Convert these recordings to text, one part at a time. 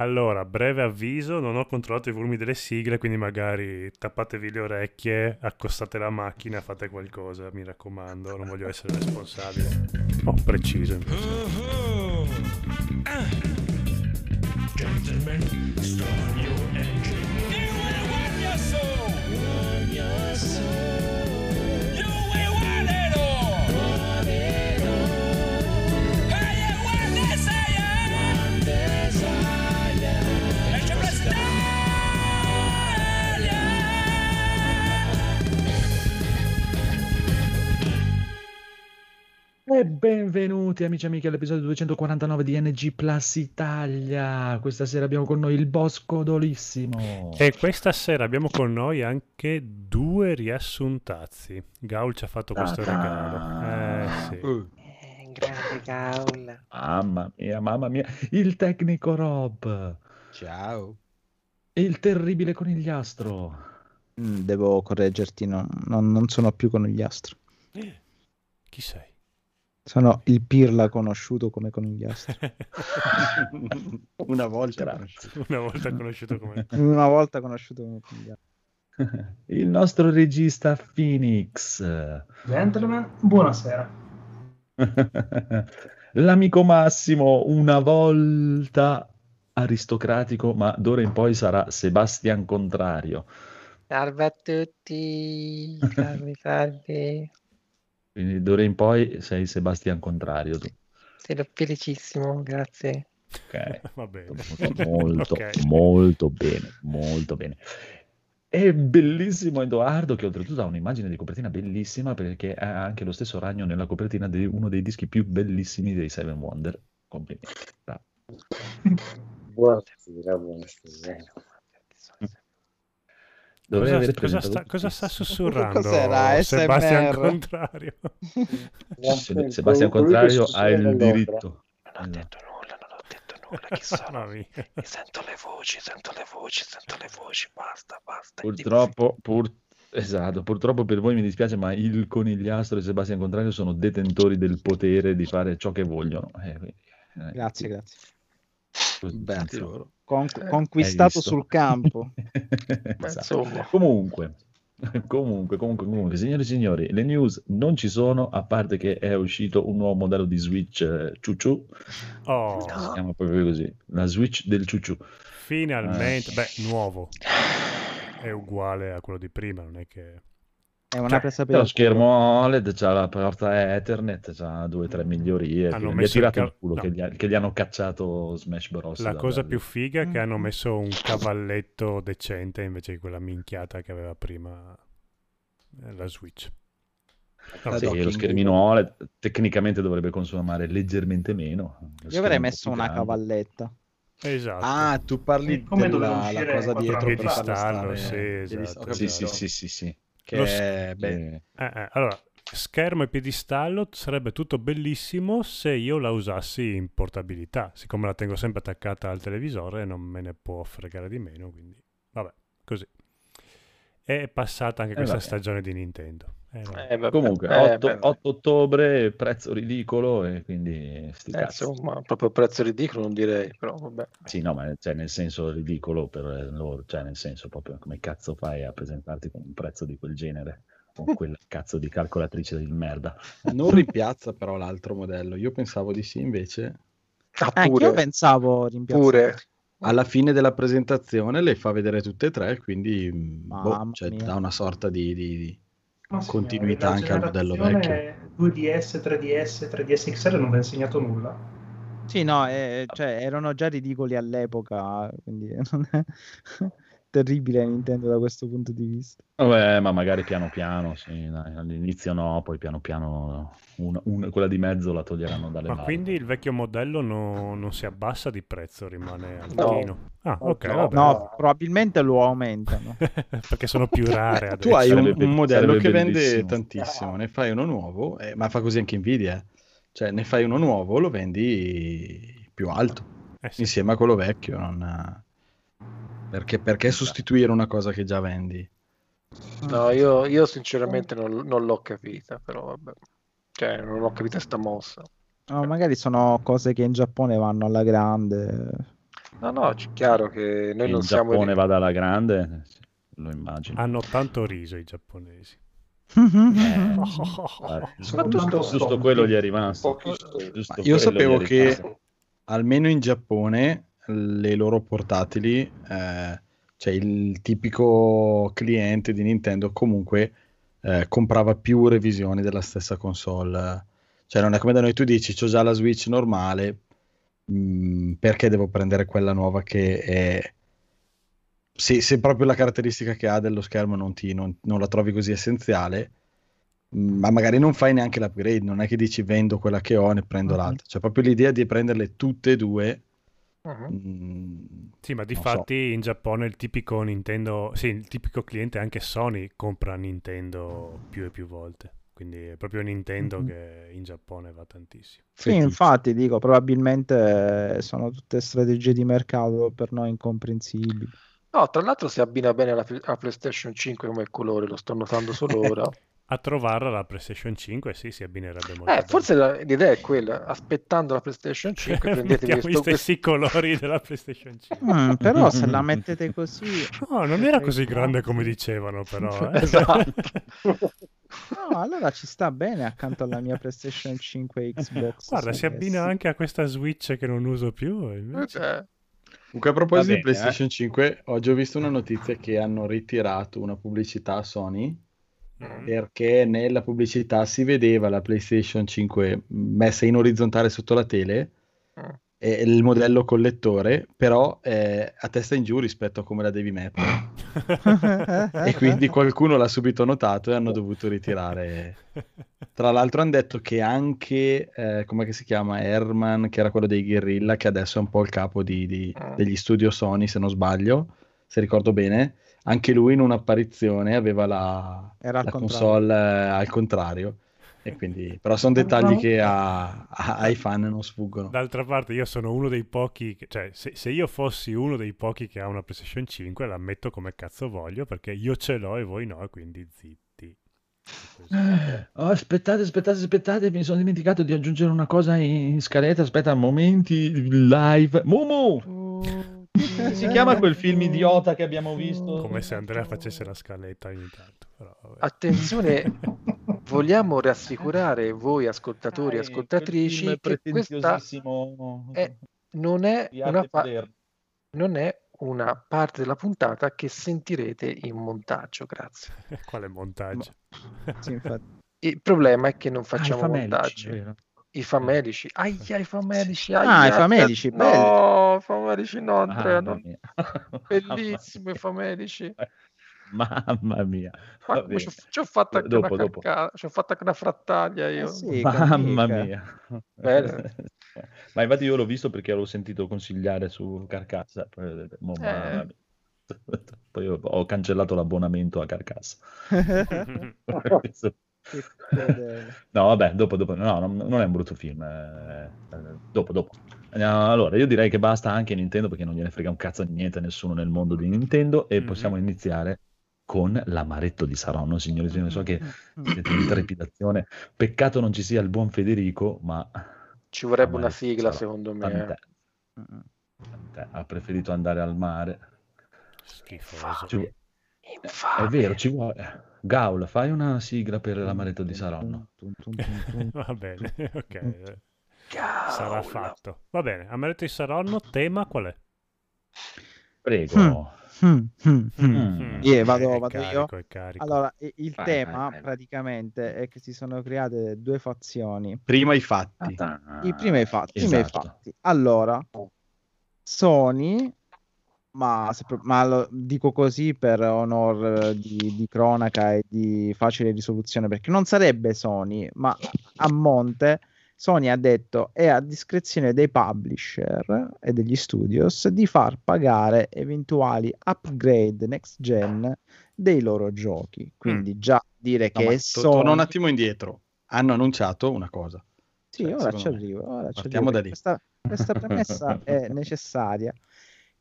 Allora, breve avviso, non ho controllato i volumi delle sigle, quindi magari tappatevi le orecchie, accostate la macchina, fate qualcosa, mi raccomando, non voglio essere responsabile. Preciso. questo. Oh, ah. Gentlemen, start your engine. You will warm your soul. Warm your. E benvenuti amici e amiche all'episodio 249 di NG Plus Italia. Questa sera abbiamo con noi il Bosco Dolissimo. E questa sera abbiamo con noi anche due riassuntazzi. Gaul ci ha fatto questo regalo. Eh sì. Eh, grande Gaul. Mamma mia, mamma mia. Il tecnico Rob. Ciao. E il terribile conigliastro. Mm, Devo correggerti, non, non- non sono più conigliastro. Chi sei? Sono il pirla conosciuto come conigliastro. Una volta Grazie. Una volta conosciuto come... Una volta conosciuto come conigliastro. Il nostro regista Phoenix. Gentlemen, buonasera. L'amico Massimo, una volta aristocratico, ma d'ora in poi sarà Sebastian Contrario. Salve a tutti. Salve, salve. Quindi d'ora in poi sei Sebastian Contrario tu. Sei felicissimo, grazie. Ok. Va bene. Molto, Ok. molto bene, molto bene. È bellissimo Edoardo che oltretutto ha un'immagine di copertina bellissima perché ha anche lo stesso ragno nella copertina di uno dei dischi più bellissimi dei Seven Wonder. Complimenti. Bravo. Buonasera, buonasera. Cosa, cosa sta, cosa sta sussurrando Cos'era? Sebastian ASMR? Contrario? Se- Sebastian Contrario ha il diritto. Non ho detto nulla, non ho detto nulla. Chi sono? Sento le voci, sento le voci, sento le voci. Basta, basta. Purtroppo, pur- esatto, purtroppo per voi mi dispiace, ma il conigliastro e Sebastian Contrario sono detentori del potere di fare ciò che vogliono. Eh, quindi, eh, Grazie, grazie. Loro. Con- Hai conquistato sul campo. Esatto. Comunque, comunque, comunque, comunque, signori e signori, le news non ci sono, a parte che è uscito un nuovo modello di Switch eh, Ciuciu, Oh, si chiama proprio così, la Switch del Ciuciu. finalmente. Beh, nuovo. È uguale a quello di prima, non è che... È una Cioè, presa per C'è lo schermo OLED, c'ha la porta Ethernet, c'ha due o tre migliorie. Hanno quindi mi ha messo il tirato il ca- culo no. che, gli, ha- che gli hanno cacciato Smash Bros. La cosa da- più figa è che hanno Mhm. messo un cavalletto decente invece di quella minchiata che aveva prima eh, la Switch. La Sì, docking lo schermino OLED tecnicamente dovrebbe consumare leggermente meno. Io avrei messo una grande. cavalletta. Esatto. Ah, tu parli Come della la cosa dietro farlo Piedistallo, stare sì, esatto, ho Sì, sì, sì, sì, sì. Che Lo è, beh, Eh, Eh, eh, allora, schermo e piedistallo sarebbe tutto bellissimo se io la usassi in portabilità. Siccome la tengo sempre attaccata al televisore, non me ne può fregare di meno, quindi vabbè, così. È passata anche Eh, questa vabbè. stagione di Nintendo. Eh. Eh, vabbè. Comunque, Eh, 8, beh, 8 ottobre, prezzo ridicolo e quindi sti eh, insomma, proprio prezzo ridicolo non direi, però vabbè. Sì, no, ma cioè, nel senso ridicolo per loro, cioè nel senso proprio come cazzo fai a presentarti con un prezzo di quel genere, con quella cazzo di calcolatrice di merda. non rimpiazza però l'altro modello. Io pensavo di sì, invece Ah, Anche pure, io pensavo rimpiazzare. pure. alla fine della presentazione le fa vedere tutte e tre, quindi boh, cioè, dà una sorta di, di- di- Ma Continuità la anche al modello generazione 2DS, 3DS, 3DS XL non vi ha insegnato nulla. Sì, no, eh, cioè, erano già ridicoli all'epoca, quindi non è terribile Nintendo da questo punto di vista. Vabbè, ma magari piano piano, sì, dai, all'inizio no, poi piano piano un- un- quella di mezzo la toglieranno dalle Ma mani. quindi il vecchio modello no- non si abbassa di prezzo, rimane altino. Ah, ok, No. No, probabilmente lo aumentano. Perché sono più rare adesso. Tu hai un, un modello che vende bellissimo. tantissimo, ne fai uno nuovo, eh, ma fa così anche Nvidia, eh. cioè ne fai uno nuovo, lo vendi più alto, Eh sì. insieme a quello vecchio. non- Perché, perché sostituire una cosa che già vendi? No, io, io sinceramente non, non l'ho capita, però vabbè. Cioè, non ho capito sta mossa. No, magari sono cose che in Giappone vanno alla grande. No, no, è chiaro che noi il non siamo... Giappone vada alla grande, lo immagino. Hanno tanto riso i giapponesi. Guarda, Soprattutto giusto, sto- giusto quello gli è rimasto. Io sapevo che- almeno in Giappone le loro portatili, eh, cioè il tipico cliente di Nintendo comunque eh, comprava più revisioni della stessa console. Cioè non è come da noi tu dici, c'ho già la Switch normale, mh, perché devo prendere quella nuova che è... Se, se proprio la caratteristica che ha dello schermo non, ti, non, non la trovi così essenziale, mh, ma magari non fai neanche l'upgrade, non è che dici vendo quella che ho e ne prendo Mhm. l'altra. Cioè proprio l'idea di prenderle tutte e due Mhm. mh, Sì, ma di fatti in Giappone il tipico Nintendo, sì, il tipico cliente anche Sony compra Nintendo più e più volte. Quindi è proprio Nintendo Mhm. che in Giappone va tantissimo. Sì, infatti dico, probabilmente eh, sono tutte strategie di mercato per noi incomprensibili. No, tra l'altro si abbina bene alla, alla PlayStation 5 come colore, lo sto notando solo ora. A trovarla la PlayStation 5, sì, si abbinerebbe molto Eh, bene. forse la- l'idea è quella, aspettando la PlayStation 5 prendetevi questo, gli stessi colori della PlayStation 5. Mm, però se la mettete così... No, non era così grande come dicevano, però. eh. Esatto. No, allora ci sta bene accanto alla mia PlayStation 5 e Xbox. Guarda, si abbina anche a questa Switch che non uso più. invece- Cioè, Comunque, a proposito Va di bene, PlayStation 5, oggi ho visto una notizia che hanno ritirato una pubblicità a Sony Mm. perché nella pubblicità si vedeva la PlayStation 5 messa in orizzontale sotto la tele Mm. e il modello collettore, però eh, a testa in giù rispetto a come la devi mettere. E quindi qualcuno l'ha subito notato e hanno dovuto ritirare. Tra l'altro hanno detto che anche, eh, come che si chiama, Herman, che era quello dei Guerrilla, che adesso è un po' il capo di- di- Mm. degli studio Sony, se non sbaglio, se ricordo bene, anche lui in un'apparizione aveva la, la contrario. console eh, al contrario. E quindi, però sono dettagli che a- a- ai fan non sfuggono. D'altra parte, io sono uno dei pochi, che- cioè, se, se io fossi uno dei pochi che ha una PlayStation 5, la metto come cazzo voglio perché io ce l'ho e voi no, e quindi zitti. Così. Oh, aspettate, aspettate, aspettate, mi sono dimenticato di aggiungere una cosa in scaletta. Aspetta, momenti live. Mumu! Come si chiama quel film idiota che abbiamo visto? Come se Andrea facesse la scaletta ogni tanto. Però, vabbè. attenzione, vogliamo rassicurare voi ascoltatori e ascoltatrici che questa è- non è, pa- non è una parte della puntata che sentirete in montaggio, grazie. Quale montaggio? Sì, infatti. Il problema è che non Ah, facciamo famelici, montaggi. I famelici, aia, i famelici, Ah, aia, i famelici, no, i famelici no, Andrea, non- bellissimo i famelici. Mamma mia. Ma ci ho, ci ho fatto anche Dopo, una dopo. carca- ci ho fatto anche una frattaglia io. Eh sì, Mamma mia. Bene. Ma infatti io l'ho visto perché l'ho sentito consigliare su Carcassa. Poi, ho detto, "Mo, mamma Eh. mia." Poi ho cancellato l'abbonamento a Carcassa. No, vabbè, dopo, dopo, no, non, non è un brutto film. eh, eh, dopo, dopo. Allora, io direi che basta anche Nintendo perché non gliene frega un cazzo di niente a nessuno nel mondo di Nintendo e Mhm. possiamo iniziare con l'amaretto di Saronno, signori signori. So che siete in trepidazione. Peccato non ci sia il buon Federico, ma Ci vorrebbe una sigla, secondo me. tant'è, Mm. tant'è. ha preferito andare al mare. Schifoso. Ci è vero, ci vuole. Gaul, fai una sigla per l'amaretto di Saronno. Va bene, ok. Cavolo. Sarà fatto. Va bene, Amaretto di Saronno, tema qual è? Prego. Mm, mm, mm. Yeah, vado- vado carico, io? Allora, i- il Vai, tema vai, vai. praticamente è che si sono create due fazioni. Prima i fatti. I primi fatti, i primi esatto. fatti. Allora, Sony, ma, ma lo dico così per onor di, di cronaca e di facile risoluzione, perché non sarebbe Sony, ma a monte Sony ha detto è a discrezione dei publisher e degli studios di far pagare eventuali upgrade next gen dei loro giochi. Quindi già dire No, che è Sony... torno un attimo indietro. Hanno annunciato una cosa. Sì, Cioè, ora ci arrivo. Ora ci Partiamo arrivo, da lì. Questa, questa premessa è necessaria.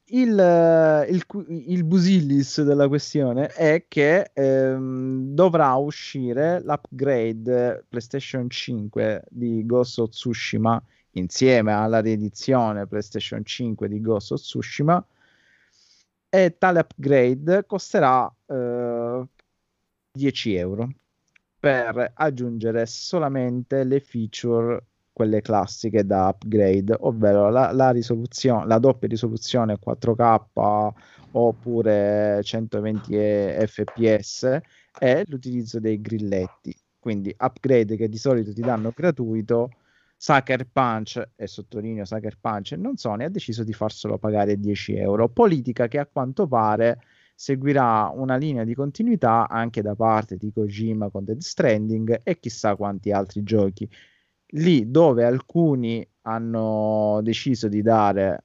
Il, eh, il, il busillis della questione è che ehm, dovrà uscire l'upgrade PlayStation 5 di Ghost of Tsushima insieme alla riedizione PlayStation 5 di Ghost of Tsushima. E tale upgrade costerà eh, 10 euro per aggiungere solamente le feature quelle classiche da upgrade ovvero la, la risoluzione la doppia risoluzione 4K oppure 120 fps e l'utilizzo dei grilletti quindi upgrade che di solito ti danno gratuito Sucker Punch, e sottolineo Sucker Punch non Sony, ha deciso di farselo pagare 10 euro. Politica che a quanto pare seguirà una linea di continuità anche da parte di Kojima con Dead Stranding e chissà quanti altri giochi. Lì dove alcuni hanno deciso di dare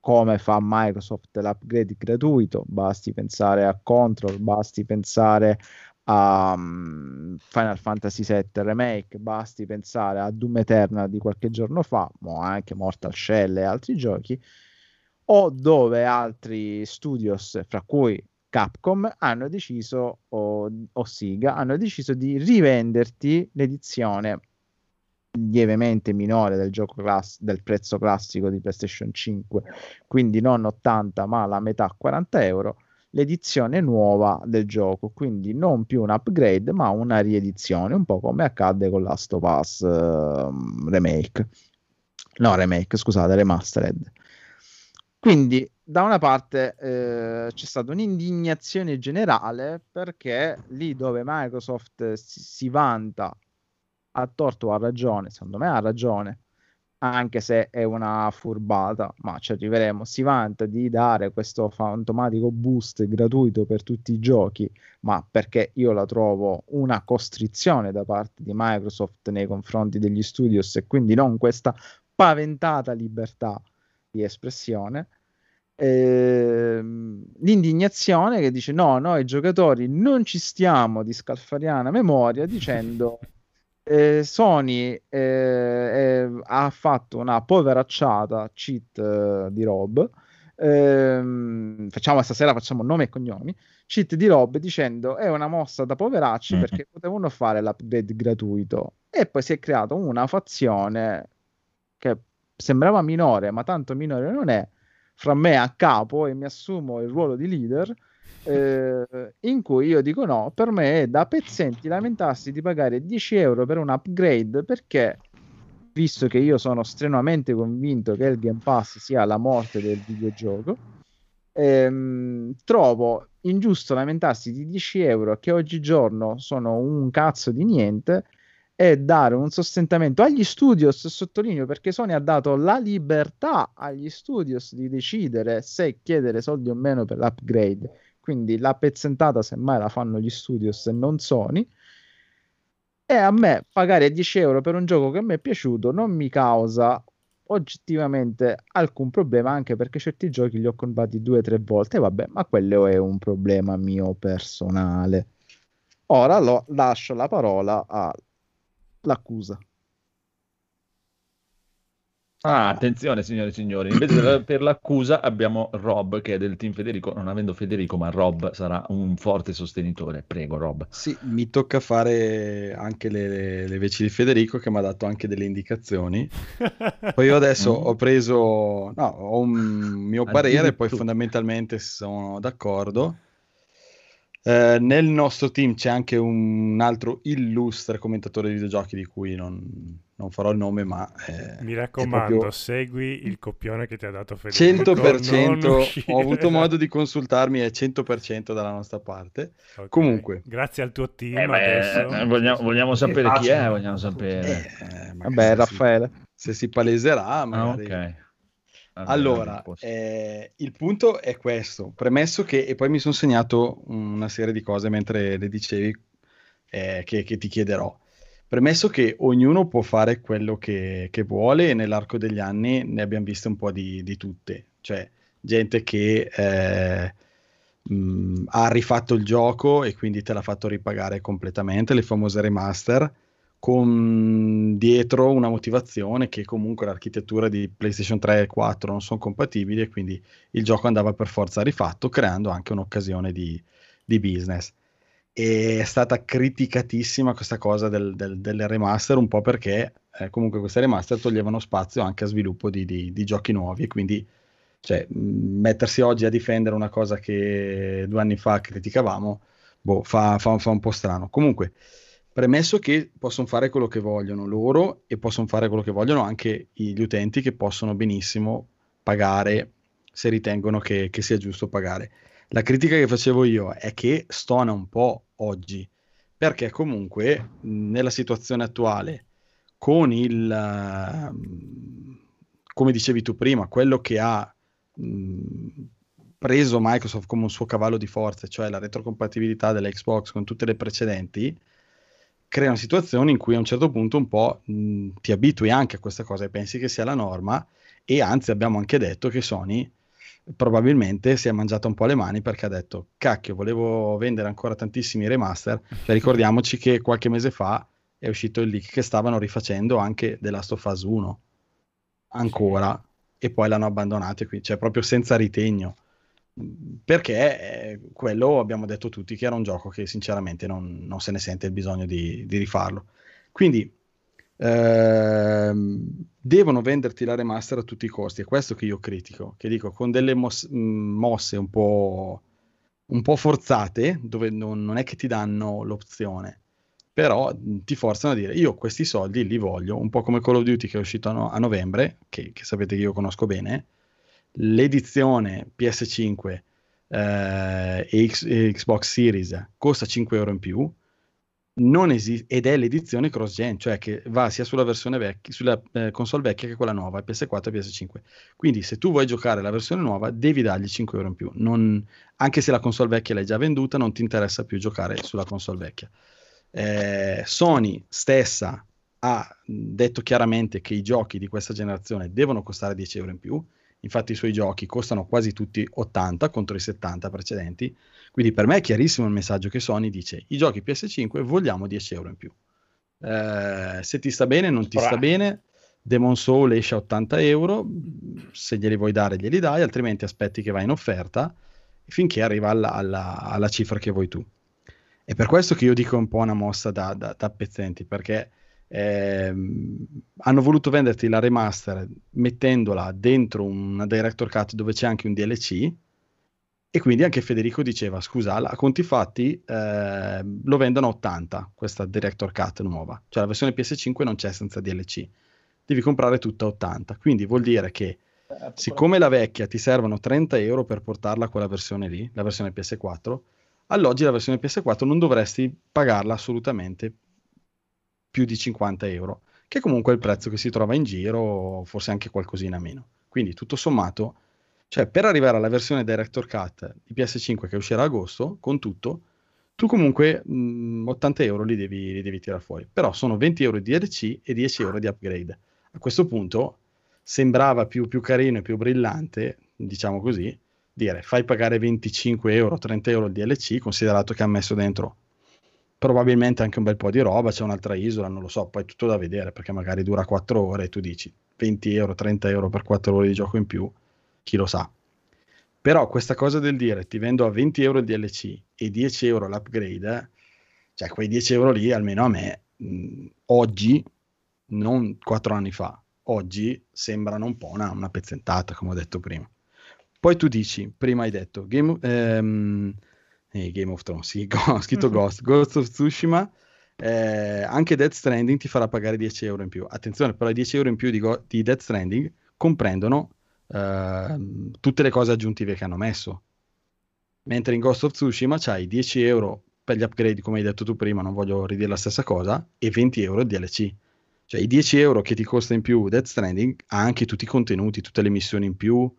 come fa Microsoft l'upgrade gratuito, basti pensare a Control, basti pensare a um, Final Fantasy VII Remake, basti pensare a Doom Eternal di qualche giorno fa, o anche Mortal Shell e altri giochi, o dove altri studios, fra cui Capcom, hanno deciso, o, o Sega, hanno deciso di rivenderti l'edizione lievemente minore del gioco class- del prezzo classico di PlayStation 5, quindi non 80 ma la metà 40 euro l'edizione nuova del gioco, quindi non più un upgrade, ma una riedizione, un po' come accadde con Last of Us uh, Remake. No, remake, scusate, remastered. Quindi, da una parte eh, c'è stata un'indignazione generale perché lì dove Microsoft si, si vanta a torto o a ragione, secondo me ha ragione, anche se è una furbata, ma ci arriveremo, si vanta di dare questo fantomatico boost gratuito per tutti i giochi, ma perché io la trovo una costrizione da parte di Microsoft nei confronti degli studios e quindi non questa paventata libertà di espressione. Ehm, l'indignazione che dice no, noi giocatori non ci stiamo di scalfariana memoria dicendo eh, Sony eh, ha fatto una poveracciata cheat eh, di Rob. Ehm, facciamo stasera facciamo nome e cognomi. Cheat di Rob dicendo è una mossa da poveracci Mhm. perché potevano fare l'upgrade gratuito. E poi si è creata una fazione che sembrava minore, ma tanto minore non è, fra me a capo e mi assumo il ruolo di leader eh, in cui io dico no, per me è da pezzenti lamentarsi di pagare 10 euro per un upgrade perché visto che io sono strenuamente convinto che il Game Pass sia la morte del videogioco, ehm, trovo ingiusto lamentarsi di 10 euro che oggigiorno sono un cazzo di niente e dare un sostentamento agli studios, sottolineo perché Sony ha dato la libertà agli studios di decidere se chiedere soldi o meno per l'upgrade quindi la pezzentata semmai la fanno gli studios e non Sony. E a me pagare 10 euro per un gioco che mi è piaciuto non mi causa oggettivamente alcun problema anche perché certi giochi li ho comprati due o tre volte. Vabbè ma quello è un problema mio personale. Ora lo lascio la parola all'accusa Ah, attenzione signore e signori, invece per- l'accusa abbiamo Rob che è del team Federico, non avendo Federico ma Rob sarà un forte sostenitore, prego Rob. Sì, mi tocca fare anche le, le, veci di Federico che mi ha dato anche delle indicazioni. Poi io adesso Mm. ho preso, no, ho un mio parere, poi fondamentalmente sono d'accordo. Eh, nel nostro team c'è anche un altro illustre commentatore di videogiochi di cui non, non farò il nome, ma eh, Mi raccomando, proprio segui il copione che ti ha dato Federico. 100%, non uscire ho avuto modo di consultarmi, è 100% dalla nostra parte. Ok. Comunque. Grazie al tuo team Eh, beh, adesso. eh, vogliamo, vogliamo sapere chi è, vogliamo sapere. Eh, magari vabbè Raffaele se si paleserà, Ah, magari. ok. Vabbè, Allora, eh, il punto è questo, premesso che, e poi mi sono segnato una serie di cose mentre le dicevi eh, che, che ti chiederò. Premesso che ognuno può fare quello che, che vuole e nell'arco degli anni ne abbiamo viste un po' di, di tutte, cioè gente che eh, mh, ha rifatto il gioco e quindi te l'ha fatto ripagare completamente, le famose remaster, con dietro una motivazione che comunque l'architettura di PlayStation 3 e 4 non sono compatibili e quindi il gioco andava per forza rifatto, creando anche un'occasione di, di business. E è stata criticatissima questa cosa del, del, delle remaster, un po' perché eh, comunque queste remaster toglievano spazio anche a sviluppo di, di- di giochi nuovi e quindi cioè, mettersi oggi a difendere una cosa che due anni fa criticavamo, boh, fa, fa- fa un po' strano. Comunque, premesso che possono fare quello che vogliono loro e possono fare quello che vogliono anche gli utenti che possono benissimo pagare se ritengono che, che sia giusto pagare. La critica che facevo io è che stona un po' oggi, perché comunque nella situazione attuale, con il, come dicevi tu prima, quello che ha preso Microsoft come un suo cavallo di forza, cioè la retrocompatibilità della Xbox con tutte le precedenti, creano situazioni in cui a un certo punto un po' mh, ti abitui anche a questa cosa e pensi che sia la norma e anzi abbiamo anche detto che Sony probabilmente si è mangiata un po' le mani perché ha detto cacchio volevo vendere ancora tantissimi remaster. Cioè, ricordiamoci che qualche mese fa è uscito il leak che stavano rifacendo anche The Last of Us 1 ancora e poi l'hanno abbandonato qui cioè proprio senza ritegno. Perché eh, quello abbiamo detto tutti che era un gioco che sinceramente non, non se ne sente il bisogno di, di rifarlo. Quindi ehm, devono venderti la remaster a tutti i costi è questo che io critico che dico con delle mos- mosse un po', un po' forzate dove non, non è che ti danno l'opzione però ti forzano a dire io questi soldi li voglio un po' come Call of Duty che è uscito a novembre che, che sapete che io conosco bene l'edizione PS5 eh, e, X- e Xbox Series costa 5 euro in più non esi- ed è l'edizione cross-gen, cioè che va sia sulla versione vecchia, sulla eh, console vecchia che quella nuova, PS4 e PS5. Quindi se tu vuoi giocare la versione nuova, devi dargli 5 euro in più. Non- anche se la console vecchia l'hai già venduta, non ti interessa più giocare sulla console vecchia. Eh, Sony stessa ha detto chiaramente che i giochi di questa generazione devono costare 10 euro in più. Infatti i suoi giochi costano quasi tutti 80 contro i 70 precedenti. Quindi per me è chiarissimo il messaggio che Sony dice i giochi PS5 vogliamo 10 euro in più. Eh, se ti sta bene, non ti Bra. sta bene, Demon Soul esce a 80 euro, se glieli vuoi dare glieli dai, altrimenti aspetti che va in offerta finché arriva alla, alla- alla cifra che vuoi tu. È per questo che io dico un po' una mossa da, da, da pezzenti, perché ehm, hanno voluto venderti la remaster mettendola dentro una director cut dove c'è anche un DLC e quindi anche Federico diceva scusa a conti fatti eh, lo vendono a 80 questa director cut nuova. Cioè la versione PS5 non c'è senza DLC devi comprare tutta a 80 quindi vuol dire che siccome la vecchia ti servono 30 euro per portarla a quella versione lì la versione PS4 all'oggi la versione PS4 non dovresti pagarla assolutamente più di 50 euro che comunque il prezzo che si trova in giro forse anche qualcosina meno quindi tutto sommato cioè, per arrivare alla versione Director Cut di PS5 che uscirà a agosto, con tutto, tu comunque mh, 80 euro li devi, li devi tirare fuori. Però sono 20 euro di DLC e 10 euro di upgrade. A questo punto sembrava più, più carino e più brillante, diciamo così, dire fai pagare 25 euro, 30 euro il DLC, considerato che ha messo dentro probabilmente anche un bel po' di roba, c'è un'altra isola, non lo so, poi è tutto da vedere perché magari dura 4 ore e tu dici 20 euro, 30 euro per 4 ore di gioco in più, chi lo sa. Però questa cosa del dire ti vendo a 20 euro il DLC e 10 euro l'upgrade, cioè quei 10 euro lì almeno a me mh, oggi, non 4 anni fa, oggi sembrano un po' una, una pezzentata, come ho detto prima. Poi tu dici, prima hai detto Game, ehm, eh, Game of Thrones, sì, ho scritto Ghost, Ghost of Tsushima, eh, anche Death Stranding ti farà pagare 10 euro in più. Attenzione, però i 10 euro in più di, Go- di Death Stranding comprendono ehm, tutte le cose aggiuntive che hanno messo. Mentre in Ghost of Tsushima c'hai 10 euro per gli upgrade, come hai detto tu prima, non voglio ridire la stessa cosa, e 20 euro il DLC. Cioè i 10 euro che ti costa in più Death Stranding ha anche tutti i contenuti, tutte le missioni in più,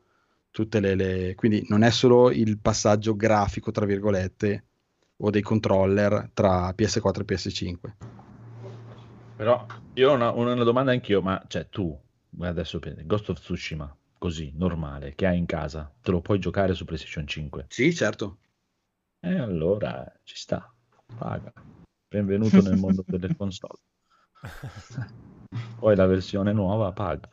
tutte le, le- quindi non è solo il passaggio grafico, tra virgolette, o dei controller tra PS4 e PS5. Però io ho una, una domanda anch'io, ma cioè tu, adesso Ghost of Tsushima, così, normale, che hai in casa, te lo puoi giocare su PlayStation 5? Sì, certo. E allora ci sta, paga. Benvenuto nel mondo delle console. Poi la versione nuova paga.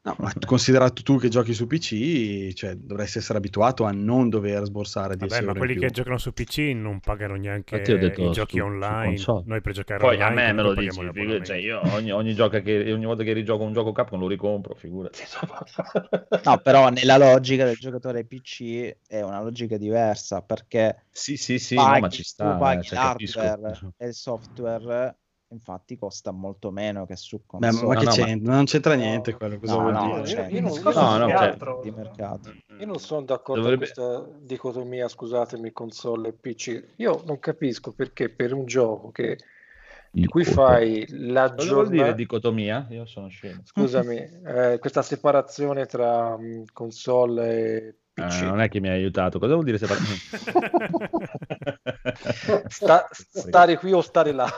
No, ma considerato tu che giochi su PC, cioè, dovresti essere abituato a non dover sborsare 10 Vabbè, ma quelli che giocano su PC non pagano neanche Infatti ho detto i su- giochi su online. console. Noi per giocare Poi a online me me lo dici, figu- cioè io ogni, ogni, gioca che, ogni volta che rigioco un gioco Capcom lo ricompro, figurati. No, però nella logica del giocatore PC è una logica diversa perché Sì, sì, sì, paghi, no, ma ci sta, tu paghi eh, cioè, capisco. l'hardware e il software, infatti costa molto meno che su Beh, ma, console. che No, no, c'entra? Non c'entra niente quello, cosa No, vuol no, dire? Io- cioè, io non- io no, no, cioè- altro- di mercato. Io non sono d'accordo Dovrebbe- con questa dicotomia, scusatemi, console e PC. Io non capisco perché per un gioco che, di cui fai la Cosa vuol dire giornata, dicotomia? Io sono scemo. scusami, eh, questa separazione tra mh, console e PC. Eh, non è che mi hai aiutato. Cosa vuol dire separare? Sta- stare qui o stare là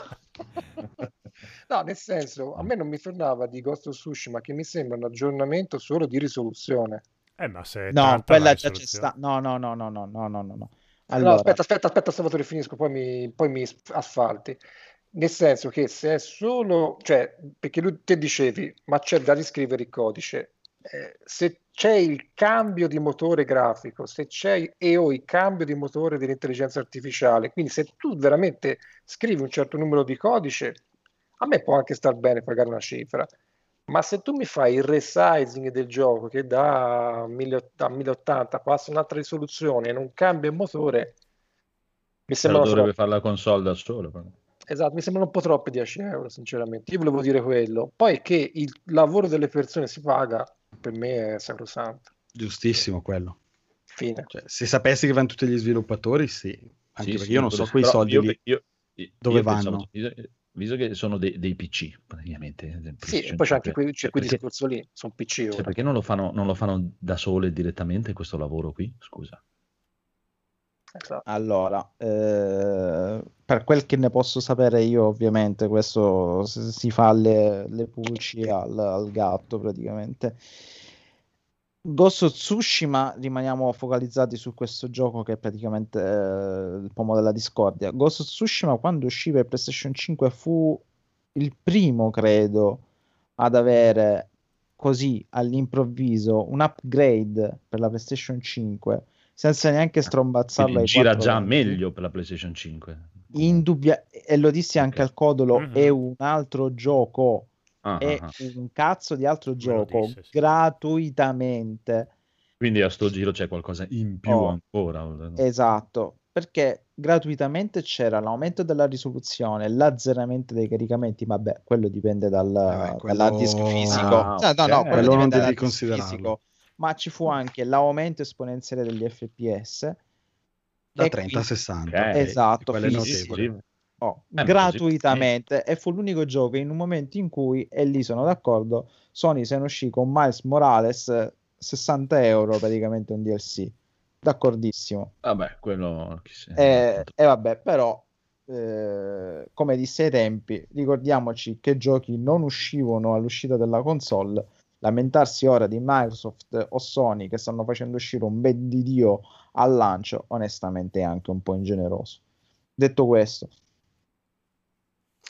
no, nel senso, a me non mi tornava di Ghost of Tsushima che mi sembra un aggiornamento solo di risoluzione. Eh, ma se No, quella già c'è sta. No, no, no, no, no, no, no, no. Allora... No, aspetta, aspetta, aspetta, Salvatore, finisco, poi mi, poi mi asfalti. Nel senso che se è solo, cioè, perché lui te dicevi, ma c'è da riscrivere il codice. Eh, se c'è il cambio di motore grafico, se c'è e o il cambio di motore dell'intelligenza artificiale, quindi se tu veramente scrivi un certo numero di codice, a me può anche star bene pagare una cifra. Ma se tu mi fai il resizing del gioco che da 1000 da 1080 passa un'altra risoluzione e non cambia il motore, mi Se lo sembrano dovrebbe troppi. fare la console da solo. però. Esatto, mi sembrano un po' troppi 10 euro, sinceramente. Io volevo dire quello. Poi che il lavoro delle persone si paga, per me è sacrosanto. Giustissimo quello. Fine. Cioè, se sapessi che vanno tutti gli sviluppatori, sì. Anche Sì, perché sì, io non so quei soldi io- lì. io- io dove pensavo- vanno? visto, visto che sono dei, dei PC, praticamente. Sì, e poi c'è anche 5, quel, c'è cioè, quel perché- discorso lì, sono PC cioè, perché non lo, fanno, non lo fanno da sole direttamente questo lavoro qui? Scusa. Esatto. allora, eh, per quel che ne posso sapere io, ovviamente, questo si fa le, le pulci al, al gatto praticamente. Ghost of Tsushima, rimaniamo focalizzati su questo gioco che è praticamente eh, il pomo della discordia. Ghost of Tsushima, quando uscì per PlayStation 5, fu il primo, credo, ad avere così all'improvviso un upgrade per la PlayStation 5 senza neanche strombazzarla Quindi ai gira 4 già venti. meglio per la PlayStation 5. Indubbia- e lo dissi anche Ok. al codolo, Mhm. è un altro gioco, Ah, è ah, ah. un cazzo di altro gioco disse, sì. gratuitamente. Quindi a sto giro c'è qualcosa in più Oh. ancora. no? Esatto, perché gratuitamente c'era l'aumento della risoluzione, l'azzeramento dei caricamenti, vabbè, quello dipende dal, Vabbè, quello- dall'hard disk fisico. Ah, No, no, no, ok. quello Quello non dipende considerarlo. fisico, ma ci fu anche l'aumento esponenziale degli FPS. Da e 30 a quindi- 60. Ok. e- Esatto, e sì. Oh, ma gratuitamente e fu l'unico gioco in un momento in cui, e lì sono d'accordo, Sony se ne uscì con Miles Morales eh, 60 euro praticamente un DLC. D'accordissimo. Vabbè, quello... E, e vabbè, però, eh, come disse ai tempi, ricordiamoci che giochi non uscivano all'uscita della console. Lamentarsi ora di Microsoft o Sony che stanno facendo uscire un bel di Dio al lancio, onestamente è anche un po' ingeneroso. Detto questo,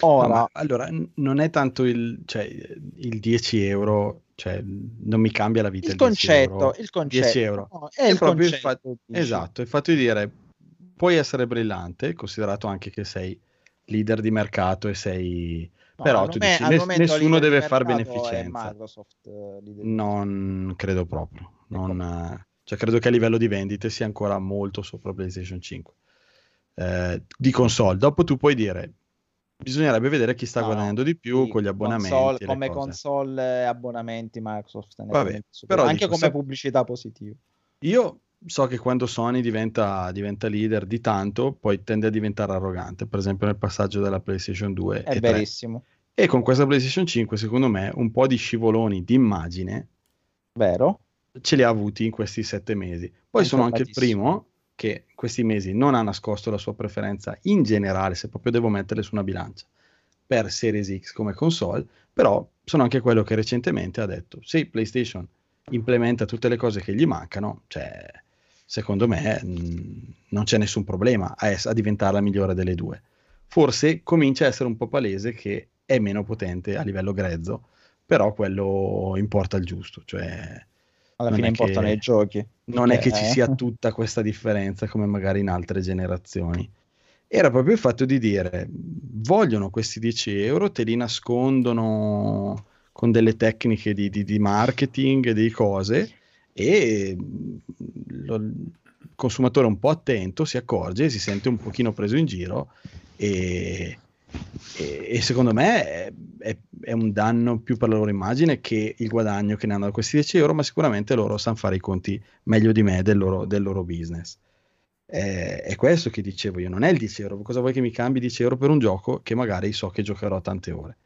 No, ora ma allora, non è tanto il, cioè, il 10 euro, cioè, non mi cambia la vita il 10 concetto, euro. il concetto 10 euro. no, è, È il proprio il concetto, fatto- dici. Esatto, il fatto di dire puoi essere brillante, considerato anche che sei leader di mercato e sei... No, però tu dici, "Ness- nessuno deve far beneficenza. Microsoft, eh, Non credo proprio. Non, Ecco. eh, cioè, credo che a livello di vendite sia ancora molto sopra PlayStation 5 eh, di console. Dopo tu puoi dire, bisognerebbe vedere chi sta No, guadagnando di più sì, con gli abbonamenti. console- le come cose. console abbonamenti Microsoft Vabbè, però anche dico, come se- pubblicità positiva. Io so che quando Sony diventa, diventa leader di tanto, poi tende a diventare arrogante, per esempio nel passaggio della PlayStation 2 È e 3. verissimo, E con questa PlayStation 5, secondo me, un po' di scivoloni d'immagine vero? ce li ha avuti in questi sette mesi. Poi sono anche il primo che questi mesi non ha nascosto la sua preferenza in generale, se proprio devo metterle su una bilancia, per Series X come console, però sono anche quello che recentemente ha detto, sì, PlayStation implementa tutte le cose che gli mancano, cioè, secondo me mh, non c'è nessun problema a, ess- a diventare la migliore delle due. Forse comincia a essere un po' palese che è meno potente a livello grezzo però quello importa il giusto, cioè Alla fine importano che- i giochi. non è che Eh. ci sia tutta questa differenza come magari in altre generazioni. Era proprio il fatto di dire, vogliono questi 10 euro, te li nascondono con delle tecniche di, di- di marketing e di cose e mm, lo- il consumatore un po' attento si accorge, si sente un pochino preso in giro e, e- e secondo me è, è- è un danno più per la loro immagine che il guadagno che ne hanno da questi 10 euro, ma sicuramente loro sanno fare i conti meglio di me del loro, del loro business. Eh, È, questo che dicevo io, non è il 10 euro, cosa vuoi che mi cambi 10 euro per un gioco che magari so che giocherò tante ore?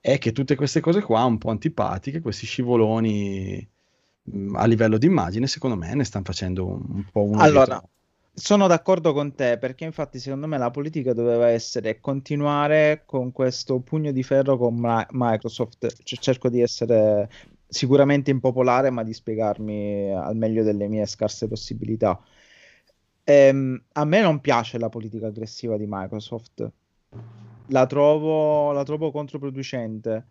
È che tutte queste cose qua un po' antipatiche, questi scivoloni a livello di immagine, secondo me ne stanno facendo un, po' uno Allora, Sono d'accordo con te perché infatti secondo me la politica doveva essere continuare con questo pugno di ferro con Ma- Microsoft. C- cerco di essere sicuramente impopolare, ma di spiegarmi al meglio delle mie scarse possibilità. Ehm, a me non piace la politica aggressiva di Microsoft. La trovo, la trovo controproducente.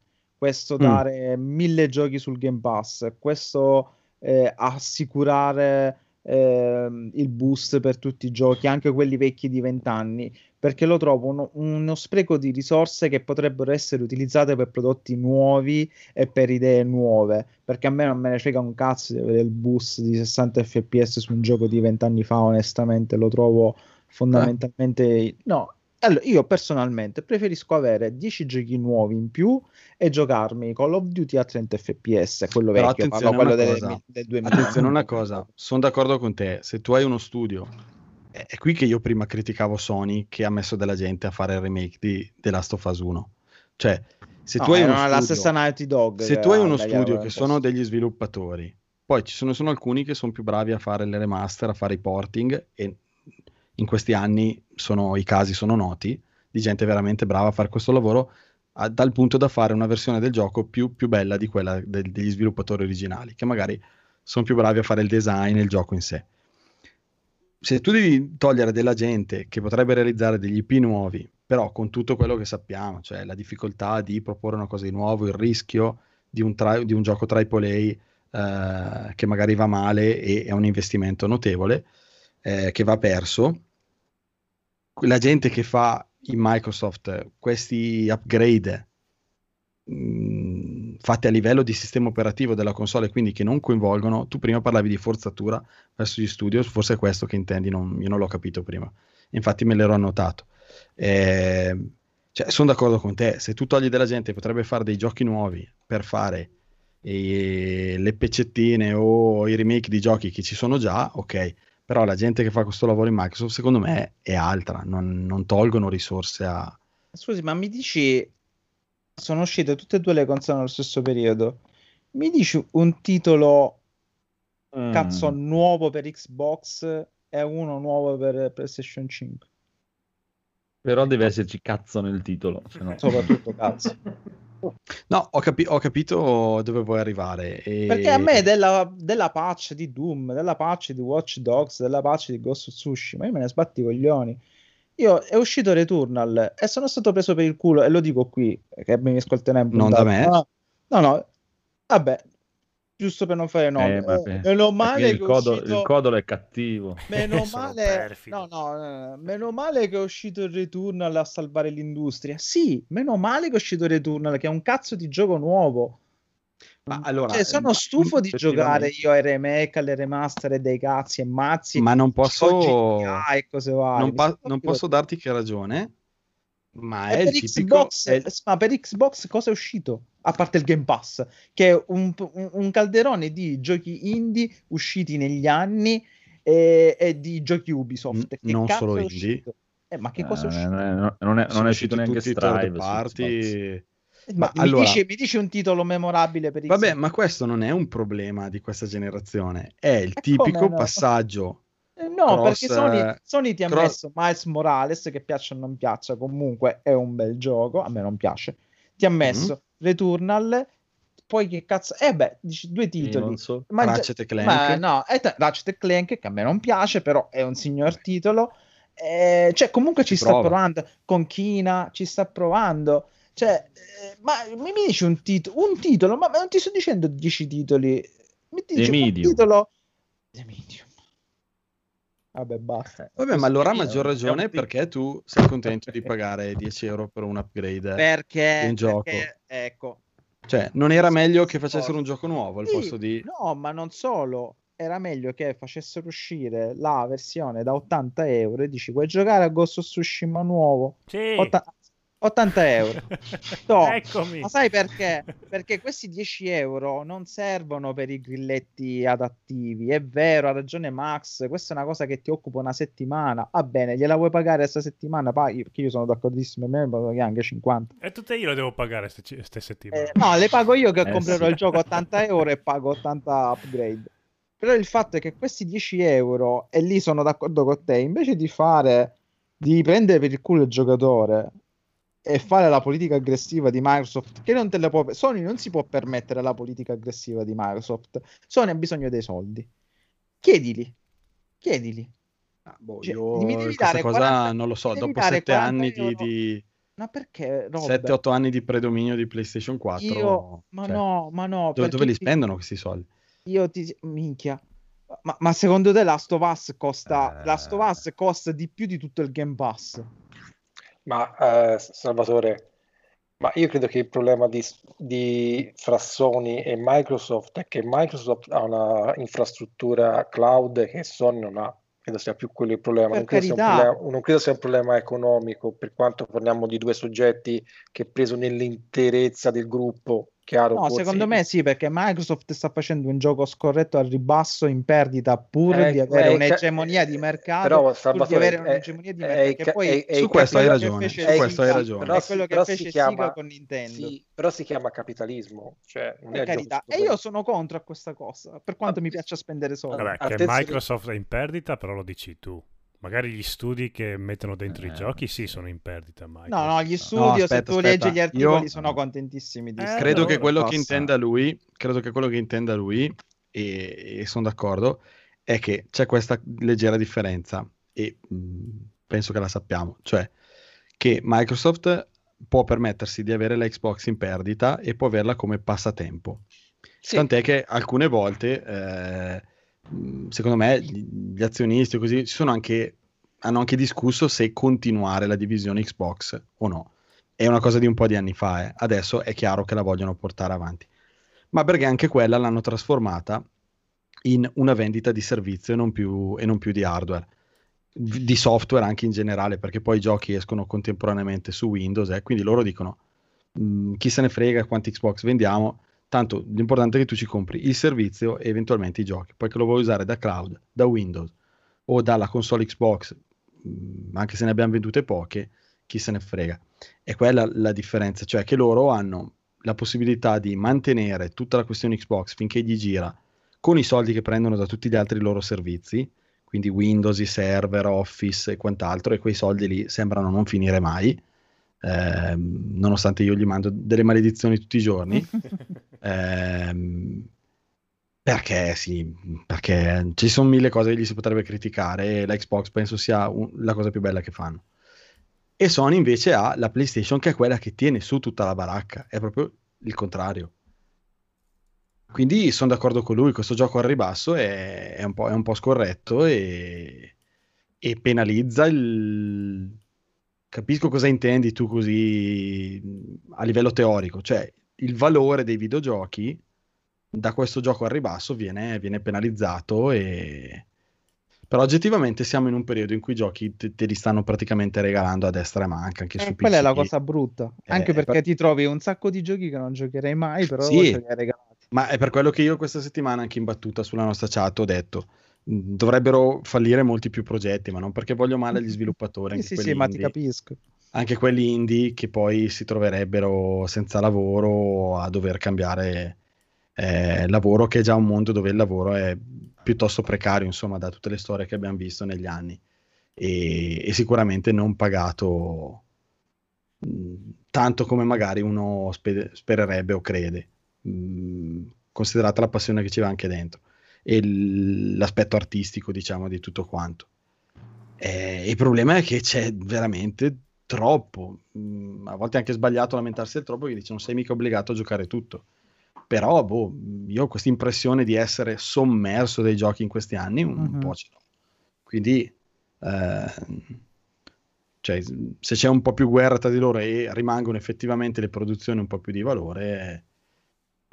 Questo Mm. dare mille giochi sul Game Pass, questo eh, assicurare ehm, il boost per tutti i giochi, anche quelli vecchi di vent'anni, perché lo trovo uno, uno spreco di risorse che potrebbero essere utilizzate per prodotti nuovi e per idee nuove, perché a me non me ne frega un cazzo di avere il boost di 60 fps su un gioco di vent'anni fa, onestamente lo trovo fondamentalmente... No, allora, io personalmente preferisco avere 10 giochi nuovi in più e giocarmi Call of Duty a 30 fps, quello Però vecchio, attenzione quello una del, cosa. del 2000. Attenzione una cosa, sono d'accordo con te, se tu hai uno studio, è qui che io prima criticavo Sony che ha messo della gente a fare il remake di The Last of Us 1. Cioè, se tu No, hai uno erano la studio, stessa Naughty Dog. se tu hai uno studio che sono degli sviluppatori, poi ci sono, sono alcuni che sono più bravi a fare le remaster, a fare i porting e in questi anni sono, i casi sono noti di gente veramente brava a fare questo lavoro a- dal punto da fare una versione del gioco più, più bella di quella del- degli sviluppatori originali, che magari sono più bravi a fare il design e il gioco in sé. Se tu devi togliere della gente che potrebbe realizzare degli IP nuovi, però con tutto quello che sappiamo, cioè la difficoltà di proporre una cosa di nuovo, il rischio di un, tri- di un gioco AAA eh, che magari va male e è un investimento notevole eh, che va perso, la gente che fa in Microsoft questi upgrade mh, fatti a livello di sistema operativo della console, quindi che non coinvolgono, tu prima parlavi di forzatura verso gli studios, forse è questo che intendi, non- io non l'ho capito prima, infatti me l'ero annotato. Eh, cioè, sono d'accordo con te, se tu togli della gente potrebbe fare dei giochi nuovi per fare eh, le pezzettine o i remake di giochi che ci sono già, ok, però la gente che fa questo lavoro in Microsoft secondo me è altra, non, non tolgono risorse a... Scusi, ma mi dici, sono uscite tutte e due le console nello stesso periodo. Mi dici un titolo Mm. cazzo nuovo per Xbox e uno nuovo per PlayStation 5? Però deve esserci cazzo nel titolo. se no- Soprattutto cazzo. No, ho, capi- ho capito dove vuoi arrivare. e- Perché a me della, della patch di Doom, della patch di Watch Dogs, della patch di Ghost of Tsushima, io me ne sbatti i coglioni. Io è uscito Returnal e sono stato preso per il culo e lo dico qui, che mi ascolterai in Non da me. No, no, no, vabbè, giusto per non fare nomi. Eh, Eh, meno male il, che è codo- uscito... il codolo è cattivo. Meno Sono male, no, no, no, no, meno male che è uscito il Returnal a salvare l'industria. Sì, meno male che è uscito il Returnal, che è un cazzo di gioco nuovo. Ma allora, Cioè, sono ma- stufo di giocare io ai remake, alle remaster e dei cazzi e mazzi. ma non posso, GTA e cose varie. non, pa- non posso darti che ragione, ma E è per il tipico... Xbox, è ma per Xbox cosa è uscito? A parte il Game Pass, che è un, un- calderone di giochi indie usciti negli anni e, e di giochi Ubisoft. N- Che non cazzo solo è indie. Eh, ma che cosa è Eh, uscito? non, è, non è- non è uscito neanche Strive. party. Ma mi, allora- dici, mi dici un titolo memorabile per Vabbè, Xbox? ma questo non è un problema di questa generazione, è il Ma tipico no? passaggio. Eh, No, Cross, perché Sony, eh, Sony ti ha cross- messo Miles Morales, che piaccia o non piaccia, comunque è un bel gioco, a me non piace. Ti ha messo Returnal, poi che cazzo... Eh beh, dici due titoli. so. Ma, Ratchet e Clank. ma no, è t- Ratchet e Clank, che a me non piace, però è un signor titolo. Eh, cioè, comunque ci Si sta prova. provando. Con Kina ci sta provando. Cioè, eh, ma mi, mi dici un, tit- un titolo, ma, ma non ti sto dicendo 10 titoli. Mi dici un titolo. The Medium. Vabbè, basta. Vabbè, ma allora a maggior ragione perché tu sei contento di pagare 10 euro per un upgrade. Perché, un gioco. perché, ecco, Cioè, non era meglio che facessero un gioco nuovo al Sì, posto di... No, ma non solo. Era meglio che facessero uscire la versione da 80 euro e dici vuoi giocare a Ghost of Tsushima nuovo? Sì. Otta- 80 euro. No, Eccomi. Ma sai perché? Perché questi 10 euro non servono per i grilletti adattivi. È vero, ha ragione Max. Questa è una cosa che ti occupa una settimana. Va bene, gliela vuoi pagare questa settimana? Paghi, perché io sono d'accordissimo. Me paghi anche 50. E tutte io le devo pagare queste settimane. Eh, no, le pago io che Eh, comprerò sì. il gioco a 80 euro e pago 80 upgrade. Però il fatto è che questi 10 euro, e lì sono d'accordo con te, invece di fare, di prendere per il culo il giocatore e fare la politica aggressiva di Microsoft, che non te la può... Sony non si può permettere la politica aggressiva di Microsoft. Sony ha bisogno dei soldi. Chiedili. Chiedili. Ah, boh, Cioè, io mi devi dare cosa 40 non lo so, dopo dare 7 40 anni di, euro. di Ma perché, Robert? 7-8 anni di predominio di PlayStation 4, Io... Ma cioè, no, ma no. dove, dove li ti- spendono questi soldi? Io ti minchia. Ma, ma secondo te Last of Us costa Eh. Last of Us costa di più di tutto il Game Pass? Ma eh, Salvatore, ma io credo che il problema di, di- fra Sony e Microsoft è che Microsoft ha una infrastruttura cloud che Sony non ha. Credo sia più quello il problema. Non credo, problema, non credo sia un problema economico, per quanto parliamo di due soggetti che preso nell'interezza del gruppo, chiaro. No, secondo me sì, perché Microsoft sta facendo un gioco scorretto al ribasso in perdita pur Eh, di avere eh, un'egemonia ca- di mercato, però, pur di Salvatore, avere è- un'egemonia di mercato, poi Su questo hai ragione, su questo hai ragione. però è si- quello che fece si chiama- Sega con Nintendo. Sì, però si chiama capitalismo, cioè non Per è carità. E io sono contro a questa cosa, per quanto Ah, mi piaccia spendere soldi. Vabbè, che Microsoft è in perdita, però lo dici tu. Magari gli studi che mettono dentro i Eh, giochi, sì, sono in perdita. No, Microsoft. no, gli studio, se aspetta, tu aspetta. leggi gli articoli, Io- sono contentissimi di Eh, credo allora che quello che cosa. intenda lui, credo che quello che intenda lui, e, e sono d'accordo, è che c'è questa leggera differenza, e mh, penso che la sappiamo, cioè che Microsoft può permettersi di avere la Xbox in perdita e può averla come passatempo. Sì. Tant'è che alcune volte, eh, secondo me, gli, azionisti così anche, hanno anche discusso se continuare la divisione Xbox o no. È una cosa di un po' di anni fa, eh. adesso è chiaro che la vogliono portare avanti. Ma perché anche quella l'hanno trasformata in una vendita di servizio e non più, e non più di hardware, di software anche in generale, perché poi i giochi escono contemporaneamente su Windows, eh, quindi loro dicono "Mm, chi se ne frega quanti Xbox vendiamo, tanto l'importante è che tu ci compri il servizio e eventualmente i giochi, poi che lo vuoi usare da cloud, da Windows o dalla console Xbox, mm, anche se ne abbiamo vendute poche, chi se ne frega. E quella la differenza, cioè che loro hanno la possibilità di mantenere tutta la questione Xbox finché gli gira con i soldi che prendono da tutti gli altri loro servizi, quindi Windows, i server, Office e quant'altro, e quei soldi lì sembrano non finire mai, ehm, nonostante io gli mando delle maledizioni tutti i giorni. Ehm, perché sì, perché ci sono mille cose che gli si potrebbe criticare e la Xbox penso sia un- la cosa più bella che fanno. E Sony invece ha la PlayStation che è quella che tiene su tutta la baracca, è proprio il contrario. Quindi sono d'accordo con lui, questo gioco al ribasso è, è un, po', è un po' scorretto e, e penalizza il... Capisco cosa intendi tu così a livello teorico, cioè il valore dei videogiochi da questo gioco al ribasso viene, viene penalizzato e... Però oggettivamente siamo in un periodo in cui i giochi te, te li stanno praticamente regalando a destra e manca anche su Eh, quella è la PC. cosa brutta. Anche Eh, perché per- ti trovi un sacco di giochi che non giocherei mai, però Sì. ce li hai regalati. Ma è per quello che io questa settimana, anche in battuta sulla nostra chat, ho detto dovrebbero fallire molti più progetti, ma non perché voglio male agli sviluppatori, Sì, anche sì, sì, ma ti capisco. Anche quelli indie che poi si troverebbero senza lavoro a dover cambiare eh, lavoro, che è già un mondo dove il lavoro è piuttosto precario, insomma, da tutte le storie che abbiamo visto negli anni e, e sicuramente non pagato mh, tanto come magari uno spe- spererebbe o crede, mh, considerata la passione che ci va anche dentro e l- l'aspetto artistico, diciamo, di tutto quanto. Eh, il problema è che c'è veramente troppo. Mm, a volte è anche sbagliato lamentarsi del troppo, perché dice non sei mica obbligato a giocare tutto. Però, boh, io ho questa impressione di essere sommerso dai giochi in questi anni, un Mhm. po' ce l'ho. Quindi, eh, cioè, se c'è un po' più guerra tra di loro e rimangono effettivamente le produzioni un po' più di valore,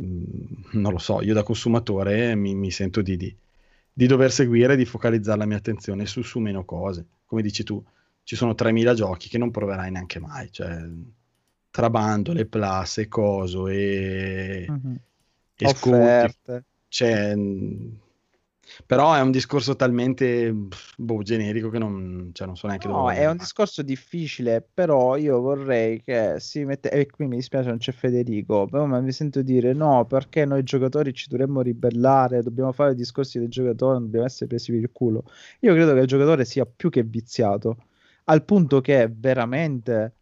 mm, non lo so, io da consumatore mi, mi sento di, di- di dover seguire e di focalizzare la mia attenzione su, su meno cose. Come dici tu, ci sono 3000 giochi che non proverai neanche mai, cioè tra bundle, plus e coso e, Mhm. e sconti, cioè, però è un discorso talmente boh, generico che non, cioè, non so neanche No, dove è un discorso difficile, però io vorrei che si mette... E qui mi dispiace non c'è Federico, però ma mi sento dire no, perché noi giocatori ci dovremmo ribellare, dobbiamo fare discorsi dei giocatori, non dobbiamo essere presi per il culo. Io credo che il giocatore sia più che viziato, al punto che veramente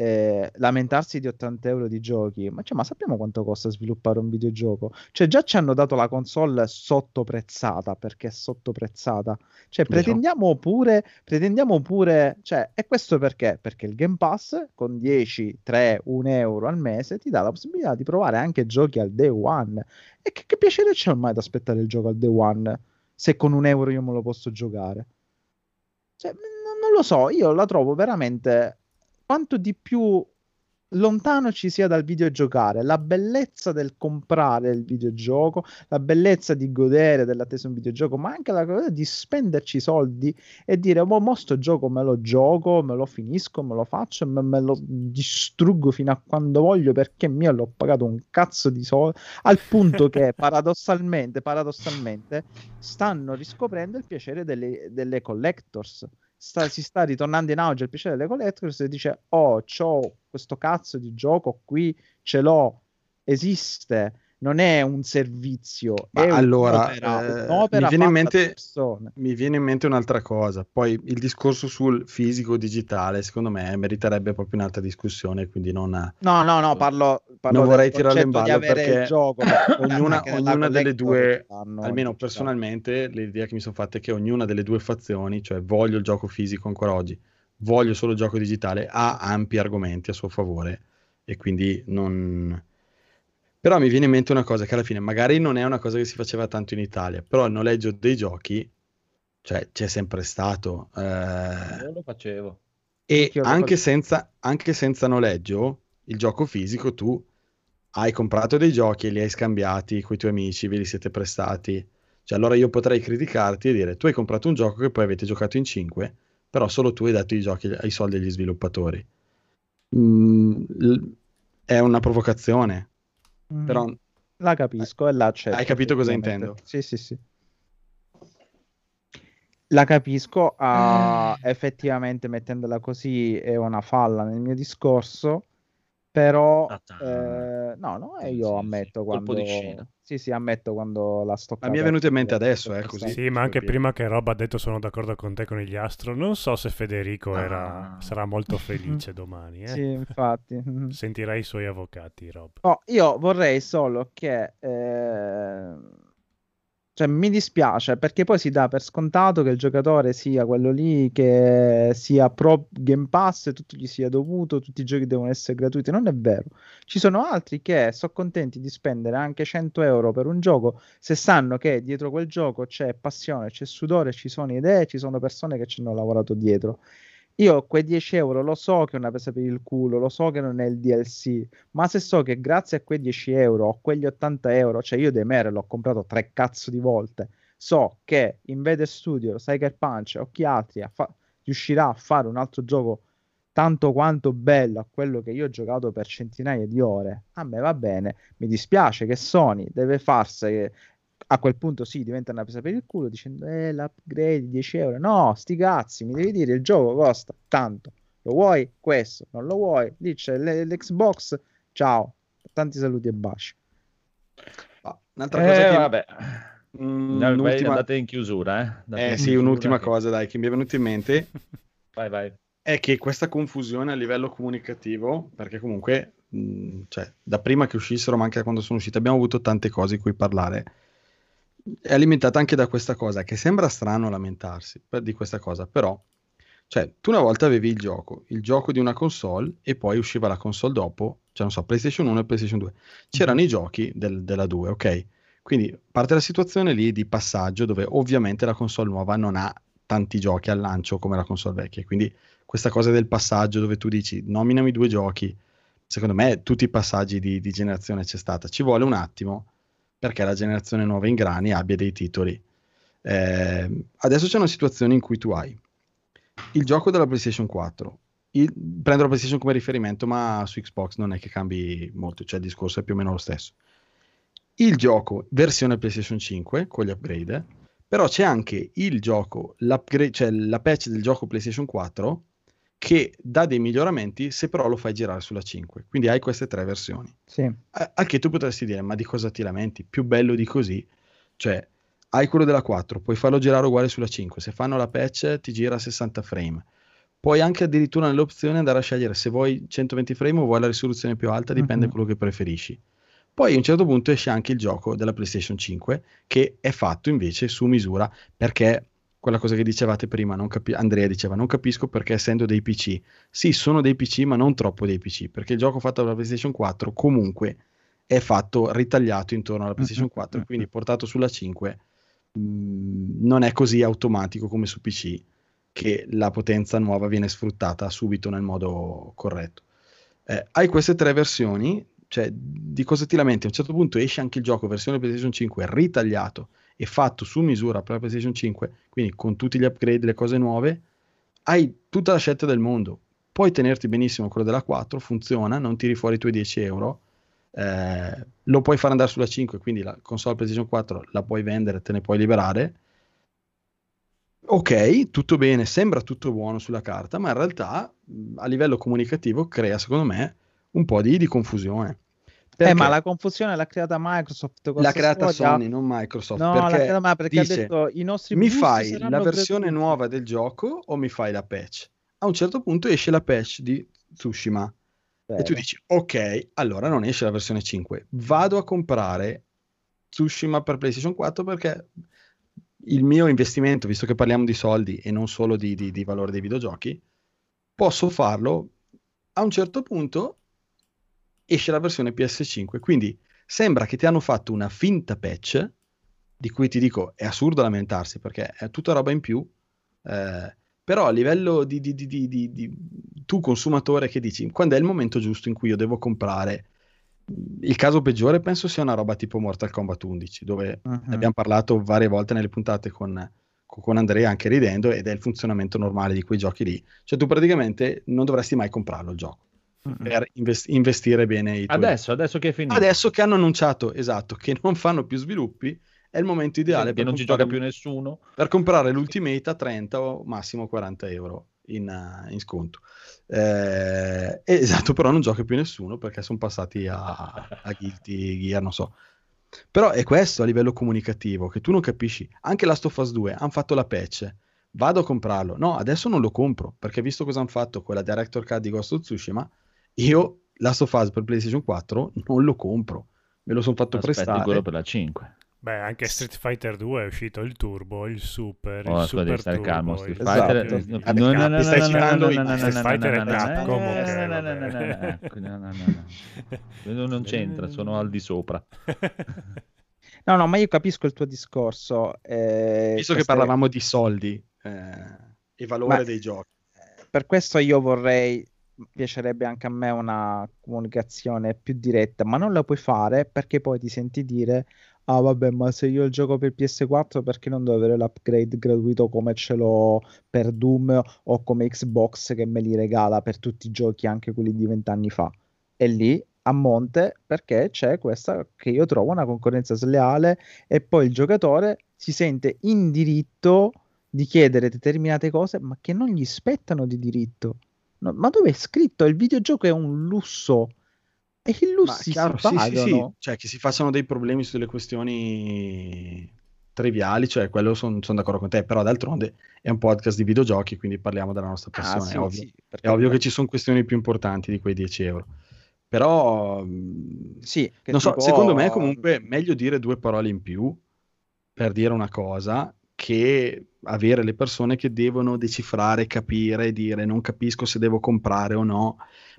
eh, lamentarsi di 80 euro di giochi, ma, cioè, ma sappiamo quanto costa sviluppare un videogioco? Cioè già ci hanno dato la console sottoprezzata, perché è sottoprezzata. Cioè, pretendiamo pure, pretendiamo pure, cioè, e questo perché? Perché il Game Pass con 10, 3, 1 euro al mese ti dà la possibilità di provare anche giochi al day one. E che, che piacere c'è ormai ad aspettare il gioco al day one se con un euro io me lo posso giocare? Cioè, non, lo so, io la trovo veramente quanto di più lontano ci sia dal videogiocare, la bellezza del comprare il videogioco, la bellezza di godere dell'attesa di un videogioco, ma anche la cosa di spenderci soldi e dire, mo, mo sto gioco me lo gioco, me lo finisco, me lo faccio, me, me lo distruggo fino a quando voglio perché mio l'ho pagato un cazzo di soldi, al punto che paradossalmente, paradossalmente stanno riscoprendo il piacere delle, delle collectors. Sta- si sta ritornando in auge il piacere delle collectors e dice oh c'ho questo cazzo di gioco qui ce l'ho esiste non è un servizio Ma è allora, un'opera, eh, un'opera mi viene in mente-. Mi viene in mente un'altra cosa, poi il discorso sul fisico digitale, secondo me, meriterebbe proprio un'altra discussione, quindi non, no no no parlo, parlo non vorrei del tirarla in ballo perché gioco ognuna, ognuna delle due, almeno personalmente, l'idea che mi sono fatta è che ognuna delle due fazioni, cioè voglio il gioco fisico ancora oggi, voglio solo il gioco digitale, ha ampi argomenti a suo favore e quindi non... Però mi viene in mente una cosa che alla fine magari non è una cosa che si faceva tanto in Italia, però il noleggio dei giochi, cioè c'è sempre stato. eh, Io lo facevo. e lo anche faccio. senza, anche senza noleggio, il gioco fisico tu hai comprato dei giochi e li hai scambiati con i tuoi amici, ve li siete prestati. Cioè, allora io potrei criticarti e dire: Tu hai comprato un gioco che poi avete giocato in 5, però solo tu hai dato i, giochi, i soldi agli sviluppatori. Mm, è una provocazione, Mhm. però la capisco e la accetto Hai capito cosa intendo? Sì, sì, sì. La capisco, ah, effettivamente mettendola così è una falla nel mio discorso, però eh, no, no, io sì, ammetto sì, quando di scena. sì, sì, ammetto quando la sto Ma mi è venuto in mente adesso, eh, così. Sì, ma anche prima che Rob ha detto sono d'accordo con te con gli Astro, non so se Federico era- Ah. sarà molto felice domani. eh. Sì, infatti. Sentirai i suoi avvocati, Rob. Oh, io vorrei solo che eh, cioè, mi dispiace perché poi si dà per scontato che il giocatore sia quello lì che sia pro Game Pass e tutto gli sia dovuto, tutti i giochi devono essere gratuiti. Non è vero. Ci sono altri che sono contenti di spendere anche 100 euro per un gioco se sanno che dietro quel gioco c'è passione, c'è sudore, ci sono idee, ci sono persone che ci hanno lavorato dietro. Io quei 10 euro lo so che è una presa per il culo, lo so che non è il DLC, ma se so che grazie a quei 10 euro o quegli 80 euro, cioè io Demere l'ho comprato tre cazzo di volte, so che Invader Studio, Cyber Punch o chi altri fa- riuscirà a fare un altro gioco tanto quanto bello a quello che io ho giocato per centinaia di ore, a me va bene. Mi dispiace che Sony deve farsi a quel punto sì, diventa una presa per il culo dicendo eh, l'upgrade 10 euro. No, sti cazzi, mi devi dire il gioco costa tanto. Lo vuoi? Questo, non lo vuoi? Lì c'è l- l'Xbox. Ciao, tanti saluti e baci. Ah, Un'altra cosa Eh, che... vabbè. Mm, vai, un'ultima- andate in chiusura, eh. Andate Eh in sì, chiusura un'ultima che- cosa dai, che mi è venuta in mente Vai, vai. è che questa confusione a livello comunicativo, perché comunque, mh, cioè, da prima che uscissero, ma anche da quando sono uscite, abbiamo avuto tante cose di cui parlare, è alimentata anche da questa cosa, che sembra strano lamentarsi di questa cosa, però Cioè, tu una volta avevi il gioco, il gioco di una console e poi usciva la console dopo, cioè non so, PlayStation 1 e PlayStation 2. C'erano i giochi del- della 2, ok? Quindi parte la situazione lì di passaggio dove ovviamente la console nuova non ha tanti giochi al lancio come la console vecchia. Quindi questa cosa del passaggio dove tu dici nominami due giochi, secondo me tutti i passaggi di, di generazione c'è stata. Ci vuole un attimo perché la generazione nuova in grani abbia dei titoli. Eh, adesso c'è una situazione in cui tu hai il gioco della PlayStation 4. Il- prendo la PlayStation come riferimento, ma su Xbox non è che cambi molto, cioè il discorso è più o meno lo stesso. Il gioco versione PlayStation 5 con gli upgrade, però c'è anche il gioco, cioè la patch del gioco PlayStation 4 che dà dei miglioramenti se però lo fai girare sulla 5. Quindi hai queste tre versioni. Sì. A- Al che tu potresti dire, ma di cosa ti lamenti? Più bello di così? Cioè, hai quello della 4, puoi farlo girare uguale sulla 5. Se fanno la patch ti gira a 60 frame. Puoi anche addirittura nell'opzione andare a scegliere se vuoi 120 frame o vuoi la risoluzione più alta, dipende Mhm. da quello che preferisci. Poi a un certo punto esce anche il gioco della PlayStation 5 che è fatto invece su misura perché quella cosa che dicevate prima, non capi- Andrea diceva non capisco perché essendo dei PC, sì sono dei PC ma non troppo dei PC perché il gioco fatto dalla PlayStation 4 comunque è fatto ritagliato intorno alla PlayStation 4 quindi portato sulla 5 mh, non è così automatico come su PC che la potenza nuova viene sfruttata subito nel modo corretto. Eh, hai queste tre versioni, cioè di cosa ti lamenti? A un certo punto esce anche il gioco versione PlayStation 5 ritagliato e fatto su misura per la PlayStation 5, quindi con tutti gli upgrade, le cose nuove, hai tutta la scelta del mondo. Puoi tenerti benissimo quello della 4, funziona, non tiri fuori i tuoi 10 euro, eh, lo puoi fare andare sulla 5, quindi la console PlayStation 4 la puoi vendere, te ne puoi liberare. Ok, tutto bene, sembra tutto buono sulla carta, ma in realtà a livello comunicativo crea, secondo me, un po' di, di confusione. Eh, ma la confusione l'ha creata Microsoft. l'ha creata storia. Sony, non Microsoft. No, l'ha perché creata ma perché dice, ha detto i nostri mi fai la versione gratuiti. nuova del gioco o mi fai la patch? A un certo punto esce la patch di Tsushima e tu dici, ok, allora non esce la versione 5, vado a comprare Tsushima per PlayStation 4 perché il mio investimento, visto che parliamo di soldi e non solo di, di- di valore dei videogiochi, posso farlo a un certo punto esce la versione PS5, quindi sembra che ti hanno fatto una finta patch, di cui ti dico è assurdo lamentarsi perché è tutta roba in più, eh, però a livello di, di- di- di- tu consumatore che dici quando è il momento giusto in cui io devo comprare, il caso peggiore penso sia una roba tipo Mortal Kombat 11, dove ne abbiamo parlato varie volte nelle puntate con, con Andrea anche ridendo ed è il funzionamento normale di quei giochi lì. Cioè tu praticamente non dovresti mai comprarlo il gioco. Per invest- investire bene i. Adesso, adesso che è finito. Adesso che hanno annunciato, esatto, che non fanno più sviluppi, è il momento ideale che per non ci gioca più nessuno. per comprare l'Ultimate a 30 o massimo 40 euro in, eh, in sconto. Eh, esatto, però non gioca più nessuno perché sono passati a, a Guilty Gear, non so. Però è questo a livello comunicativo, che tu non capisci. Anche of Us 2 hanno fatto la patch, vado a comprarlo. No, adesso non lo compro, perché visto cosa hanno fatto con la Director Cut di Ghost of Tsushima, io Last of Us per PlayStation 4 non lo compro. Me lo sono fatto Aspetti prestare. quello per la 5. Beh, anche Street Fighter 2 è uscito il turbo, il super, Oh, il scusa, devi super stare turbo. calmo. Street Esatto. Fighter. No, no, no, no, stai no, citando Street Fighter no, Capcom, no, ok, no, no, ecco. Non c'entra, sono al di sopra. No, no, ma io capisco il tuo discorso. eh, Visto che parlavamo di soldi eh, e valore Ma- dei giochi. Per questo io vorrei, piacerebbe anche a me una comunicazione più diretta, ma non la puoi fare perché poi ti senti dire, ah vabbè, ma se io gioco per PS4 perché non devo avere l'upgrade gratuito come ce l'ho per Doom o come Xbox che me li regala per tutti i giochi, anche quelli di vent'anni fa. E lì a monte perché c'è questa che io trovo una concorrenza sleale e poi il giocatore si sente in diritto di chiedere determinate cose, ma che non gli spettano di diritto. No, ma dove è scritto? Il videogioco è un lusso e i Ma lussi chiaro, si sì, sì, sì, cioè che si facciano dei problemi sulle questioni triviali, cioè quello sono d'accordo con te, però d'altronde è un podcast di videogiochi, quindi parliamo della nostra Ah, passione, sì, è ovvio. sì, È ovvio che ci sono questioni più importanti di quei 10 euro. Però, Sì, non so, secondo me comunque meglio dire due parole in più per dire una cosa che avere le persone che devono decifrare, capire, dire non capisco se devo comprare o no,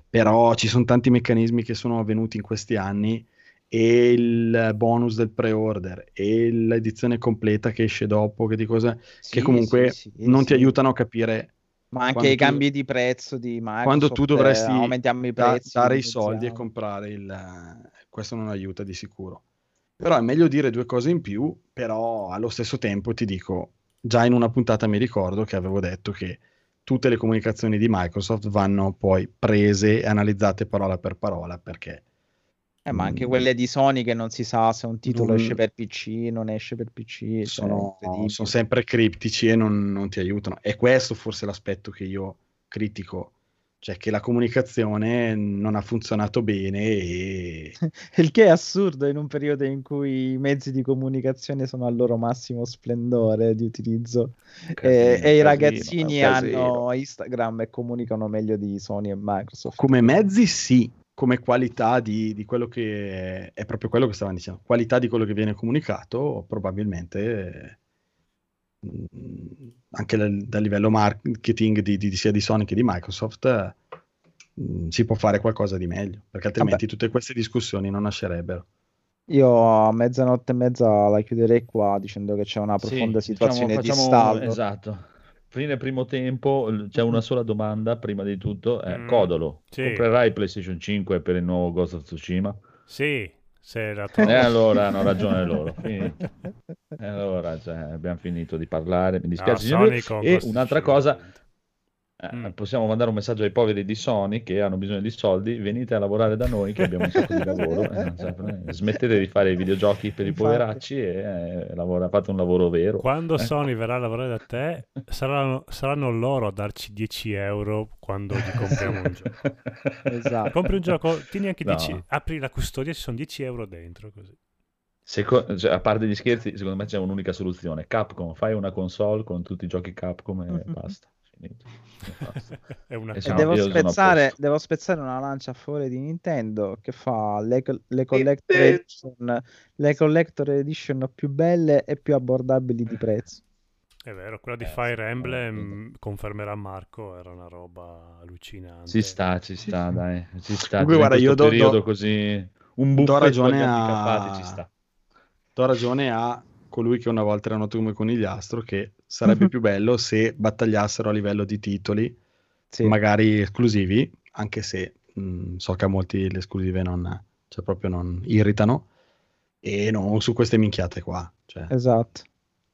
però ci sono tanti meccanismi che sono avvenuti in questi anni e il bonus del pre-order e l'edizione completa che esce dopo, che, di cosa, Sì, che comunque sì, sì, non ti aiutano a capire Ma anche i tu- cambi di prezzo di Microsoft, quando tu eh, dovresti aumentiamo i da- prezzi, dare i soldi e comprare il... Questo non aiuta di sicuro. Però è meglio dire due cose in più, però allo stesso tempo ti dico, già in una puntata mi ricordo che avevo detto che tutte le comunicazioni di Microsoft vanno poi prese e analizzate parola per parola perché Eh, ma anche Mm. quelle di Sony che non si sa se un titolo Non- esce per PC, non esce per PC, cioè, sono, sono sempre criptici e non, non ti aiutano. E questo forse è l'aspetto che io critico, cioè che la comunicazione non ha funzionato bene e Il che è assurdo in un periodo in cui i mezzi di comunicazione sono al loro massimo splendore di utilizzo e, Casino, e i casino, ragazzini casino. hanno Instagram e comunicano meglio di Sony e Microsoft. come mezzi sì, come qualità di, di quello che è proprio quello che stavano dicendo, qualità di quello che viene comunicato, probabilmente anche dal, livello marketing di, di- sia di Sony che di Microsoft eh, mm, si può fare qualcosa di meglio, perché altrimenti tutte queste discussioni non nascerebbero. Io a mezzanotte e mezza la chiuderei qua dicendo che c'è una Sì, profonda diciamo, situazione di facciamo- stallo. Esatto. Fine primo tempo, c'è una sola domanda prima di tutto. eh, Mm, Codolo, sì. comprerai PlayStation 5 per il nuovo Ghost of Tsushima? Sì, se la E trovo. allora hanno ragione loro. E allora cioè, abbiamo finito di parlare. Mi dispiace, No, E un'altra cosa. Eh, Mm. possiamo mandare un messaggio ai poveri di Sony che hanno bisogno di soldi. Venite a lavorare da noi che abbiamo un sacco di lavoro. eh, Smettete di fare i videogiochi per i Infatti. poveracci e eh, lavora- fate un lavoro vero. Quando Eh. Sony verrà a lavorare da te, saranno, saranno loro a darci 10 euro quando gli compriamo un gioco. Esatto. Compri un gioco, tieni anche No. 10, apri la custodia, ci sono 10 euro dentro. Così. Seco- cioè, a parte gli scherzi, secondo me c'è un'unica soluzione. Capcom, fai una console con tutti i giochi Capcom e. E basta. È una E devo spezzare, devo spezzare una lancia a favore di Nintendo che fa le, le collector, edition, le collector edition più belle e più abbordabili di prezzo. È vero, quella di Eh, Fire Emblem, confermerà Marco, era una roba allucinante. Ci sta, ci sta, dai. Ci sta. Comunque, guarda, io do- periodo do- così un do buffet ragione a- handicappati ci sta. Do ragione a colui che una volta era noto come conigliastro che sarebbe più bello se battagliassero a livello di titoli, Sì. magari esclusivi, anche se mh, so che a molti le esclusive non, cioè proprio non irritano, e non su queste minchiate qua. Cioè, Esatto.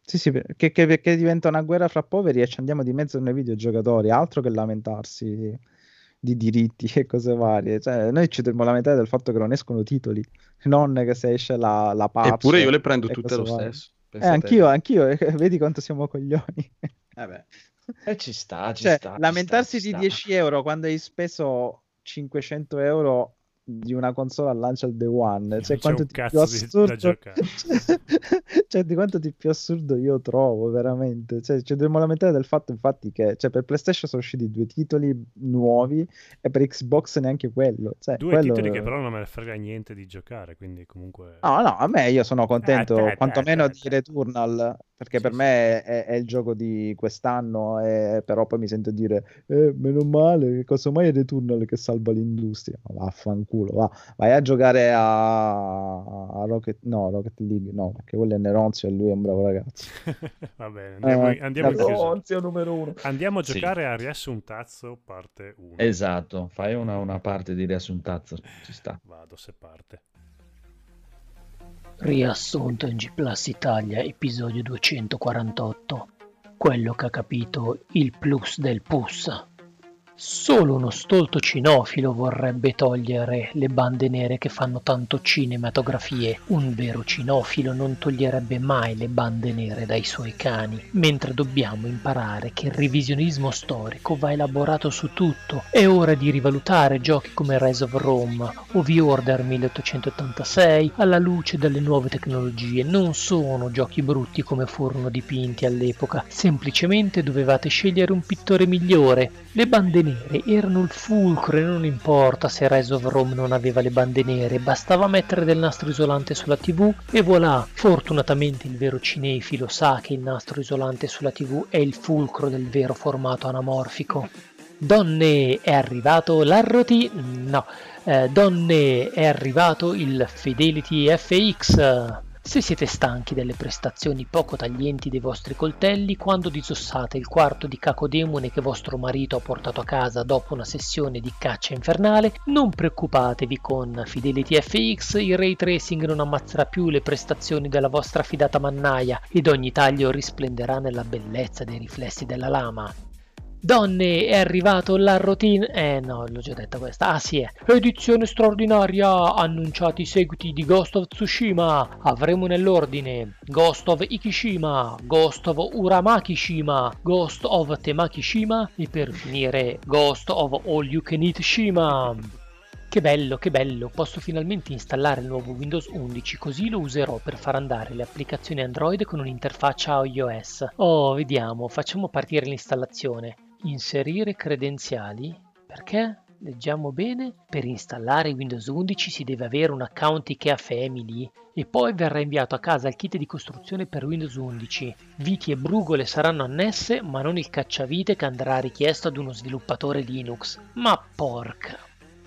Sì, sì, perché, che- perché diventa una guerra fra poveri e ci andiamo di mezzo noi videogiocatori, altro che lamentarsi di diritti e cose varie. Cioè, noi ci dobbiamo lamentare del fatto che non escono titoli, non che se esce la, la patch. Eppure io le prendo tutte lo varie. stesso. Eh, anch'io, anch'io, eh, vedi quanto siamo coglioni. Eh beh. Eh, ci sta, ci Cioè, sta. ci lamentarsi sta, ci di sta. 10 euro quando hai speso 500 euro di una console al lancio al day one, cioè quanto un di più cazzo di- assurdo, da giocare. cioè di quanto di più assurdo io trovo veramente, cioè ci dobbiamo lamentare del fatto infatti che cioè, per PlayStation sono usciti due titoli nuovi e per Xbox neanche quello, cioè, Due quello- titoli che però non me ne frega niente di giocare, quindi comunque... No, no, a me io sono contento Eh, te, quantomeno te, di te. Returnal, perché Sì, per sì. me è, è il gioco di quest'anno, e però poi mi sento dire, eh, meno male, che casomai è Returnal che salva l'industria. Ma Vaffanculo, va. Vai a giocare a, a Rocket, no, Rocket League, no, perché quello è Neronzio e lui è un bravo ragazzo. Va bene, andiamo, Eh, andiamo uno. Andiamo a Sì. giocare a Riassuntazzo parte 1. Esatto, fai una, una parte di riassuntazzo, ci sta. Vado se parte. Riassunto in G Plus Italia, episodio 248. Quello che ha capito il plus del pus. Solo uno stolto cinofilo vorrebbe togliere le bande nere che fanno tanto cinematografie. Un vero cinofilo non toglierebbe mai le bande nere dai suoi cani. Mentre dobbiamo imparare che il revisionismo storico va elaborato su tutto. È ora di rivalutare giochi come Rise of Rome o The Order 1886 alla luce delle nuove tecnologie. Non sono giochi brutti come furono dipinti all'epoca. Semplicemente dovevate scegliere un pittore migliore. Le bande nere erano il fulcro e non importa se Rise of Rome non aveva le bande nere, bastava mettere del nastro isolante sulla tv e voilà! Fortunatamente il vero cinefilo sa che il nastro isolante sulla tv è il fulcro del vero formato anamorfico. Donne, è arrivato l'Arroti... no, eh, donne, è arrivato il Fidelity FX. Se siete stanchi delle prestazioni poco taglienti dei vostri coltelli quando disossate il quarto di cacodemone che vostro marito ha portato a casa dopo una sessione di caccia infernale, non preoccupatevi con Fidelity FX, il ray tracing non ammazzerà più le prestazioni della vostra fidata mannaia ed ogni taglio risplenderà nella bellezza dei riflessi della lama. Donne, è arrivato la routine. Eh no, l'ho già detta questa. Ah sì, è. Edizione straordinaria. Annunciati i seguiti di Ghost of Tsushima. Avremo nell'ordine Ghost of Ikishima, Ghost of Uramakishima, Ghost of Temakishima e per finire Ghost of All You Can Eat Shima. Che bello, che bello, posso finalmente installare il nuovo Windows 11 così lo userò per far andare le applicazioni Android con un'interfaccia iOS. Oh, vediamo, facciamo partire l'installazione. Inserire credenziali? Perché? Leggiamo bene. Per installare Windows 11 si deve avere un account IKEA Family e poi verrà inviato a casa il kit di costruzione per Windows 11. Viti e brugole saranno annesse, ma non il cacciavite che andrà richiesto ad uno sviluppatore Linux. Ma porca!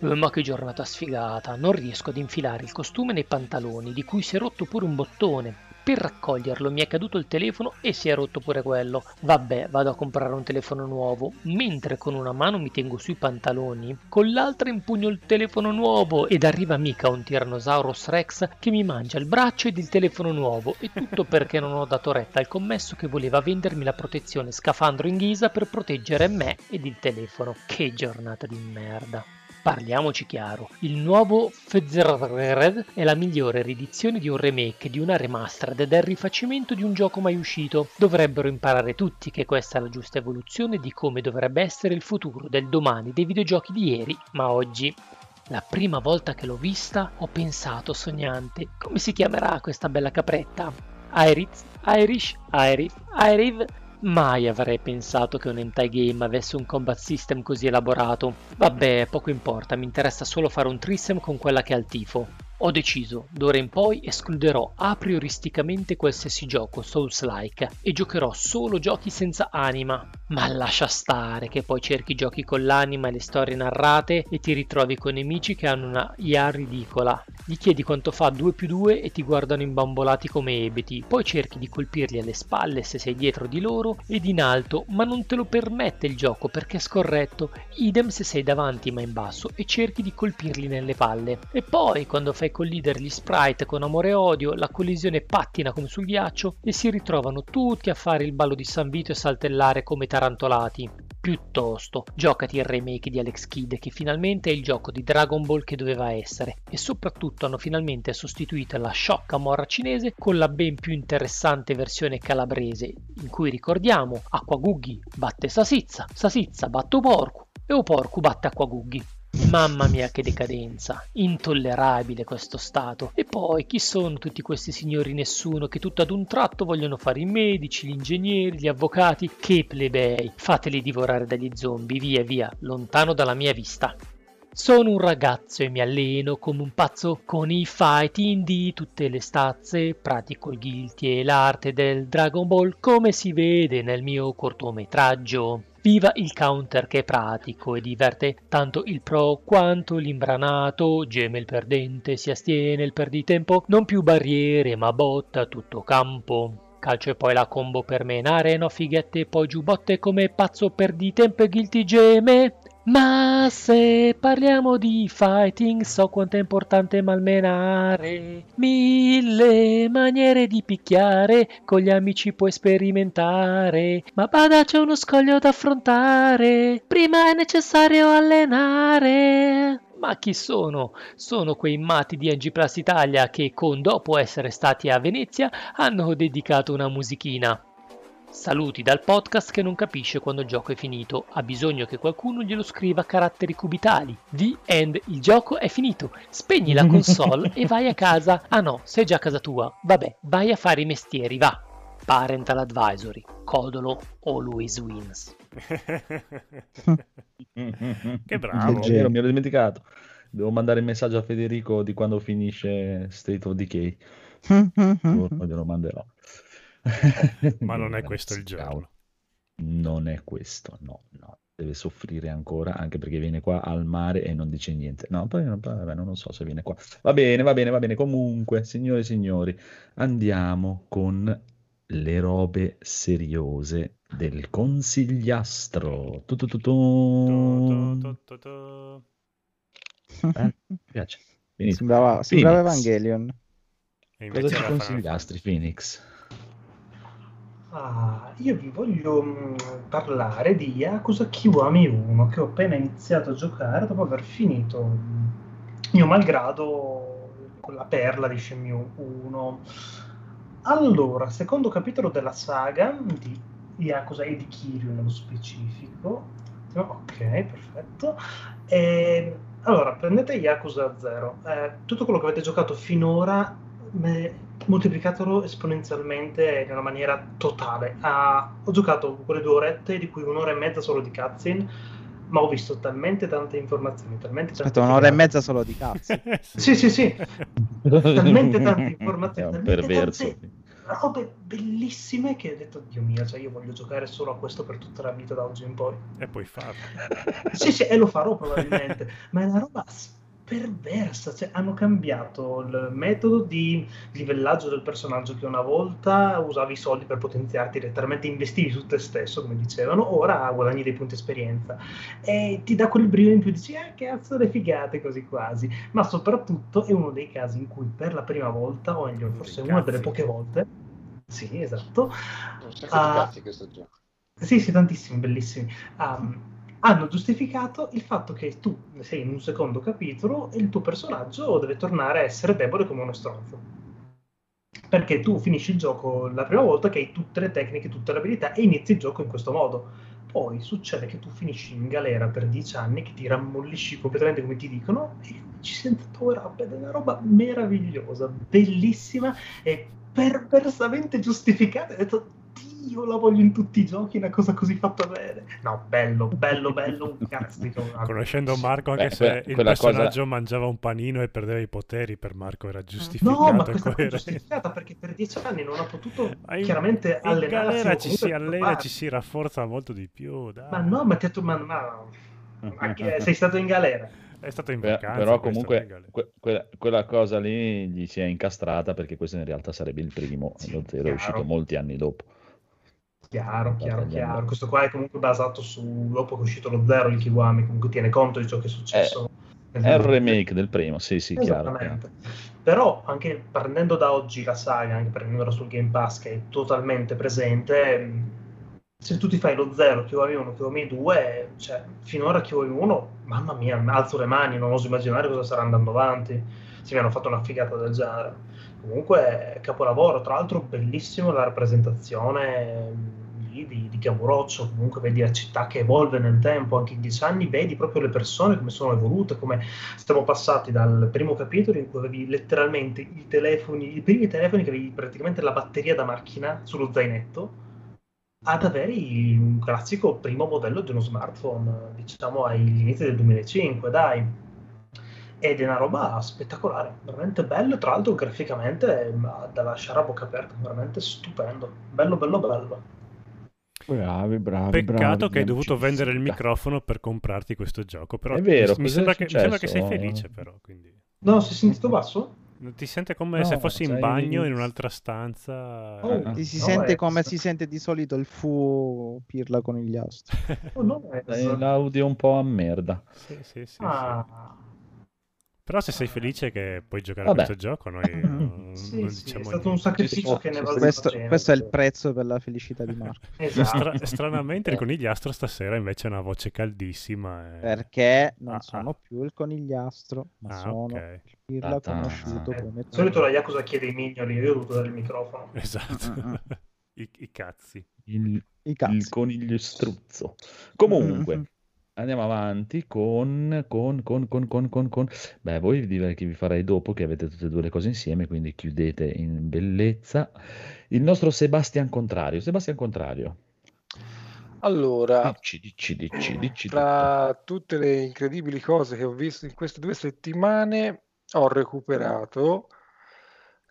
Eh, ma che giornata sfigata, non riesco ad infilare il costume nei pantaloni, di cui si è rotto pure un bottone. Per raccoglierlo mi è caduto il telefono e si è rotto pure quello. Vabbè, vado a comprare un telefono nuovo. Mentre con una mano mi tengo sui pantaloni, con l'altra impugno il telefono nuovo ed arriva mica un Tyrannosaurus Rex che mi mangia il braccio ed il telefono nuovo. E tutto perché non ho dato retta al commesso che voleva vendermi la protezione scafandro in ghisa per proteggere me ed il telefono. Che giornata di merda. Parliamoci chiaro, il nuovo Fezzered è la migliore riedizione di un remake, di una remastered ed è il rifacimento di un gioco mai uscito. Dovrebbero imparare tutti che questa è la giusta evoluzione di come dovrebbe essere il futuro del domani dei videogiochi di ieri, ma oggi. La prima volta che l'ho vista ho pensato sognante, come si chiamerà questa bella capretta? Iris, Irish, Irif, Iriv, Mai avrei pensato che un hentai game avesse un combat system così elaborato. Vabbè, poco importa, mi interessa solo fare un trisem con quella che ha il tifo. Ho deciso, d'ora in poi escluderò a prioristicamente qualsiasi gioco Souls-like e giocherò solo giochi senza anima. Ma lascia stare che poi cerchi giochi con l'anima e le storie narrate e ti ritrovi con nemici che hanno una IA ridicola. Gli chiedi quanto fa 2 più 2 e ti guardano imbambolati come ebeti, poi cerchi di colpirli alle spalle se sei dietro di loro ed in alto, ma non te lo permette il gioco perché è scorretto, idem se sei davanti ma in basso e cerchi di colpirli nelle palle. E poi quando fai collidere gli sprite con amore e odio, la collisione pattina come sul ghiaccio e si ritrovano tutti a fare il ballo di San Vito e saltellare come tarantolati. Piuttosto, giocati il remake di Alex Kidd che finalmente è il gioco di Dragon Ball che doveva essere e soprattutto hanno finalmente sostituito la sciocca morra cinese con la ben più interessante versione calabrese in cui ricordiamo Acquagughi batte Sasizza, Sasizza batte Oporcu e Oporcu batte Acquagughi. Mamma mia che decadenza, intollerabile questo stato. E poi chi sono tutti questi signori nessuno che tutto ad un tratto vogliono fare i medici, gli ingegneri, gli avvocati? Che plebei, fateli divorare dagli zombie, via via, lontano dalla mia vista. Sono un ragazzo e mi alleno come un pazzo con i fighting di tutte le stazze, pratico il guilty e l'arte del Dragon Ball come si vede nel mio cortometraggio. Viva il counter che è pratico e diverte tanto il pro quanto l'imbranato, geme il perdente, si astiene il perditempo, non più barriere ma botta tutto campo. Calcio e poi la combo per menare, no fighette poi giubbotte come pazzo perditempo e guilty geme. Ma se parliamo di fighting, so quanto è importante malmenare. Mille maniere di picchiare, con gli amici puoi sperimentare. Ma bada, c'è uno scoglio da affrontare. Prima è necessario allenare. Ma chi sono? Sono quei matti di NG Plus Italia che, con dopo essere stati a Venezia, hanno dedicato una musichina. Saluti dal podcast che non capisce quando il gioco è finito, ha bisogno che qualcuno glielo scriva a caratteri cubitali. The end, il gioco è finito. Spegni la console e vai a casa. Ah no, sei già a casa tua. Vabbè, vai a fare i mestieri, va. Parental Advisory, Codolo Always Wins. che bravo. Vero, mi ero dimenticato. Devo mandare il messaggio a Federico di quando finisce State of Decay. Poi glielo manderò. Ma non è questo il giorno. Non è questo, no, no. Deve soffrire ancora, anche perché viene qua al mare e non dice niente. No, poi vabbè, non lo so se viene qua. Va bene, va bene, va bene. Comunque, signore e signori, andiamo con le robe seriose del consigliastro. Tu, tu, tu, tu. Tu, tu, tu, tu. Eh, mi piace. Sembrava, sembrava. Evangelion. E Cosa invece ci consigliastri, Phoenix? Ah, io vi voglio mm, parlare di Yakuza Kiwami 1 che ho appena iniziato a giocare dopo aver finito mm, mio malgrado con la perla di Shenmue 1. Allora, secondo capitolo della saga di Yakuza e di Kiryu nello specifico. Ok, perfetto. E, allora, prendete Yakuza 0. Eh, tutto quello che avete giocato finora me- moltiplicatelo esponenzialmente in una maniera totale. Ah, ho giocato quelle due orette, di cui un'ora e mezza solo di cutscene, ma ho visto talmente tante informazioni, talmente tante Aspetta, un'ora e mezza solo di cazzo. Sì, sì, sì. Talmente tante informazioni, È un talmente perverso. tante robe bellissime che ho detto, Dio mio, cioè io voglio giocare solo a questo per tutta la vita da oggi in poi. e puoi farlo. Sì, sì, e lo farò probabilmente, ma è una roba perversa, cioè hanno cambiato il metodo di livellaggio del personaggio che una volta usavi i soldi per potenziarti, letteralmente investivi su te stesso, come dicevano, ora guadagni dei punti esperienza e ti dà quel brio in più, dici, ah cazzo le figate così quasi, ma soprattutto è uno dei casi in cui per la prima volta, o meglio, forse una delle poche volte, sì, esatto, Un sacco Ah. di cazzi questo gioco. sì, sì, tantissimi, bellissimi. Um, hanno giustificato il fatto che tu sei in un secondo capitolo e il tuo personaggio deve tornare a essere debole come uno stronzo. Perché tu finisci il gioco la prima volta che hai tutte le tecniche, tutte le abilità e inizi il gioco in questo modo. Poi succede che tu finisci in galera per dieci anni, che ti rammollisci completamente come ti dicono, e ci senza power up ed è una roba meravigliosa, bellissima e perversamente giustificata. Ho detto, Dio, la voglio in tutti i giochi, una cosa così fatta bene. No, bello, bello, bello, un cazzo di una- Conoscendo Marco, anche Beh, se que- il quella cosa- personaggio mangiava un panino e perdeva i poteri, per Marco era giustificato No, ma questa cosa è giustificata perché per dieci anni non ha potuto in- chiaramente in allenarsi. galera o ci si allena, provare. ci si rafforza molto di più. Dai. Ma no, ma ti ha detto, ma, ma- ma che- sei stato in galera? È stato in vacanza. però comunque in galera. que- quella, quella cosa lì gli si è incastrata perché questo in realtà sarebbe il primo, Sì, lo zero è chiaro. uscito molti anni dopo. Chiaro, chiaro, chiaro. Questo qua è comunque basato su, dopo che è uscito lo zero, il Kiwami, comunque tiene conto di ciò che è successo. nel È il gioco. remake del primo, sì, sì, chiaro. Però anche prendendo da oggi la saga, anche prendendola sul Game Pass che è totalmente presente, mh, se tu ti fai lo 0, Kiwami 1, Kiwami 2, cioè finora Kiwami 1, mamma mia, alzo le mani, non oso immaginare cosa sarà andando avanti, se mi hanno fatto una figata del genere. Comunque capolavoro, tra l'altro bellissimo la rappresentazione mh, lì di, di Kamurocho, comunque vedi la città che evolve nel tempo, anche in dieci anni vedi proprio le persone come sono evolute, come siamo passati dal primo capitolo in cui avevi letteralmente i telefoni, i primi telefoni che avevi praticamente la batteria da macchina sullo zainetto, ad avere un classico primo modello di uno smartphone, diciamo agli inizi del 2005, dai. Ed è una roba spettacolare, veramente bello, tra l'altro graficamente è da lasciare a bocca aperta, veramente stupendo, bello, bello, bello. Bravi, bravi, Peccato che hai dovuto vendere il microfono per comprarti questo gioco. Però È vero, mi, sembra che, mi sembra che sei felice, però. Quindi. No, si è sentito basso? Ti sente come No, se fossi in sei- bagno in un'altra stanza. Oh, Ah. Ti si No, sente come si sente di solito il fu Pirla conigliastro. Oh, no, è- l'audio un po' a merda. Sì, sì, sì, sì. Ah, Però se sei felice che puoi giocare Vabbè. a questo gioco, noi non, sì, non sì, diciamo è stato un niente. sacrificio Sì, che ne sì, vale sì. Questo, questo è il prezzo per la felicità di Marco. Esatto. Stra- stranamente il conigliastro stasera invece ha una voce caldissima. e- Perché non Ah, sono ah. più il conigliastro, ma Ah, sono ok. il Pirla Ta-ta. conosciuto Eh, come di solito la Yakuza chiede i mignoli, io ho dovuto dare il microfono. Esatto. Mm, mm. I, I cazzi. Il, i cazzi. il coniglio struzzo. Comunque, Mm. Andiamo avanti con, con, con, con, con, con, con... Beh, voi direi che vi farei dopo, che avete tutte e due le cose insieme, quindi chiudete in bellezza. Il nostro Sebastian Contrario. Sebastian Contrario. Allora, Dici, dici, dici, dici tutto. tra tutte le incredibili cose che ho visto in queste due settimane, ho recuperato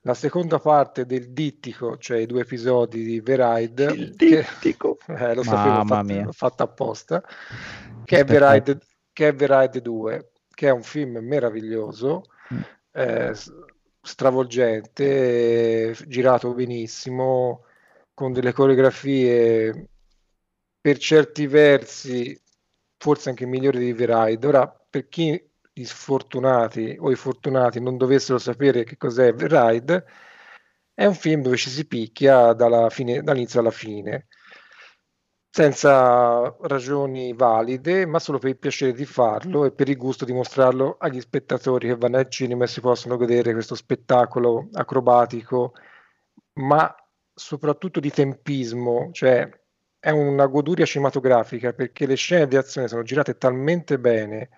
la seconda parte del dittico, cioè i due episodi di Veride, Il che dittico. eh, lo sapevo, fatto, mia. l'ho fatto apposta, che è. Veride, che è Veride 2, che è un film meraviglioso, Mm. eh, stravolgente, girato benissimo, con delle coreografie per certi versi forse anche migliori di Veride. Ora, per chi gli sfortunati o i fortunati non dovessero sapere che cos'è Veride, è un film dove ci si picchia fine- dall'inizio alla fine, senza ragioni valide, ma solo per il piacere di farlo e per il gusto di mostrarlo agli spettatori che vanno al cinema e si possono godere questo spettacolo acrobatico, ma soprattutto di tempismo, cioè è una goduria cinematografica perché le scene di azione sono girate talmente bene,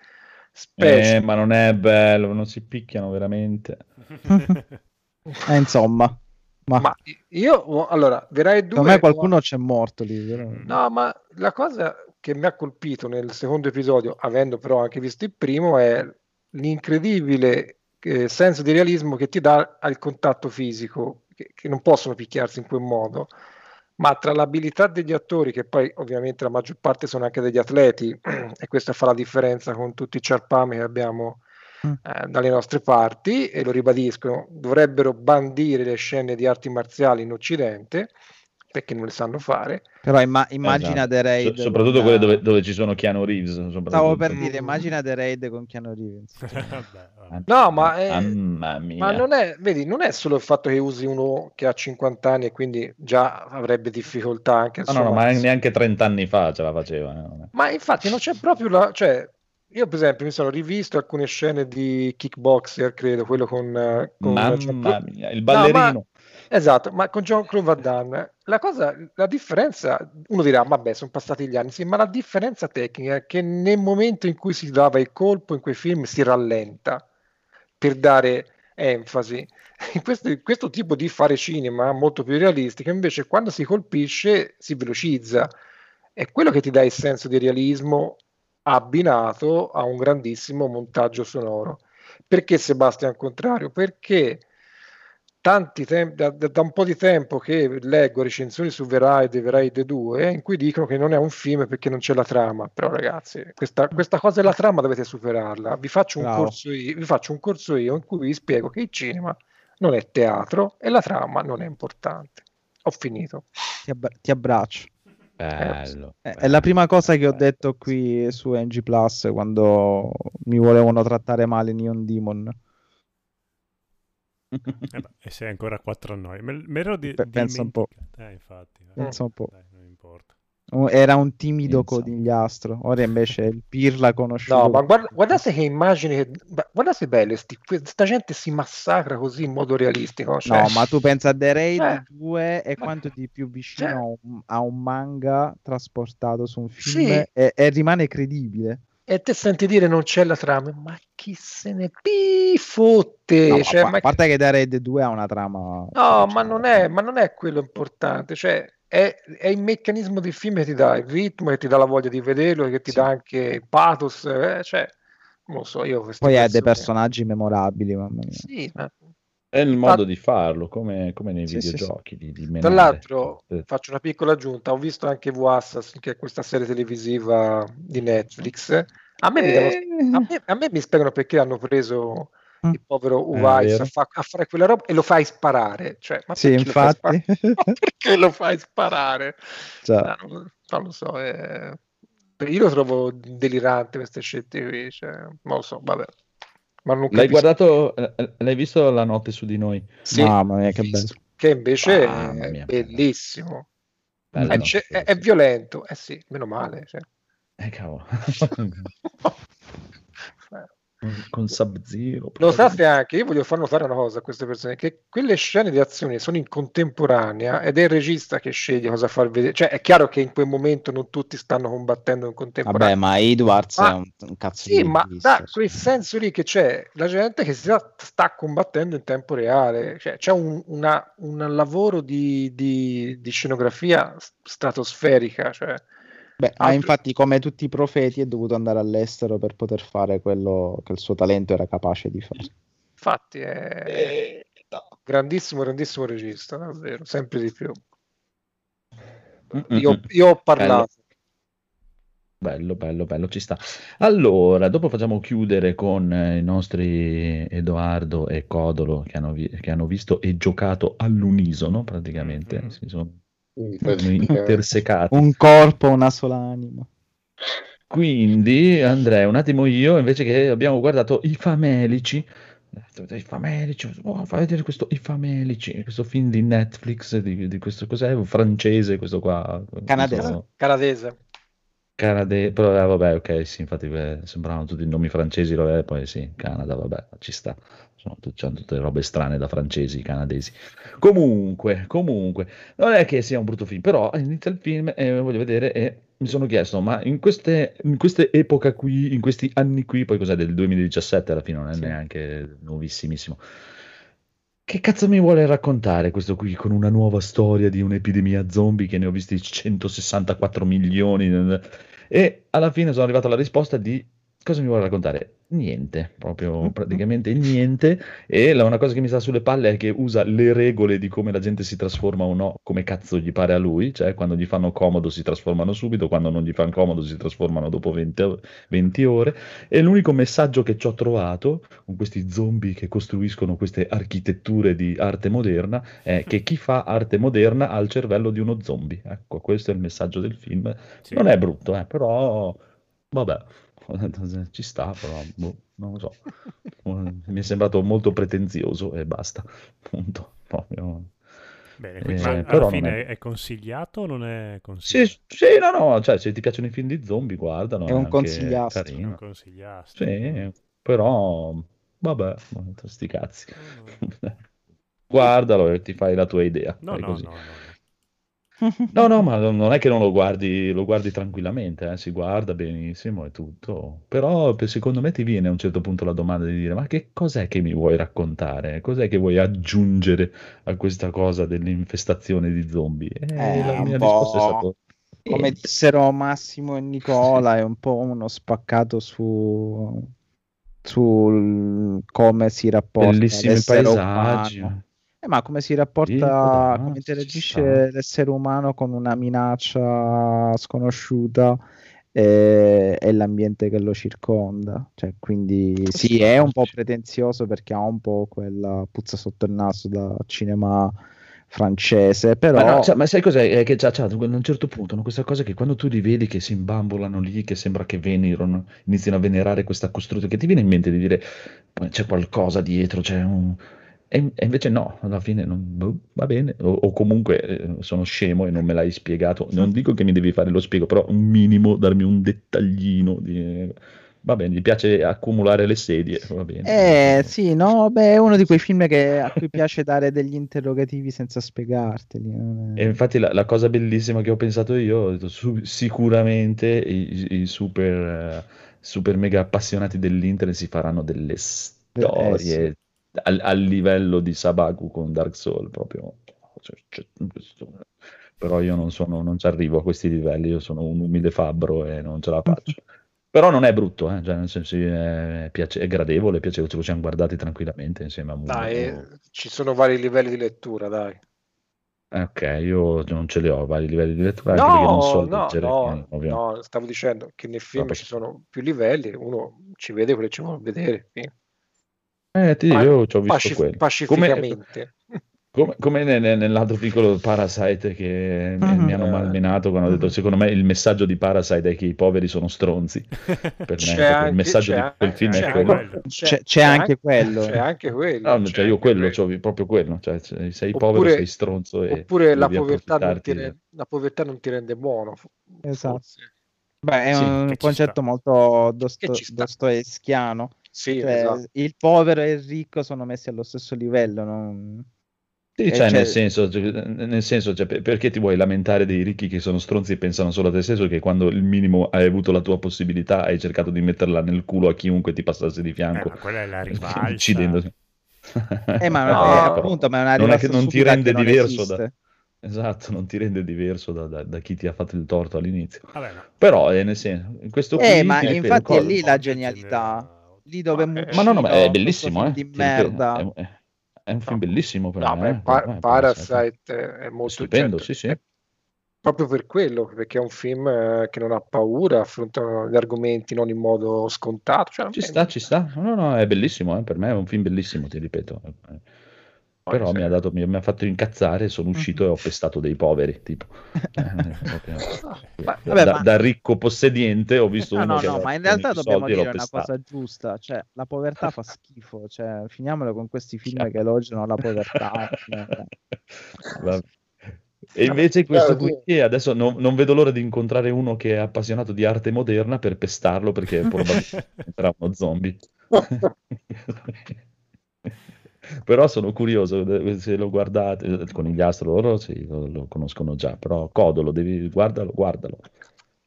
specie Eh, ma non è bello, non si picchiano veramente. Eh, insomma, ma, Ma io, allora, Verai 2... secondo me qualcuno c'è morto lì. però- No, ma la cosa che mi ha colpito nel secondo episodio, avendo però anche visto il primo, è l'incredibile eh, senso di realismo che ti dà al contatto fisico, che, che non possono picchiarsi in quel modo, ma tra l'abilità degli attori, che poi ovviamente la maggior parte sono anche degli atleti, e questa fa la differenza con tutti i ciarpami che abbiamo Mm. eh, dalle nostre parti, e lo ribadiscono, dovrebbero bandire le scene di arti marziali in Occidente, perché non le sanno fare. Però imma- immagina Esatto. The Raid. So- soprattutto con- quelle dove, dove ci sono Keanu Reeves. Stavo per dire, immagina The Raid con Keanu Reeves. No, ma è- Mamma mia. Ma non è, vedi, non è solo il fatto che usi uno che ha 50 anni e quindi già avrebbe difficoltà anche No, no, no, ma neanche 30 anni fa ce la faceva. è- Ma infatti non c'è proprio la... Cioè, io per esempio mi sono rivisto alcune scene di Kickboxer, credo, quello con... eh, con Mamma Jean-Claude- mia, il ballerino. No, Esatto, ma con Jean-Claude Van Damme, la cosa, la differenza, uno dirà, vabbè, sono passati gli anni, sì, ma la differenza tecnica è che nel momento in cui si dava il colpo in quei film si rallenta per dare enfasi. Questo, questo tipo di fare cinema molto più realistico, invece, quando si colpisce si velocizza. È quello che ti dà il senso di realismo abbinato a un grandissimo montaggio sonoro. Perché Sebastian Contrario? Perché tanti tem- da, da- da un po' di tempo che leggo recensioni su Veride e Veride 2 in cui dicono che non è un film perché non c'è la trama. Però, ragazzi, questa, questa cosa della trama dovete superarla. Vi faccio, un Bravo. corso io, vi faccio un corso io in cui vi spiego che il cinema non è teatro e la trama non è importante. Ho finito. Ti, abbra- ti abbraccio. Bello. È, è la prima cosa che ho detto qui su NG Plus quando mi volevano trattare male Neon Demon. Eh beh, e sei ancora quattro a noi. Me, me ero di, Pe- pensa un po'. Eh, infatti. Pensa un po'. Dai, non importa. Era un timido Pensa. conigliastro, ora invece è il pirla conosciuto. No, ma guarda, guardate che immagini, che, guardate belle, sti- questa gente si massacra così in modo realistico. cioè- No, ma tu pensa a The Raid Eh. 2 è quanto di più vicino Cioè- a un, a un manga trasportato su un film Sì. e, e rimane credibile. E te senti dire non c'è la trama, ma chi se ne pi fotte? No, Cioè, a, ma- a parte che The Raid 2 ha una trama... no, ma non è, ma non è quello importante, cioè è, è il meccanismo del film che ti dà il ritmo, che ti dà la voglia di vederlo, che ti Sì. dà anche il pathos, eh, cioè, non lo so, io Poi ha dei personaggi memorabili, mamma mia. Sì, ma È il modo di farlo, come, come nei Sì, sì, videogiochi. Di, di Tra l'altro, Eh, faccio una piccola aggiunta, ho visto anche V-Assassin, che è questa serie televisiva di Netflix. A me, mi, devono- a me- a me mi spiegano perché hanno preso Mm. il povero Eh, Uwais a, fa- a fare quella roba e lo fai sparare. Cioè, ma Sì, perché lo fai infatti. sparare? Ma perché lo fai sparare? Cioè, Ah, non, non lo so, eh, io lo trovo delirante queste scelte qui, cioè, non lo so, vabbè. Ma non L'hai guardato, eh, l'hai visto la notte su di noi? Sì, Mamma mia, che bello. Che invece Mamma è mia. bellissimo. Bello, È, no? ce- Sì, è- sì. è violento, eh sì, meno male. cioè. Eh, cavolo. con Sub-Zero. Notate anche, io voglio far notare una cosa a queste persone, che quelle scene di azione sono in contemporanea ed è il regista che sceglie cosa far vedere. Cioè è chiaro che in quel momento non tutti stanno combattendo in contemporanea. Vabbè, ma Edwards Ma- è un, un cazzo Sì, di ma regista, da quel senso lì che c'è la gente che si sta, sta combattendo in tempo reale, cioè, c'è un, una- un lavoro di, di- di scenografia stratosferica. Cioè, Beh, ma altri- infatti, come tutti i profeti, è dovuto andare all'estero per poter fare quello che il suo talento era capace di fare. infatti, è grandissimo, grandissimo regista, davvero, sempre di più. Io, io ho parlato. Bello, bello, bello, ci sta. Allora, dopo facciamo chiudere con eh, i nostri Edoardo e Codolo che hanno, vi- che hanno visto e giocato all'unisono praticamente, Mhm. si sono Intersecati. Un corpo, una sola anima. Quindi, Andrea, un attimo io, invece che abbiamo guardato I Famelici, i Famelici, oh, fai vedere questo I Famelici, questo film di Netflix, di, di questo, cos'è? Francese, questo qua. Canadese. Canadese. Canade, però eh, vabbè, ok, sì, infatti eh, sembravano tutti nomi francesi, vabbè, poi sì, Canada, vabbè, ci sta. Sono tut- c'hanno tutte robe strane da francesi, canadesi. Comunque, comunque, non è che sia un brutto film, però inizia il film e voglio vedere e mi sono chiesto, ma in queste, in queste epoca qui, in questi anni qui, poi cos'è del 2017 alla fine, non è Sì. neanche nuovissimissimo. Che cazzo mi vuole raccontare questo qui con una nuova storia di un'epidemia zombie che ne ho visti 164 milioni? E alla fine sono arrivato alla risposta di cosa mi vuole raccontare? Niente, proprio praticamente niente. E la una cosa che mi sta sulle palle è che usa le regole di come la gente si trasforma o no, come cazzo gli pare a lui, cioè quando gli fanno comodo si trasformano subito, quando non gli fanno comodo si trasformano dopo 20, 20 ore. E l'unico messaggio che ci ho trovato con questi zombie che costruiscono queste architetture di arte moderna è che chi fa arte moderna ha il cervello di uno zombie. Ecco, questo è il messaggio del film. Sì. Non è brutto, eh, però vabbè, ci sta, però boh, non lo so. Mi è sembrato molto pretenzioso e basta, punto. Proprio. Bene, Eh, quindi, ma alla fine è- è... consigliato o non è Sì, consigliato? sì, no, no, cioè se ti piacciono i film di zombie, guardano, È un consigliastro. carino. Non consigliasto. Sì, però vabbè, sti cazzi. No, Guardalo e ti fai la tua idea. no, no, così. no, no. No, no, ma non è che non lo guardi, lo guardi tranquillamente, eh, si guarda benissimo e tutto. Però per- secondo me ti viene a un certo punto la domanda di dire: ma che cos'è che mi vuoi raccontare? Cos'è che vuoi aggiungere a questa cosa dell'infestazione di zombie? E Eh, la mia po' risposta è stata: Come dissero Massimo e Nicola, è un po' uno spaccato su sul come si rapporta Bellissimi paesaggi. umano. Eh, ma come si rapporta, come interagisce l'essere umano con una minaccia sconosciuta e, e l'ambiente che lo circonda. Cioè, quindi sì, è un po' pretenzioso perché ha un po' quella puzza sotto il naso da cinema francese, però Ma, no, cioè, ma sai cos'è? È che c'ha, c'ha, a un certo punto no, questa cosa che quando tu li vedi che si imbambolano lì, che sembra che venerano, iniziano a venerare questa costruzione, che ti viene in mente di dire "Poi c'è qualcosa dietro, c'è un... E, e invece no, alla fine non, boh, va bene, o, o comunque eh, sono scemo e non me l'hai spiegato. Non dico che mi devi fare lo spiego, però un minimo, darmi un dettaglino. Di... Va bene, gli piace accumulare le sedie, va bene. Eh sì, no, beh, è uno di quei film che, a cui piace dare degli interrogativi senza spiegarteli. è- E infatti la, la cosa bellissima che ho pensato io, ho detto, su- sicuramente i, i super, eh, super mega appassionati dell'internet si faranno delle storie al, al livello di Sabaku con Dark Souls, proprio. Cioè, cioè, Però io non sono, non ci arrivo a questi livelli, io sono un umile fabbro e non ce la faccio. Però non è brutto, eh, cioè, nel senso è, piace- è gradevole, è piacevole, ce lo siamo guardati tranquillamente insieme a Mulo. Dai, ci sono vari livelli di lettura, dai. Eh, Ok, io non ce li ho vari livelli di lettura, anche perché non No, so no, leggere, no, quindi, no, stavo dicendo che nel film No, ci sono più livelli, uno ci vede quello che ci vuole vedere, fine. Eh, ti- Pa- io ci ho visto pasci- quello. Come, pacificamente. come- come ne- ne- nell'altro piccolo Parasite che mi, Mhm. mi hanno malmenato quando ho detto, secondo me il messaggio di Parasite è che i poveri sono stronzi. Per me anche- il messaggio di quel film è quello. C'è- c'è anche quello. C'è anche quello. No, cioè io anche quello, quello. cioè, proprio quello, cioè se sei Oppure- povero sei stronzo e Oppure la povertà, non ti, approfittarti. re- la povertà non ti rende buono. Esatto. forse. Beh, è Sì, un concetto molto dosto- dostoevskiano. Sì, Cioè, esatto. il povero e il ricco sono messi allo stesso livello. non- Sì, Eh, cioè, cioè- nel senso, cioè, nel senso cioè, per- perché ti vuoi lamentare dei ricchi che sono stronzi e pensano solo a te stesso che quando il minimo hai avuto la tua possibilità hai cercato di metterla nel culo a chiunque ti passasse di Eh, fianco, ma quella è la rivalsa. uccidendosi. Eh, ma No, eh, appunto, ma è una non è che non ti rende diverso da... Esatto, non ti rende diverso da, da- da chi ti ha fatto il torto all'inizio. Vabbè, no. Però, eh, nel senso, in questo Eh, qui, ma infatti è lì la genialità. Lì dove Ma- Ma no, no, ma è bellissimo, eh. di ripeto, merda. È, è- un film bellissimo per No, me. eh, Pa- Parasite è molto stupendo, cioè, sì, sì. è proprio per quello, perché è un film eh, che non ha paura, affronta gli argomenti non in modo scontato. Cioè, Ci sta, ci sta. No, no, è bellissimo, eh, Per me è un film bellissimo, ti ripeto. Eh, Però sì. mi ha, dato, mi, mi ha fatto incazzare, sono uscito e ho pestato dei poveri, tipo. Eh, Ma- Vabbè, da, ma- da ricco possediente ho visto No, uno no, che no, ma in realtà dobbiamo dire una pestato. cosa giusta, cioè la povertà fa schifo, cioè finiamola con questi film che elogiano la povertà. eh. Vabbè. E invece questo qui adesso non, non vedo l'ora di incontrare uno che è appassionato di arte moderna per pestarlo perché probabilmente sarà uno zombie. Però sono curioso, se lo guardate, il conigliastro loro sì, lo, lo conoscono già, però Codolo, devi, guardalo, guardalo.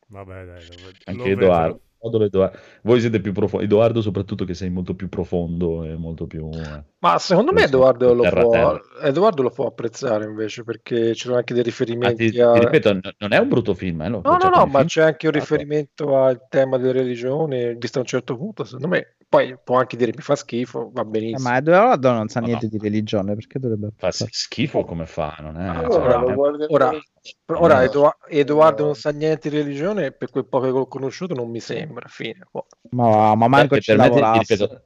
Vabbè, dai, lo, Anche lo Edoardo. Codolo, Edoardo. Voi siete più profondi, Edoardo soprattutto che sei molto più profondo e molto più... eh, Ma secondo me Edoardo lo, terra può, terra. Edoardo lo può apprezzare invece perché ci sono anche dei Ah, riferimenti ti, a... ti ripeto, non è un brutto film, eh, No, no, appoggiato no, nei ma film. c'è anche un Ah, riferimento al tema delle religioni, visto a un certo punto, secondo me. Poi può anche dire mi fa schifo, va Eh, benissimo. ma Edoardo non sa No, niente no. di religione, perché dovrebbe Fa schifo come fa, non è... Ah, cioè, Allora, non lo è- guarderò- Ora, ora. Edo- Edoardo non sa niente di religione, per quel poco che l'ho conosciuto non mi sembra, fine. Boh. Ma, ma manco ci lavorasse. ripeto,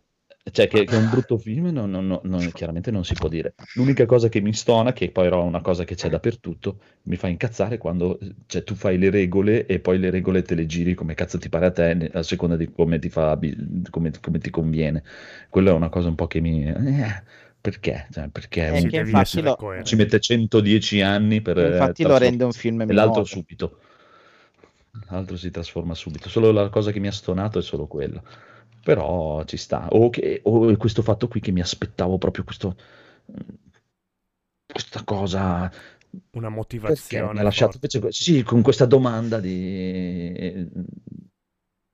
cioè che, che è un brutto film non, non- non- non- chiaramente non si può dire. L'unica cosa che mi stona, che poi però è una cosa che c'è dappertutto, mi fa incazzare quando cioè, tu fai le regole e poi le regole te le giri come cazzo ti pare a te, a seconda di come ti, fa, come, come ti conviene. Quello è una cosa un po' che mi... eh, perché? Cioè, perché Eh, un- che devi infatti lo- ci mette 110 anni per... eh, Infatti lo rende un film e l'altro subito. L'altro si trasforma subito. Solo la cosa che mi ha stonato è solo quello. Però ci sta. O, che, o questo fatto qui che mi aspettavo proprio questo. Questa cosa Una perché motivazione. mi ha lasciato invece sì, con questa domanda di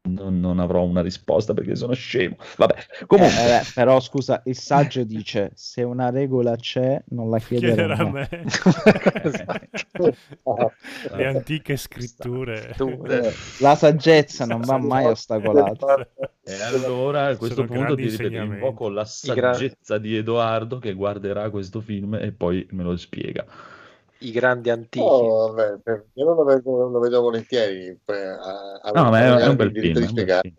non, non avrò una risposta perché sono scemo. Vabbè, comunque Eh, beh, però scusa, il saggio dice se una regola c'è non la chiedere a me. Le antiche scritture. Tu, eh, La saggezza non va mai ostacolata. E allora a questo Sono punto ti ripeto, insegnamenti. invoco la I gra- saggezza di Edoardo che guarderà questo film e poi me lo spiega. I grandi antichi. No, vabbè, io non lo vedo, lo vedo volentieri. per- a- a- No, ma è, è un bel film. un bel film.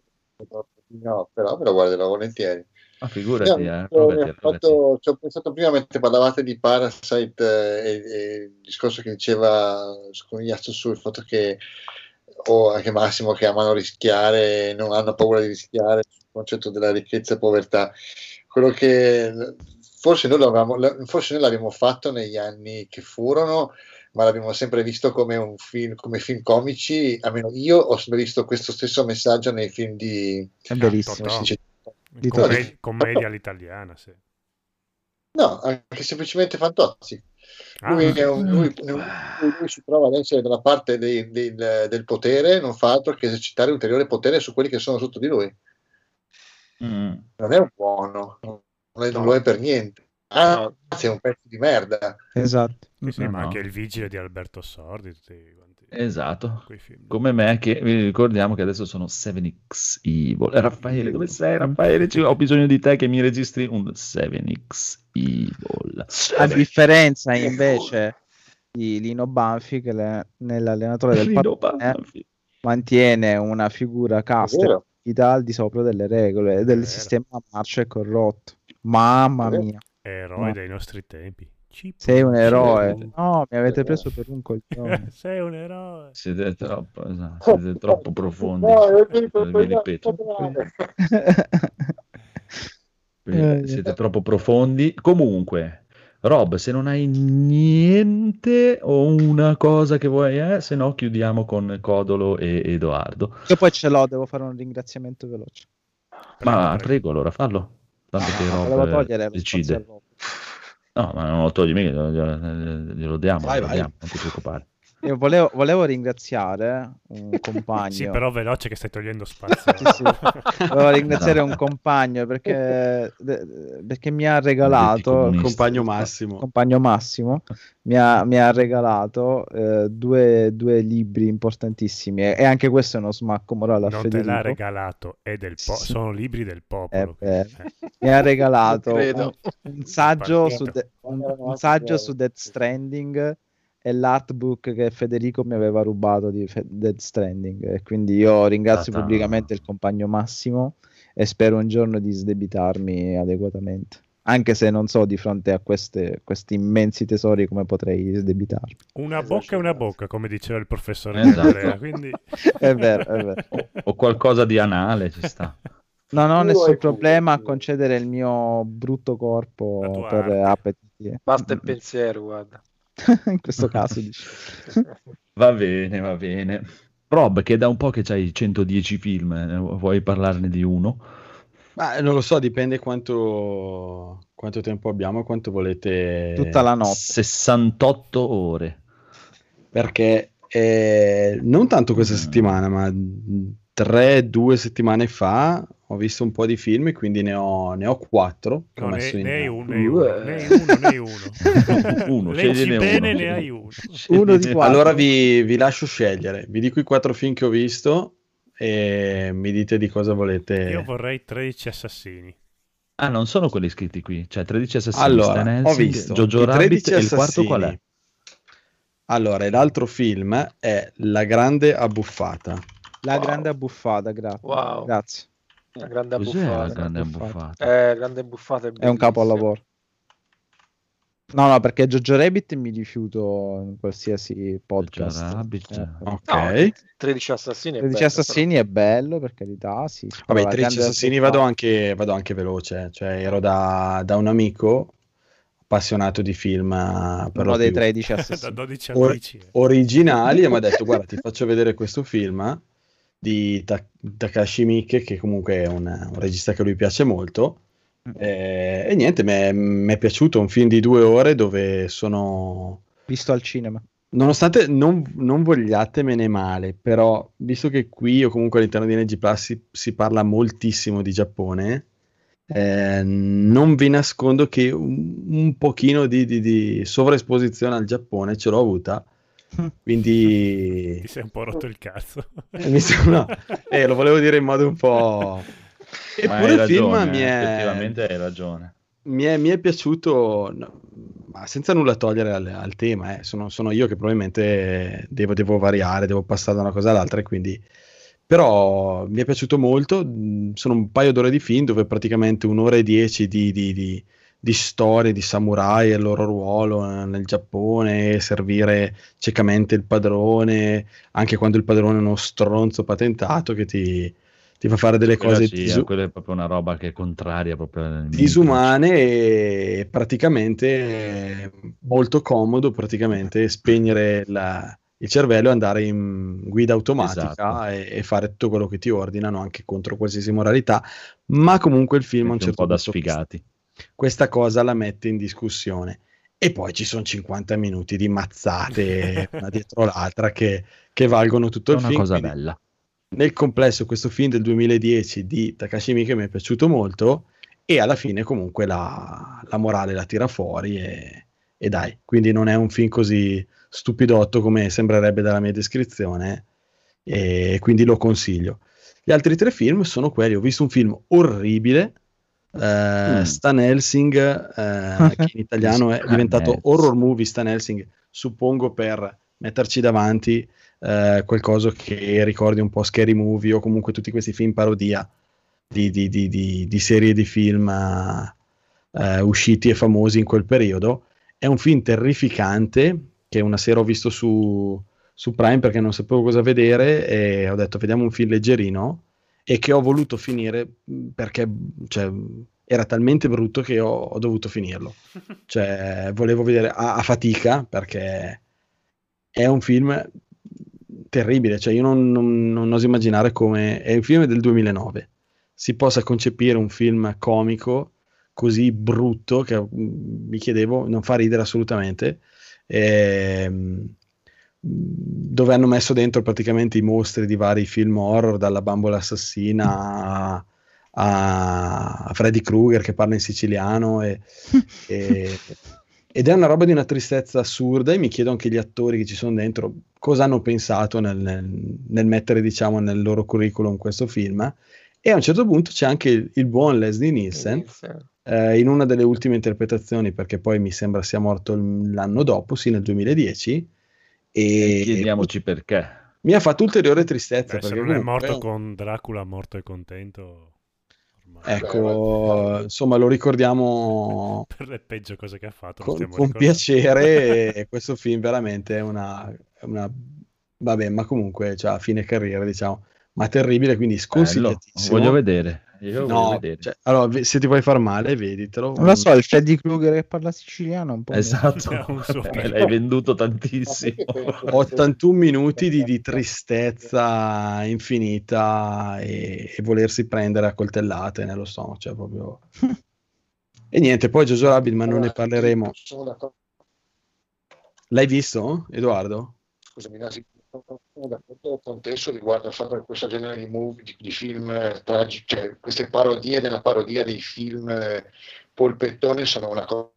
No, però me lo guarderò volentieri. Ma figurati, Io, eh, arrogati. fatto- ci ho pensato prima mentre parlavate di Parasite eh, e, e il discorso che diceva Sconigliastro sul fatto che o anche Massimo che amano rischiare, non hanno paura di rischiare, il concetto della ricchezza e povertà. Quello che forse noi, l'avevamo, forse noi l'abbiamo fatto negli anni che furono, ma l'abbiamo sempre visto come un film, come film comici, almeno io ho sempre visto questo stesso messaggio nei film di... È verissimo. Totò. dice? Di Commedia, Totò. commedia all'italiana, sì. No, anche semplicemente Fantozzi. Ah, Lui, un- lui- lui- lui si trova ad essere dalla parte dei- del, del potere, non fa altro che esercitare ulteriore potere su quelli che sono sotto di lui. Mm. Non è un buono, non, è- non lo è per niente. Anzi, è un pezzo di merda. Esatto. sì, sì, No, ma no. anche il vigile di Alberto Sordi, tutti quanti Esatto. quei film. Come me, che vi ricordiamo che adesso sono 7x Evil. Eh, Raffaele, dove sei? Raffaele, ho bisogno di te che mi registri un 7x Evil. A differenza invece di Lino Banfi che le- nell'allenatore del Padrone Banfi. mantiene una figura casta al di sopra delle regole del sistema a marcia e corrotto. Mamma mia, Eroe No. dei nostri tempi. Ci sei un eroe. No, mi avete preso per un coglione. sei un eroe. Siete troppo, esatto, siete troppo profondi. No, Vi ripeto. Eh, Siete troppo profondi. Comunque, Rob, se non hai niente o una cosa che vuoi, eh, se no chiudiamo con Codolo e Edoardo. Io poi ce l'ho, devo fare un ringraziamento veloce. Prego, Ma prego. prego, allora fallo. Tanto che Ah, Rob volevo togliere decide. No, ma non lo togli mica, glielo diamo, Vai, glielo vai. diamo, non ti preoccupare. Io volevo, volevo ringraziare un compagno. Sì, però veloce che stai togliendo spazio. Sì, sì. Volevo ringraziare un compagno perché, perché mi ha regalato Comunisti. Compagno Massimo. compagno Massimo mi ha, mi ha regalato eh, due, due libri importantissimi e, e anche questo è uno smacco morale a non te Federico l'ha regalato, è del po- Sì. sono libri del Eh, popolo. beh, mi ha regalato Non un, un saggio, su. De- un, un saggio su Death Stranding e l'artbook che Federico mi aveva rubato di Fe- Death Stranding e quindi io ringrazio Ta-ta. pubblicamente il compagno Massimo e spero un giorno di sdebitarmi adeguatamente anche se non so di fronte a queste, questi immensi tesori come potrei sdebitarmi Una Esatto, bocca e una esatto. bocca, come diceva il professore Esatto. Andrea, quindi è vero, è vero. O qualcosa di anale ci sta. non ho Culo nessun problema a concedere il mio brutto corpo per arte. appetiti Basta il pensiero, guarda. in questo caso dici. Va bene, va bene. Rob, che da un po' che c'hai 110 film, eh, vuoi parlarne di uno? Ma non lo so, dipende quanto, quanto tempo abbiamo quanto volete. tutta la notte 68 ore. Perché eh, non tanto questa Mm. settimana, ma tre, due settimane fa ho visto un po' di film, e quindi ne ho, ne ho quattro. che ho no, ne, ne hai uno, ne hai uno, ne hai uno, ne hai uno. Uno, Leggi bene, uno. ne hai uno. Uno di quattro. Allora vi, vi lascio scegliere, vi dico i quattro film che ho visto e mi dite di cosa volete. Io vorrei 13 assassini. Ah, non sono quelli scritti qui. Cioè, 13 assassini, Allora, Stan ho Helsing, visto Jojo Rabbit 13 e il quarto qual è? assassini. Allora, l'altro film è La grande abbuffata. La Wow. grande abbuffata, grazie. Wow. Grazie. Una grande Cos'è la abbuffata. grande abbuffata. abbuffata? Eh, grande buffata È un bellissima. capolavoro. No, no, perché Jojo Rabbit mi rifiuto in qualsiasi podcast. Jojo Rabbit. Eh, Ok. No, 13 assassini. è 13 bello, assassini è bello, per carità, sì. però Vabbè, i la 13 grande assassini abbuffata- vado anche, vado anche veloce, cioè ero da, da un amico appassionato di film eh, per Uno dei più 13 da assassini. 12 Or- amici. originali e mi ha detto guarda ti faccio vedere questo film di Ta- Takashi Miike che comunque è un, un regista che a lui piace molto. Eh, e niente mi è, mi è piaciuto un film di due ore dove sono Visto al cinema. Nonostante non, non vogliatemene male, però visto che qui o comunque all'interno di NG Plus si, si parla moltissimo di Giappone, eh, non vi nascondo che un, un pochino di, di- di sovraesposizione al Giappone ce l'ho avuta, quindi Ti sei un po' rotto il cazzo. eh, mi sono- eh, lo volevo dire in modo un po'... Eppure il film mi è, effettivamente hai ragione. mi è, mi è piaciuto, no, ma senza nulla togliere al, al tema, eh, sono, sono io che probabilmente devo, devo variare, devo passare da una cosa all'altra, e quindi... Però mi è piaciuto molto, mh, sono un paio d'ore di film dove praticamente un'ora e dieci di, di, di, di storie di samurai e il loro ruolo eh, nel Giappone, servire ciecamente il padrone, anche quando il padrone è uno stronzo patentato che ti, ti fa fare delle Quella cose sì, disu- quella è proprio una roba che è contraria proprio disumane e praticamente è molto comodo praticamente spegnere la- il cervello e andare in guida automatica Esatto. e, e fare tutto quello che ti ordinano anche contro qualsiasi moralità ma comunque il film a un certo un po' da sfigati. Questa cosa la mette in discussione e poi ci sono 50 minuti di mazzate una dietro l'altra che, che valgono tutto il una film cosa quindi- bella. nel complesso questo film del 2010 di Takashi Miike mi è piaciuto molto e alla fine comunque la, la morale la tira fuori e, e dai, quindi non è un film così stupidotto come sembrerebbe dalla mia descrizione e quindi lo consiglio. Gli altri tre film sono quelli, ho visto un film orribile, eh, Mm. Stan Helsing, eh, che in italiano è diventato horror movie Stan Helsing, suppongo per metterci davanti eh, qualcosa che ricordi un po' Scary Movie o comunque tutti questi film parodia di, di- di- di- di serie di film eh, usciti e famosi in quel periodo. È un film terrificante che una sera ho visto su, su Prime perché non sapevo cosa vedere e ho detto vediamo un film leggerino e che ho voluto finire perché cioè, era talmente brutto che ho, ho dovuto finirlo. Cioè, volevo vedere a, a fatica perché è un film terribile. Cioè, io non, non- non oso immaginare come. È un film del 2009. si possa concepire un film comico così brutto che mi chiedevo non fa ridere assolutamente ehm, dove hanno messo dentro praticamente i mostri di vari film horror dalla bambola assassina a, a Freddy Krueger che parla in siciliano e, e- ed è una roba di una tristezza assurda e mi chiedo anche gli attori che ci sono dentro cosa hanno pensato nel, nel- nel mettere diciamo nel loro curriculum questo film e a un certo punto c'è anche il, il buon Leslie Nielsen eh, in una delle ultime interpretazioni, perché poi mi sembra sia morto l'anno dopo, sì, nel 2010. E E chiediamoci perché. mi ha fatto ulteriore tristezza. Beh, se perché non è morto con Dracula morto e contento, ormai Ecco, insomma, lo ricordiamo per le peggio cose che ha fatto, con, con piacere. e questo film veramente è una, è una- Vabbè, ma comunque, cioè, a fine carriera, diciamo, ma terribile, quindi Bello, sconsigliatissimo. voglio vedere. Io No, vedere. cioè, allora, se ti vuoi far male, veditelo. Non lo so, il Freddy Krueger che parla siciliano è un po'... Esatto, un me l'hai venduto tantissimo. 81 minuti di, di tristezza infinita e, e volersi prendere a coltellate nello stomaco, cioè proprio... E niente, poi Jojo Rabbit, ma non ne parleremo. L'hai visto, Edoardo? scusami, Nasi, sono d'accordo con te su riguardo al fatto che questo genere di, movie, di, di film eh, tragici, cioè queste parodie della parodia dei film eh, polpettone sono una cosa.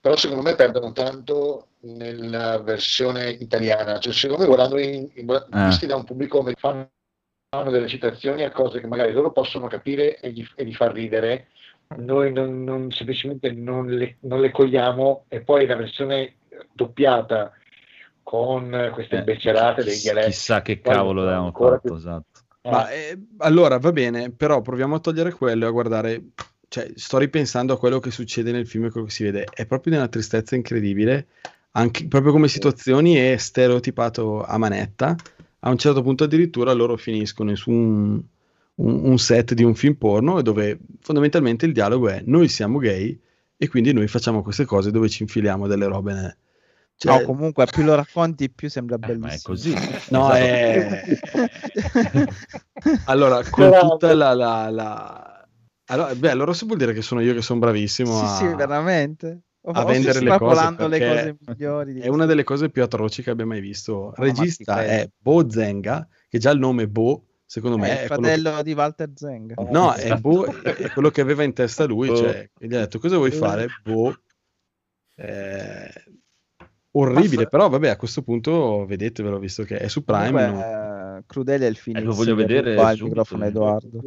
Però secondo me perdono tanto nella versione italiana, cioè secondo me guardando in, in- Ah. visti da un pubblico americano fanno delle citazioni a cose che magari loro possono capire e gli, e gli far ridere, noi non, non- semplicemente non le, non le cogliamo e poi la versione doppiata con queste Eh, imbeccerate dei dialetti. Chissà che cavolo ancora fatto, più- esatto. eh, Ma eh, allora va bene, però proviamo a togliere quello e a guardare. Cioè, sto ripensando a quello che succede nel film e quello che si vede. È proprio di una tristezza incredibile, anche proprio come situazioni è stereotipato a manetta. A un certo punto, addirittura, loro finiscono su un, un- un set di un film porno dove fondamentalmente il dialogo è: Noi siamo gay e quindi noi facciamo queste cose dove ci infiliamo delle robe. Cioè, No, comunque più lo racconti più sembra Eh, ma è bellissimo. così. No, Esatto. è... Allora, con tutta la... la, la... Allora, beh, allora se vuol dire che sono io che sono bravissimo Sì, a... sì, veramente. O- a vendere le cose, le perché cose migliori. di È una delle cose più atroci che abbia mai visto. Il regista è Bo Zenga, che già il nome Bo, secondo È me, il è quello fratello di Walter Zenga. No, è Bo, è quello che aveva in testa lui, cioè, gli ha detto cosa vuoi fare? Bo. Eh, Orribile, Ma- però vabbè, a questo punto vedetevelo, visto che è su Prime. Comunque, non- eh, Crudele è il Phoenix. lo voglio vedere ruba il microfono devo Edoardo.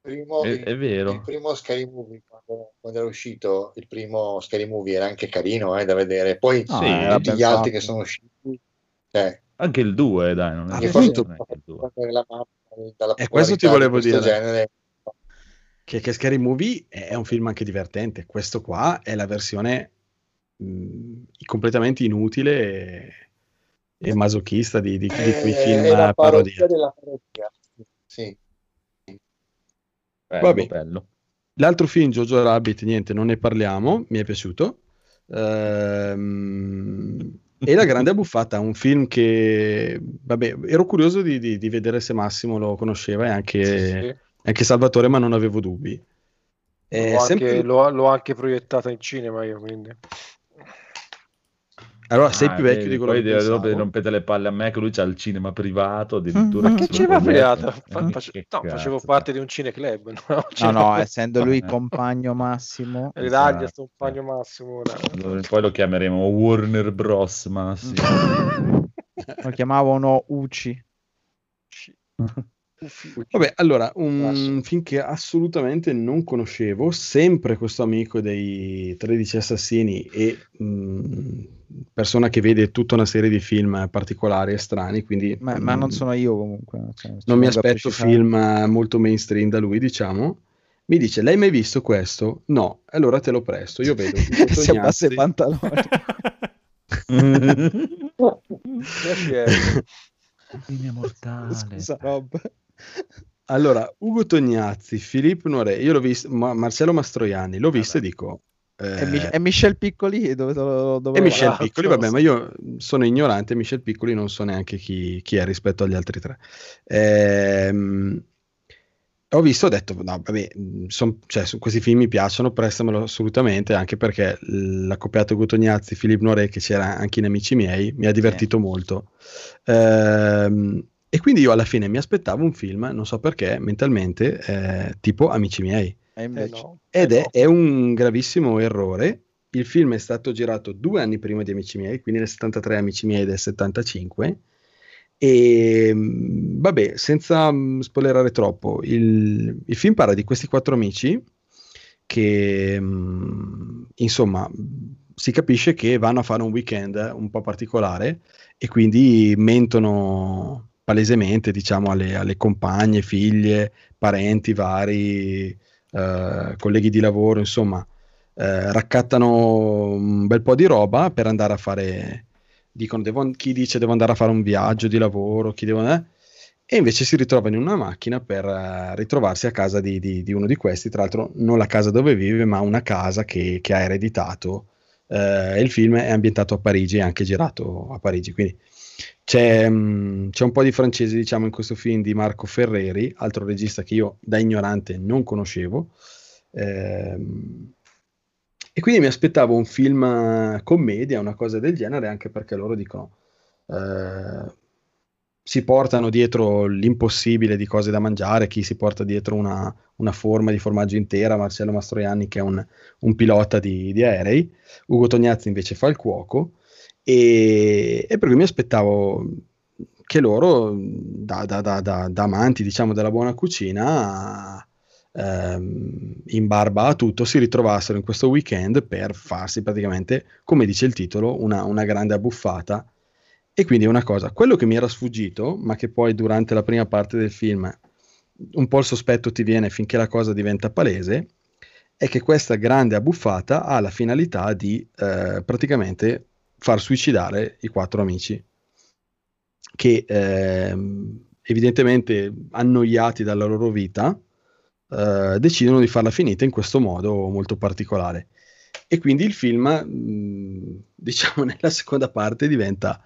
Primo, È- il- è vero. Il primo Scary Movie, quando, quando era uscito, il primo Scary Movie era anche carino eh, da vedere. Poi No, Sì, era tutti gli altri fatto. che sono usciti, cioè, Anche il 2, dai, non è, Ah, che appunto. non è che il 2. prendere la mano dalla E questo ti volevo questo dire. genere. che, che Scary Movie è un film anche divertente. Questo qua è la versione mh, completamente inutile e, e masochista di, di, di quei Eh, film è la parodia. parodia della parodia. Sì. Bello, Vabbè. bello. L'altro film, Jojo Rabbit, niente, non ne parliamo, mi è piaciuto. Ehm, e La Grande Abbuffata, un film che, vabbè, ero curioso di, di- di vedere se Massimo lo conosceva e anche, Sì, sì. anche Salvatore, ma non avevo dubbi. L'ho, sempre- anche, l'ho- l'ho anche proiettata in cinema io, quindi. Allora, sei Ah, più vecchio vedi, di quello poi che pensavo. rompete le palle a me che lui c'ha il cinema privato addirittura. Ma Che cinema privato? Eh, Fa- che face- no, cazzo, facevo parte di un cineclub. No, No, Cinema- no, essendo lui Eh. compagno massimo. Ridaglia Esatto. compagno massimo ora. Allora, Poi lo chiameremo Warner Bros. Ma sì. Lo chiamavano Uci. Vabbè, allora, un film che assolutamente non conoscevo, sempre questo amico dei 13 assassini e mh, persona che vede tutta una serie di film particolari e strani, quindi Ma, ma mh, non sono io comunque. cioè, ci non mi aspetto film eh, molto mainstream da lui, diciamo. Mi dice, l'hai mai visto questo? No, allora te lo presto. Io vedo si abbassa i pantaloni. Piacere. Linea mortale. Scusa, Rob. Allora, Ugo Tognazzi, Filippo Noiré, io l'ho visto, Ma- Marcello Mastroianni, l'ho visto e dico... eh, E, Mich- e Michel Piccoli dove, dove, E Michel. Piccoli, vabbè, ma io sono ignorante, Michel Piccoli non so neanche chi, chi è rispetto agli altri tre. Ehm, ho visto, ho detto, no, vabbè, son- cioè, su- questi film mi piacciono, prestamelo assolutamente, anche perché l'accoppiato Gutognazzi, Filippo Nore, che c'era anche in Amici miei, mi ha divertito molto. Ehm, e quindi io alla fine mi aspettavo un film, non so perché, mentalmente, eh, tipo Amici miei. Eh no, Ed eh è, no. è un gravissimo errore. Il film è stato girato due anni prima di Amici miei, quindi nel 73 Amici miei del 75. E mh, vabbè, senza mh, spoilerare troppo, il, il film parla di questi quattro amici che mh, insomma si capisce che vanno a fare un weekend un po' particolare e quindi mentono palesemente, diciamo, alle, alle compagne, figlie, parenti vari, eh, colleghi di lavoro, insomma, eh, raccattano un bel po' di roba per andare a fare, dicono, devo, chi dice devo andare a fare un viaggio di lavoro, chi devo, eh? e invece si ritrovano in una macchina per eh, ritrovarsi a casa di, di- di uno di questi, tra l'altro non la casa dove vive, ma una casa che, che ha ereditato. Eh, il film è ambientato a Parigi, è anche girato a Parigi, quindi c'è, mh, c'è un po' di francese, diciamo, in questo film di Marco Ferreri, altro regista che io da ignorante non conoscevo. Ehm, e quindi mi aspettavo un film eh, commedia, una cosa del genere, anche perché loro dicono eh, si portano dietro l'impossibile di cose da mangiare, chi si porta dietro una, una forma di formaggio intera, Marcello Mastroianni che è un, un pilota di, di aerei, Ugo Tognazzi invece fa il cuoco e, e per mi aspettavo che loro, da, da- da- da- da amanti diciamo della buona cucina, ehm, in barba a tutto, si ritrovassero in questo weekend per farsi praticamente, come dice il titolo, una, una grande abbuffata. E quindi è una cosa, quello che mi era sfuggito, ma che poi durante la prima parte del film un po' il sospetto ti viene finché la cosa diventa palese, è che questa grande abbuffata ha la finalità di eh, praticamente far suicidare i quattro amici che ehm, evidentemente annoiati dalla loro vita eh, decidono di farla finita in questo modo molto particolare. E quindi il film, mh, diciamo, nella seconda parte diventa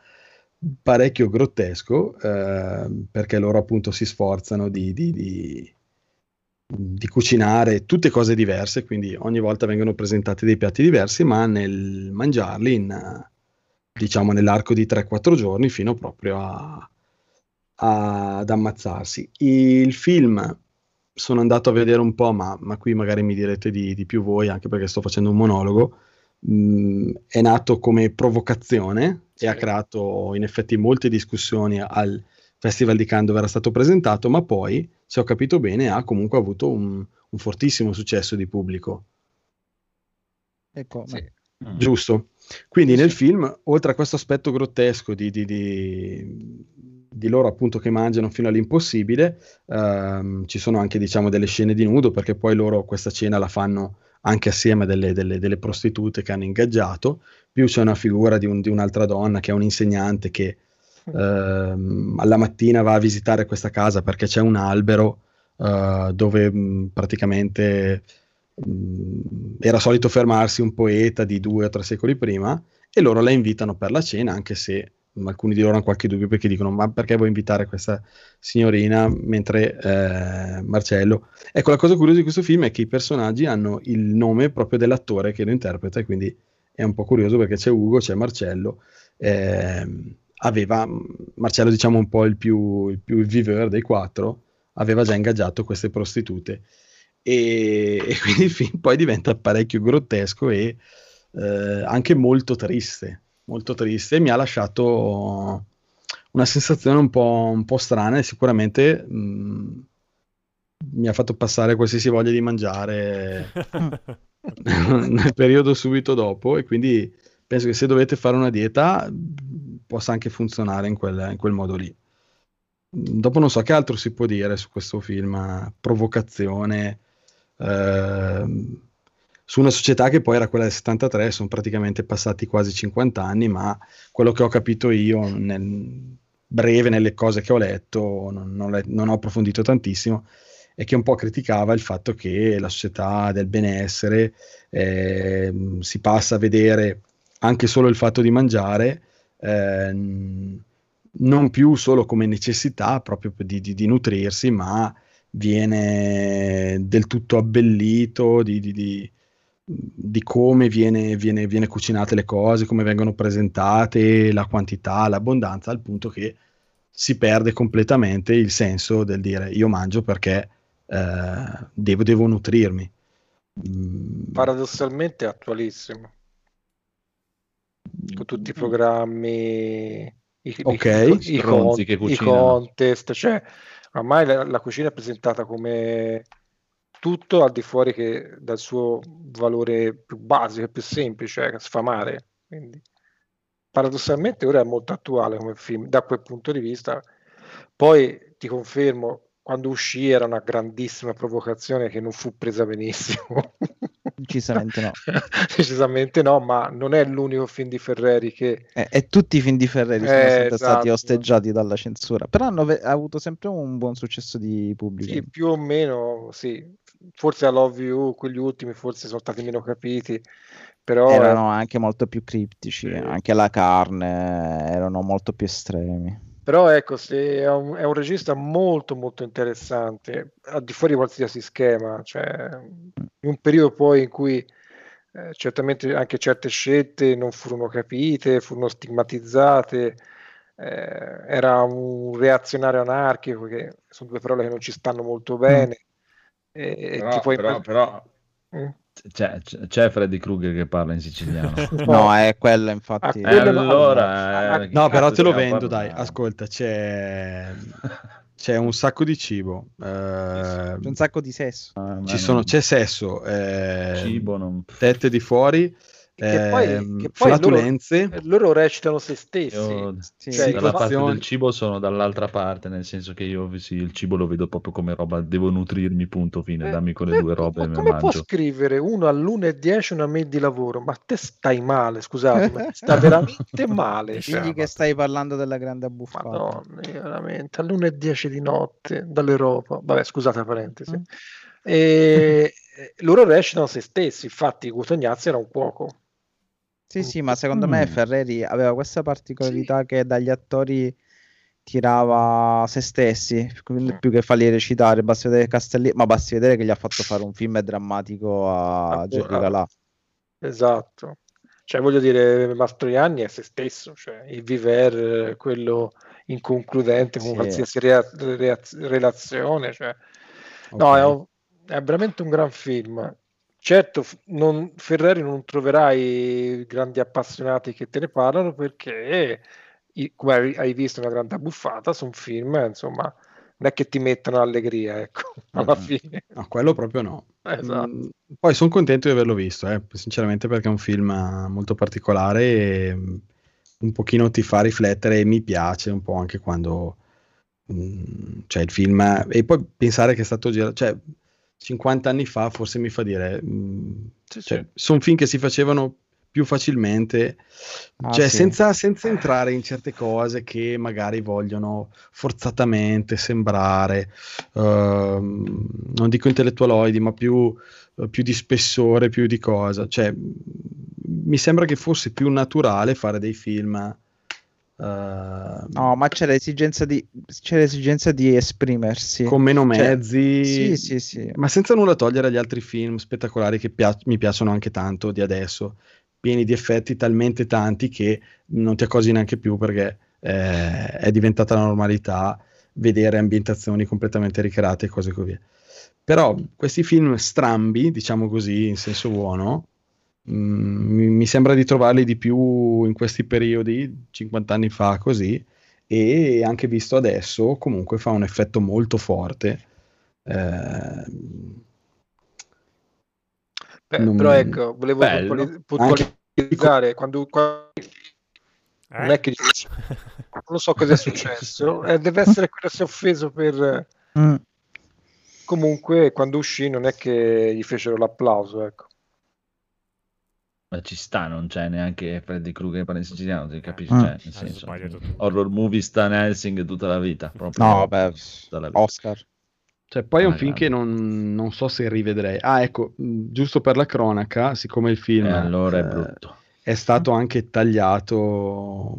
parecchio grottesco eh, perché loro appunto si sforzano di, di- di- di cucinare tutte cose diverse, quindi ogni volta vengono presentati dei piatti diversi, ma nel mangiarli in, diciamo nell'arco di 3-4 giorni fino proprio a- a- ad ammazzarsi. Il film sono andato a vedere un po', ma, ma qui magari mi direte di, di più voi, anche perché sto facendo un monologo. Mm, è nato come provocazione Sì. e ha creato in effetti molte discussioni al Festival di Cannes dove era stato presentato, ma poi, se ho capito bene, ha comunque avuto un, un fortissimo successo di pubblico. Ecco, Sì. Mm. Giusto. Quindi nel film, oltre a questo aspetto grottesco di, di- di- di loro appunto che mangiano fino all'impossibile, ehm, ci sono anche diciamo delle scene di nudo perché poi loro questa cena la fanno anche assieme a delle, delle- delle prostitute che hanno ingaggiato, più c'è una figura di, un- di un'altra donna che è un insegnante che ehm, alla mattina va a visitare questa casa perché c'è un albero eh, dove mh, praticamente era solito fermarsi un poeta di due o tre secoli prima e loro la invitano per la cena, anche se alcuni di loro hanno qualche dubbio perché dicono: Ma perché vuoi invitare questa signorina mentre eh, Marcello? Ecco, la cosa curiosa di questo film è che i personaggi hanno il nome proprio dell'attore che lo interpreta, e quindi è un po' curioso perché c'è Ugo, c'è Marcello. ehm, aveva Marcello, diciamo, un po' il più, il più viveur dei quattro, aveva già ingaggiato queste prostitute e, e quindi il film poi diventa parecchio grottesco e eh, anche molto triste, molto triste e mi ha lasciato una sensazione un po', un po' strana e sicuramente mh, mi ha fatto passare qualsiasi voglia di mangiare nel periodo subito dopo e quindi penso che se dovete fare una dieta possa anche funzionare in quel, in quel modo lì. Dopo non so che altro si può dire su questo film, provocazione, ehm, su una società che poi era quella del 73, sono praticamente passati quasi 50 anni, ma quello che ho capito io nel breve nelle cose che ho letto, non, non le- non ho approfondito tantissimo, è che un po' criticava il fatto che la società del benessere ehm, si passa a vedere anche solo il fatto di mangiare, ehm, non più solo come necessità proprio di, di- di nutrirsi, ma viene del tutto abbellito di, di- di- di come viene, viene, viene cucinate le cose, come vengono presentate, la quantità, l'abbondanza, al punto che si perde completamente il senso del dire io mangio perché eh, devo, devo nutrirmi. Mm, Paradossalmente è attualissimo. Con tutti i programmi, i, i- Ok, i, i con- i contest, cioè ormai la, la cucina è presentata come tutto al di fuori che dal suo valore più basico e più semplice, cioè sfamare. Quindi paradossalmente ora è molto attuale come film da quel punto di vista. Poi ti confermo, quando uscì era una grandissima provocazione che non fu presa benissimo. Decisamente no. Decisamente no, ma non è l'unico film di Ferreri che E, e tutti i film di Ferreri sono Eh, sempre stati esatto. osteggiati dalla censura, però hanno ve- avuto sempre un buon successo di pubblico. sì, più o meno sì. Forse a Love You, quegli ultimi forse sono stati meno capiti, però Erano anche molto più criptici, anche la carne erano molto più estremi. Però ecco, se è un, è un regista molto molto interessante, al di fuori di qualsiasi schema, cioè in un periodo poi in cui eh, certamente anche certe scelte non furono capite, furono stigmatizzate, eh, era un reazionario anarchico, che sono due parole che non ci stanno molto bene. E, e Però, però- immag- però Mm? C'è, c'è- Freddy Krueger che parla in siciliano. No, è quello infatti. Ah, E quello no. allora... Ah, eh, No, però te lo vendo, dai. Ascolta, c'è, c'è un sacco di cibo. eh, C'è un sacco di sesso. Ah, sono- non- c'è sesso, eh, cibo, non... tette di fuori, Che poi- ehm, che poi loro- flatulenze. Loro recitano se stessi. Io Sì, Cioè, dalla parte del cibo sono dall'altra parte, nel senso che io sì, il cibo lo vedo proprio come roba, devo nutrirmi, punto fine, Eh, dammi quelle eh, due robe ma me come può scrivere uno all'1.10 una mail di lavoro? Ma te stai male, scusate, ma sta veramente male. cioè, Digli che stai parlando della grande abbuffata. Madonna, veramente all'1.10 di notte dall'Europa. Vabbè, scusate la parentesi. Mm. E eh, loro recitano se stessi, infatti Gutognazzi era un cuoco. Sì, sì, ma secondo me Mm. Ferreri aveva questa particolarità che dagli attori tirava se stessi, quindi Sì. più che farli recitare, basti vedere Castelli, ma basti vedere che gli ha fatto fare un film drammatico a ah. Calà. Esatto. Cioè, voglio dire, Mastroianni è se stesso, cioè il viver, quello inconcludente con Sì. qualsiasi rea- rea- relazione, cioè No, Ok. è, un- è veramente un gran film. Certo, non- Ferreri non troverai grandi appassionati che te ne parlano perché, come hai- visto, una grande buffata, sono film, insomma, non è che ti mettono allegria, ecco, alla Mm. fine. No, quello proprio no. Esatto. Mm, Poi sono contento di averlo visto, eh, sinceramente perché è un film eh, molto particolare e mm, un pochino ti fa riflettere e mi piace un po' anche quando mm, cioè il film e poi pensare che è stato girato, cioè 50 anni fa forse mi fa dire, mm, Sì, cioè, sì. sono film che si facevano più facilmente, Ah, cioè sì. senza, senza entrare in certe cose che magari vogliono forzatamente sembrare, ehm, non dico intellettualoidi, ma più, più di spessore, più di cosa. Cioè, mi sembra che fosse più naturale fare dei film. Eh, No, ma c'è l'esigenza di, c'è l'esigenza di esprimersi. con meno Cioè, mezzi, Sì, sì, sì. ma senza nulla togliere agli altri film spettacolari che pia- mi piacciono anche tanto di adesso, pieni di effetti talmente tanti che non ti accorgi neanche più perché eh, è diventata la normalità vedere ambientazioni completamente ricreate e cose così. Però questi film strambi, diciamo così, in senso buono, mm, mi, sembra di trovarli di più in questi periodi, 50 anni fa, così, e anche visto adesso, comunque fa un effetto molto forte. Eh, Beh, non- Però ecco, volevo Bello. puntuali- puntualizzare quando, quando- non è che non lo so cosa è successo, eh, deve essere quello che si è offeso per Mm. comunque quando uscì non è che gli fecero l'applauso, ecco. Ma ci sta, non c'è neanche Freddy Krueger in siciliano, si capisce? Mm. Cioè, nel Adesso senso, horror movie Stan Helsing tutta la vita. Proprio No, beh, vita. Oscar. Cioè, poi è un Ah, film che non, non so se rivedrei. Ah, ecco, giusto per la cronaca, siccome il film E allora è eh, brutto. è stato anche tagliato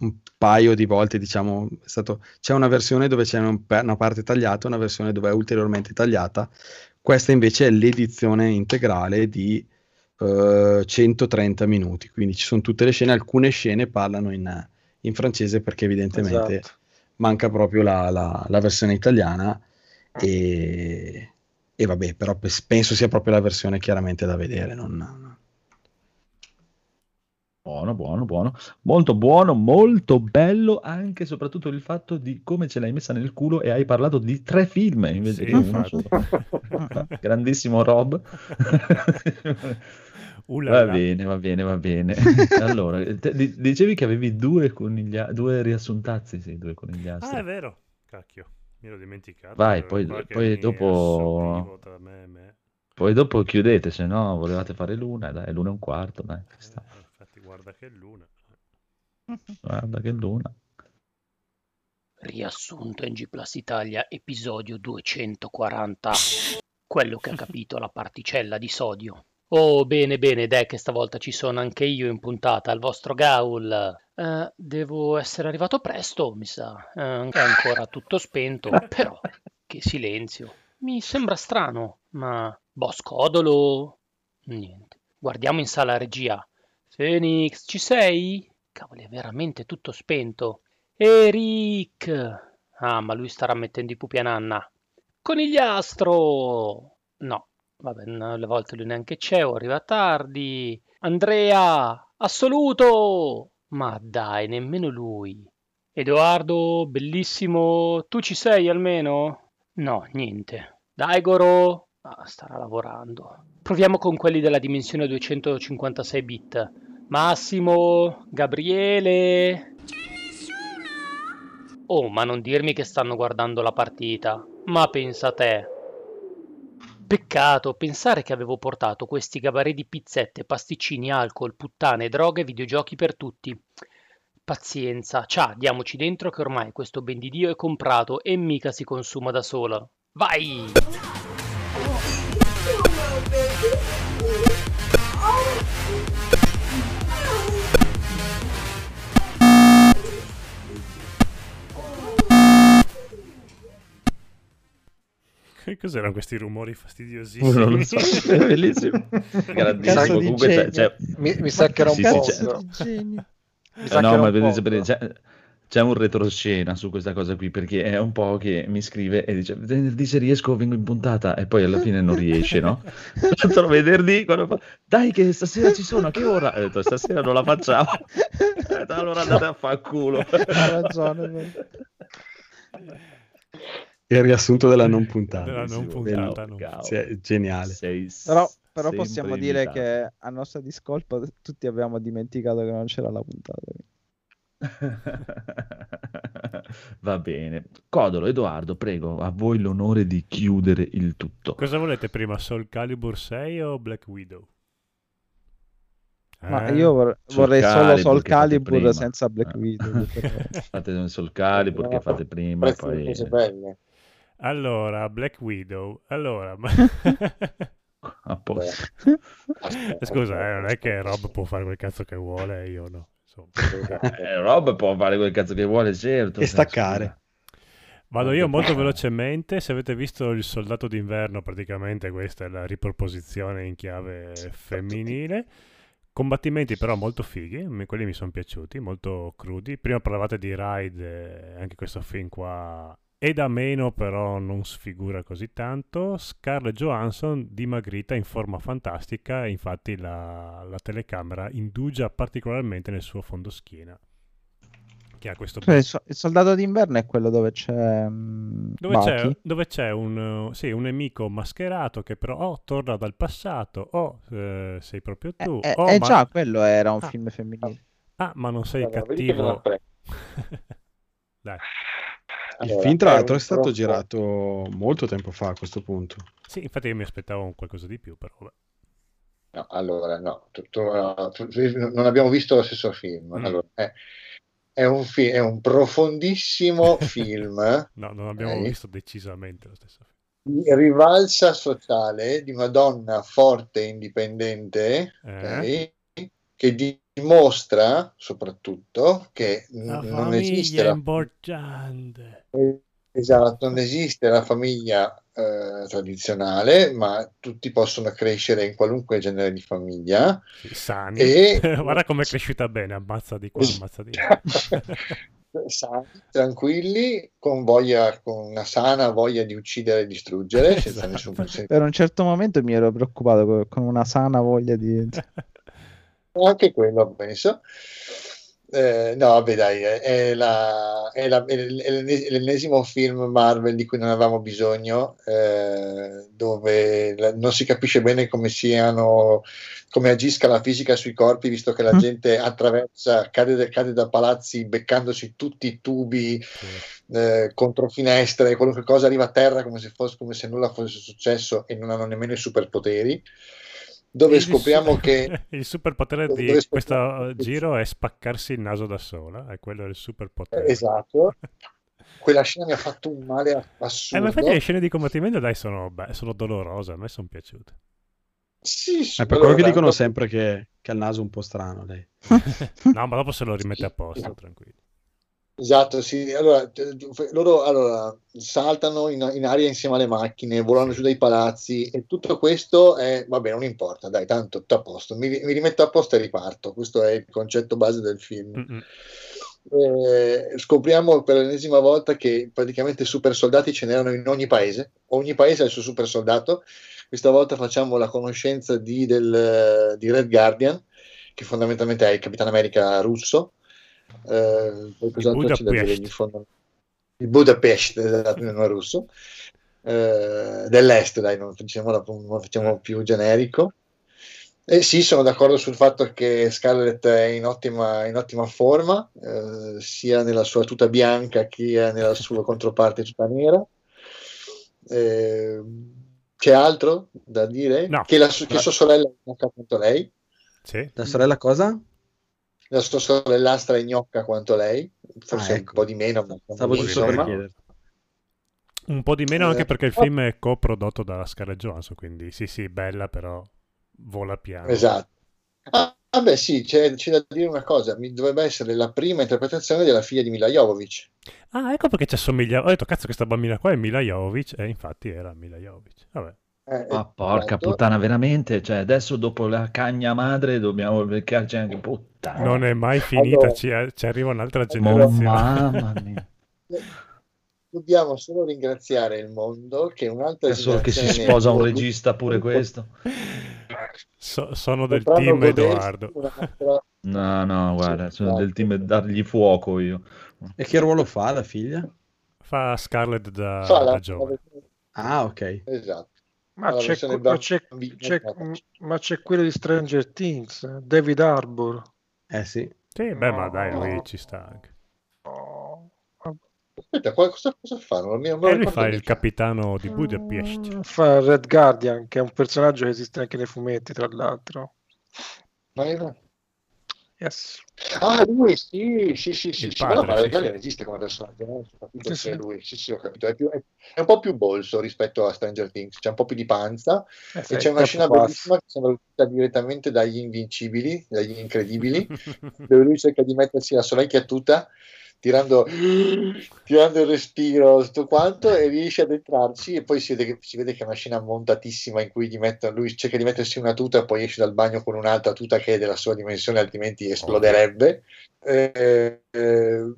un paio di volte, diciamo, è stato, c'è una versione dove c'è un- una parte tagliata, una versione dove è ulteriormente tagliata. Questa invece è l'edizione integrale di eh, 130 minuti, quindi ci sono tutte le scene, alcune scene parlano in, in francese perché evidentemente Esatto. manca proprio la, la- la versione italiana e, e vabbè, però penso sia proprio la versione chiaramente da vedere, non- Buono, buono, buono. Molto buono, molto bello anche e soprattutto il fatto di come ce l'hai messa nel culo e hai parlato di tre film invece Sì, che uno. Grandissimo Rob. Uh Va là. bene, va bene, va bene. Allora, te- di- dicevi che avevi due coniglia- due riassuntazzi, sì, due conigliastri. Ah, è vero. Cacchio, mi ero dimenticato. Vai, poi- poi dopo- me e me. Poi dopo chiudete, se no volevate fare l'una, dai, l'una e un quarto, dai. Eh, infatti, guarda che l'una. Guarda che l'una. Riassunto in G Plus Italia, episodio 240. Quello che ha capito la particella di sodio. Oh, bene, bene, dai, che stavolta ci sono anche io in puntata al vostro Gaul. Eh, devo essere arrivato presto, mi sa. Eh, è ancora tutto spento, però che silenzio. Mi sembra strano, ma Boscodolo? Niente. Guardiamo in sala regia. Phoenix, ci sei? Cavolo, è veramente tutto spento. Eric! Ah, ma lui starà mettendo i pupi a nanna. Conigliastro! No, vabbè, alle volte lui neanche c'è, o arriva tardi. Andrea! Assoluto! Ma dai, nemmeno lui. Edoardo, bellissimo, tu ci sei almeno? No, niente. Dai, Goro! Ah, starà lavorando. Proviamo con quelli della dimensione 256 bit. Massimo, Gabriele. Oh, ma non dirmi che stanno guardando la partita. Ma pensa te. Peccato, pensare che avevo portato questi gabarè di pizzette, pasticcini, alcol, puttane, droghe e videogiochi per tutti. Pazienza, ciao, diamoci dentro che ormai questo ben di Dio è comprato e mica si consuma da sola. Vai! Che cos'erano questi rumori fastidiosissimi? Non lo so, è bellissimo. Di Comunque c'è, genio. c'è- Mi, mi sa che era un Sì, sì, po'. c'è- no? Eh, ma un vedete, po', vedete, c'è, c'è un retroscena su questa cosa qui perché è un po' che mi scrive e dice venerdì se riesco vengo in puntata e poi alla fine non riesce, no? L'altro venerdì quando fa dai che stasera ci sono, a che ora? Ho detto stasera non la facciamo. Allora andate a far culo. Ha ragione. Il riassunto della non puntata. Della non puntata, no. cavolo. Sì, geniale. Sei Però, però possiamo dire che a nostra discolpa tutti abbiamo dimenticato che non c'era la puntata. Va bene. Codolo, Edoardo, prego, a voi l'onore di chiudere il tutto. Cosa volete prima, Soul Calibur 6 o Black Widow? Ma Eh? io vor- Soul vorrei solo Calibur Soul che fate Calibur senza Black Eh. Widow. però. Fate un Soul Calibur che fate prima e poi... cose belle. Allora, Black Widow. Allora, ma... A posto. Aspetta, Scusa, eh, non è che Rob può fare quel cazzo che vuole io no. Eh, Rob può fare quel cazzo che vuole, certo. E cioè, staccare. Vado io molto velocemente. Se avete visto il soldato d'inverno, praticamente questa è la riproposizione in chiave femminile. Combattimenti però molto fighi, quelli mi sono piaciuti, molto crudi. Prima parlavate di Ride, eh, anche questo film qua è da meno, però non sfigura così tanto. Scarlett Johansson dimagrita in forma fantastica, infatti la, la telecamera indugia particolarmente nel suo fondoschiena. Che ha questo Cioè, il, so- il soldato d'inverno è quello dove c'è. mm, dove c'è, dove c'è un, sì, un nemico mascherato che però o torna dal passato o eh, sei proprio Eh, tu. eh, o eh, ma- già, quello era un Ah. film femminile. Ah, ma non sei Allora, cattivo. apprezzo. Il film, tra l'altro, è stato troppo- girato molto tempo fa a questo punto. Sì, infatti io mi aspettavo un qualcosa di più, però. No, allora, no, tu- tu- no, tu- tu- non abbiamo visto lo stesso film. Mm. Allora, è, è un fi- è un profondissimo film No, non abbiamo Ok. visto decisamente lo stesso film. di rivalsa sociale di una donna forte e indipendente, Eh? ok? Che dimostra soprattutto che La n- non esiste famiglia la importante. Esatto, non esiste la famiglia eh, tradizionale, ma tutti possono crescere in qualunque genere di famiglia. Sani. E- Guarda com'è cresciuta bene, ammazza di qua, ammazza di là. Sani, tranquilli, con voglia, con una sana voglia di uccidere e distruggere, senza Esatto. nessun. Per un certo momento mi ero preoccupato co- con una sana voglia di... Anche quello penso. Eh, no, vabbè, dai, è, la- è la- è l'ennesimo film Marvel di cui non avevamo bisogno, eh, dove la- non si capisce bene come siano, come agisca la fisica sui corpi, visto che la Mm. gente attraversa, cade, cade da palazzi beccandosi tutti i tubi Sì. eh, contro finestre, qualunque cosa arriva a terra come se, fosse, come se nulla fosse successo e non hanno nemmeno i superpoteri. Dove Il scopriamo su- che il superpotere di questo giro è spaccarsi il naso da sola, e quello è il superpotere. Esatto. quella scena mi ha fatto un male Eh, ma assurdo. infatti le scene di combattimento, dai, sono, beh, sono dolorose, a me sono piaciute. Sì, sì, È per allora, quello che dicono sempre che, che ha il naso un po' strano lei. No, ma dopo se lo rimette a posto, tranquillo. Esatto, sì. Allora, loro allora, saltano in, in aria insieme alle macchine, volano giù dai palazzi e tutto questo è, vabbè, non importa, dai, tanto tutto a posto. Mi, mi rimetto a posto e riparto. Questo è il concetto base del film. Mm-mm. Eh, scopriamo per l'ennesima volta che praticamente super soldati ce n'erano in ogni paese, ogni paese ha il suo super soldato. Questa volta facciamo la conoscenza di, del, di Red Guardian, che fondamentalmente è il Capitano America russo. Eh, poi cos'altro c'è da dire di fondo- Il Budapest, esatto, russo. Eh, dell'est, dai, non facciamo, la- non facciamo più generico. Eh sì, sono d'accordo sul fatto che Scarlett è in ottima, in ottima forma, eh, sia nella sua tuta bianca che nella sua controparte tuta nera. Eh, c'è altro da dire? No. Che, la, che sua sorella è lei, Sì. La sorella cosa? La sua sorellastra è gnocca quanto lei, forse Ah, un ecco. po' di meno, ma Stavo giusto per chiedere. Un po' di meno anche Eh, perché il film è coprodotto dalla Scarlett Johansson, quindi sì, sì, bella, però vola piano. Esatto. Ah, vabbè, sì, c'è, c'è da dire una cosa, mi dovrebbe essere la prima interpretazione della figlia di Mila Jovovich. Ah, ecco perché ci assomiglia. Ho detto, cazzo, questa bambina qua è Mila Jovic, e infatti era Mila Jovic. Vabbè. Eh, Ma porca esatto. puttana, veramente? Cioè, adesso dopo la cagna madre dobbiamo beccarci anche puttana. Non è mai finita, Allora- ci, ci arriva un'altra Oh, generazione. mamma mia. Dobbiamo solo ringraziare il mondo che un'altra È solo che si generazione- sposa un regista pure questo. So- sono del team Edoardo. un'altra- No, no, guarda, sono del team dargli fuoco io. E che ruolo fa la figlia? Fa Scarlett da, fa la- da giovane. Ah, ok. Esatto. Ma c'è, ma c'è- c'è- ma c'è quello di Stranger Things, David Harbour. Eh sì. Sì, beh, ma dai, lui No. ci sta anche. Oh, Aspetta, cosa, cosa fa? Non mi, non E lui fa il mica. capitano di Budapest. Mm, Fa Red Guardian, che è un personaggio che esiste anche nei fumetti, tra l'altro. Ma era- Yes. Ah, lui, sì, sì, sì, sì, Il sì, padre, ma sì, la Guardian sì. esiste come personaggio, no? Ho capito Sì, che sì. lui, sì, sì, ho capito, è, più- è- è un po' più bolso rispetto a Stranger Things, c'è un po' più di panza, Eh, e c'è una troppo scena basso. bellissima che sembra uscita direttamente dagli Invincibili, dagli Incredibili, dove lui cerca di mettersi la sorecchia tuta tirando, tirando il respiro tutto quanto e riesce ad entrarci e poi si vede, che, si vede che è una scena montatissima in cui gli mettono, lui cerca di mettersi una tuta e poi esce dal bagno con un'altra tuta che è della sua dimensione altrimenti esploderebbe. Eh, eh,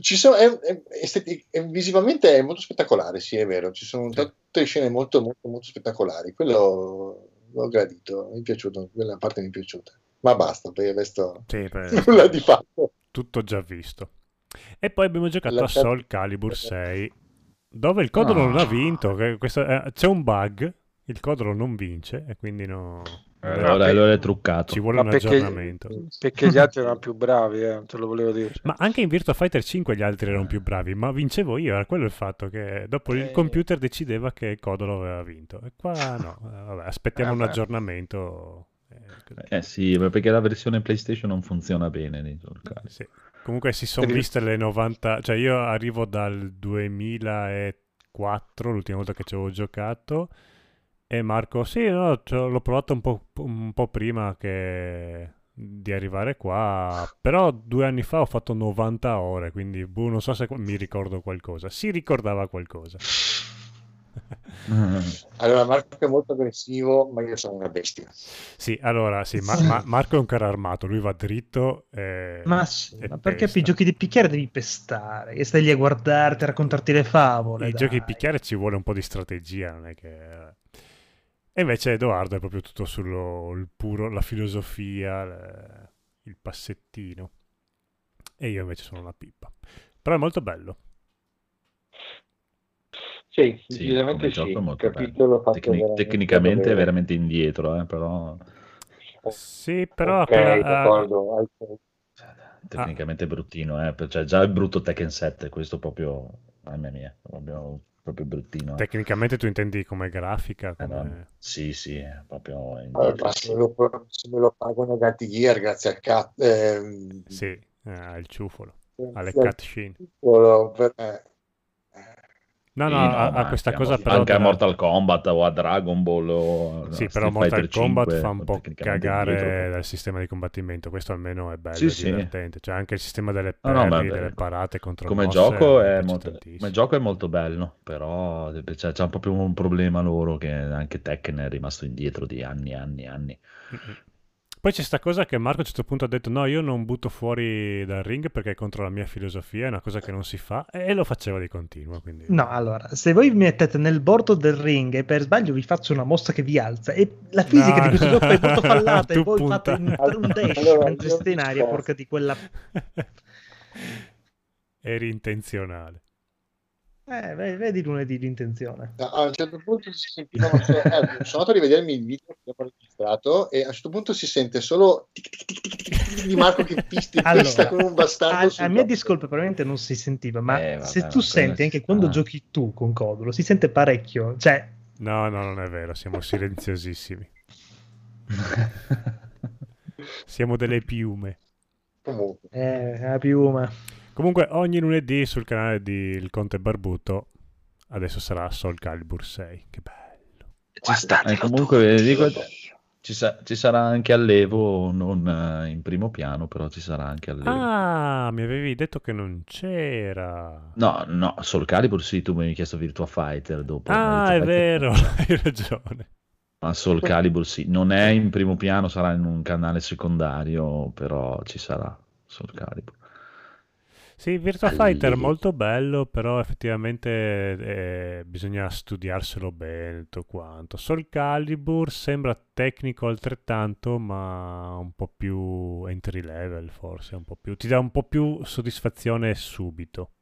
ci sono, è, è- è- visivamente è molto spettacolare sì è vero ci sono tante scene molto molto molto spettacolari quello l'ho gradito mi è piaciuto quella parte mi è piaciuta ma basta perché questo Sì, beh, nulla di fatto. tutto già visto. E poi abbiamo giocato La a Soul Calibur 6, dove il Codolo Ah. non ha vinto. che questo- eh, c'è un bug, il Codolo non vince e quindi no, Allora, allora è truccato. ci vuole Ma un perché, aggiornamento. perché gli altri erano più bravi, eh, te lo volevo dire. Ma anche in Virtua Fighter 5 gli altri erano più bravi, ma vincevo io, era quello il fatto che dopo il Eh. computer decideva che il Codolo aveva vinto. E qua no, eh, vabbè, aspettiamo Eh, un aggiornamento. eh. Eh sì, ma perché la versione PlayStation non funziona bene nei Soul Calibur. Sì. Comunque si sono viste le 90, cioè io arrivo dal 2004, l'ultima volta che ci avevo giocato, e Marco, sì, no, l'ho provato un po', un po' prima che di arrivare qua. Però due anni fa ho fatto 90 ore, quindi boh, non so se mi ricordo qualcosa. Si ricordava qualcosa. Allora, Marco è molto aggressivo, ma io sono una bestia. Sì, allora sì, Ma- Ma- Marco è un carro armato, lui va dritto. e- Ma, sì, e ma perché per i giochi di picchiere devi pestare? E stai lì a guardarti, a raccontarti le favole. I dai. giochi di picchiare ci vuole un po' di strategia, non è che... E invece Edoardo è proprio tutto sullo il puro, la filosofia, le- il passettino. E io invece sono una pippa. Però è molto bello. Sì, Sì, decisamente come sì. Il molto capitolo fatto Tecni- veramente tecnicamente è veramente indietro, eh, però Sì, però... Ok, quella- d'accordo. al- tecnicamente è bruttino, eh, cioè già è brutto Tekken 7, questo proprio, mamma mia, proprio, proprio bruttino. eh. tecnicamente tu intendi come grafica? Eh, Come... no, Sì, sì, proprio Allora, ma se me lo, se me lo pagano Guilty Gear grazie al cat, ehm, Sì, eh, il ciufolo. Alle al cutscene. per- eh, No, Sì, no, ma ha questa anche a cosa però... anche a Mortal Kombat o a Dragon Ball o Sì, a però Mortal Kombat 5, fa un po' cagare dal sistema di combattimento. Questo almeno è bello, Sì, è sì. divertente. Cioè anche il sistema delle No, no, parry, beh, delle parate contro come mosse, gioco, è molto, come gioco è molto bello, però c'è, c'è proprio un problema loro che anche Tekken è rimasto indietro di anni e anni e anni. Poi c'è sta cosa che Marco a un certo punto ha detto no, io non butto fuori dal ring perché è contro la mia filosofia, è una cosa che non si fa e lo faceva di continuo, quindi... No, allora, se voi vi mettete nel bordo del ring e per sbaglio vi faccio una mossa che vi alza e la fisica No, di questo no, gioco è molto fallata e voi punta. fate un, un dash Allora, mentre siete in aria, porca di quella... Eri intenzionale. Eh, ve- vedi lunedì l'intenzione. no, a un certo punto si sentivano solo, eh, sono andato a rivedermi il video che abbiamo registrato e a un certo punto si sente solo tic, tic, tic, tic, tic, tic di Marco che pista, Allora, pista come un bastardo A, a mia discolpa probabilmente non si sentiva, ma Eh, vabbè, se tu senti anche sta. quando giochi tu con Codulo, si sente parecchio. Cioè, No, no, non è vero, siamo silenziosissimi. Siamo delle piume. Comunque, eh, la piuma. Comunque ogni lunedì sul canale di Il Conte Barbuto adesso sarà Soul Calibur 6. Che bello. Eh, comunque dico, ci, sa- ci sarà anche allievo, non eh, in primo piano, però ci sarà anche allievo. Ah, mi avevi detto che non c'era. No, no, Soul Calibur sì, tu mi avevi chiesto Virtua Fighter dopo. Ah, Virtua è Fighter vero, hai ragione. Ma Soul Calibur sì, non è in primo piano, sarà in un canale secondario, però ci sarà Soul Calibur. Sì, Virtua Allievo. Fighter molto bello, però effettivamente eh, bisogna studiarselo bene tutto quanto. Soul Calibur sembra tecnico altrettanto, ma un po' più entry level forse, un po' più ti dà un po' più soddisfazione subito.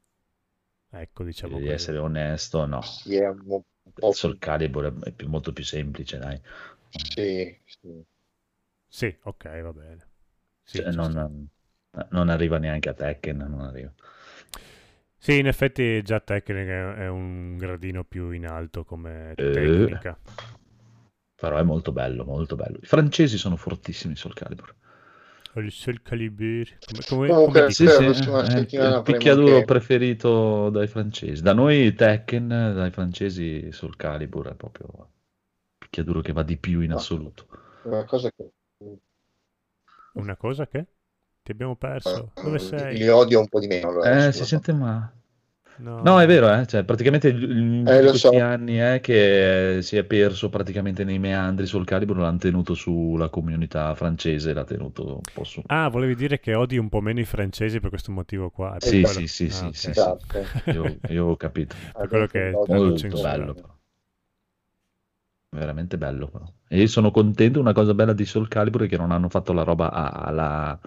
Ecco, diciamo Devi così. essere onesto, no. sì, è un po' Soul Calibur è- è più- molto più semplice, dai. sì, sì. Sì, ok, va bene. Sì, Cioè, non, non arriva neanche a Tekken, non arriva. Sì, in effetti già Tekken è è un gradino più in alto come Eh. tecnica. Però è molto bello, molto bello. I francesi sono fortissimi Soul Calibur. Il Soul Calibur. Come, come, Comunque, come Sì, sì, è settimana il picchiaduro anche- preferito dai francesi. Da noi Tekken, dai francesi Soul Calibur è proprio il picchiaduro che va di più in Ah. assoluto. una cosa che Una cosa che? Ti abbiamo perso. Dove sei? li odio un po' di meno. allora, Eh, si sente male. No. No, è vero, eh? Cioè, praticamente in Eh, questi so. anni eh, che si è perso praticamente nei meandri Soul Calibur, l'hanno tenuto sulla comunità francese, l'ha tenuto un po' su. Ah, volevi dire che odi un po' meno i francesi per questo motivo qua. è Sì, quello- sì, sì, Ah, sì, ok. sì, sì. Esatto. Io, io ho capito. Per quello che lo Molto bello, però. Veramente bello, però. E sono contento. Una cosa bella di Soul Calibur è che non hanno fatto la roba alla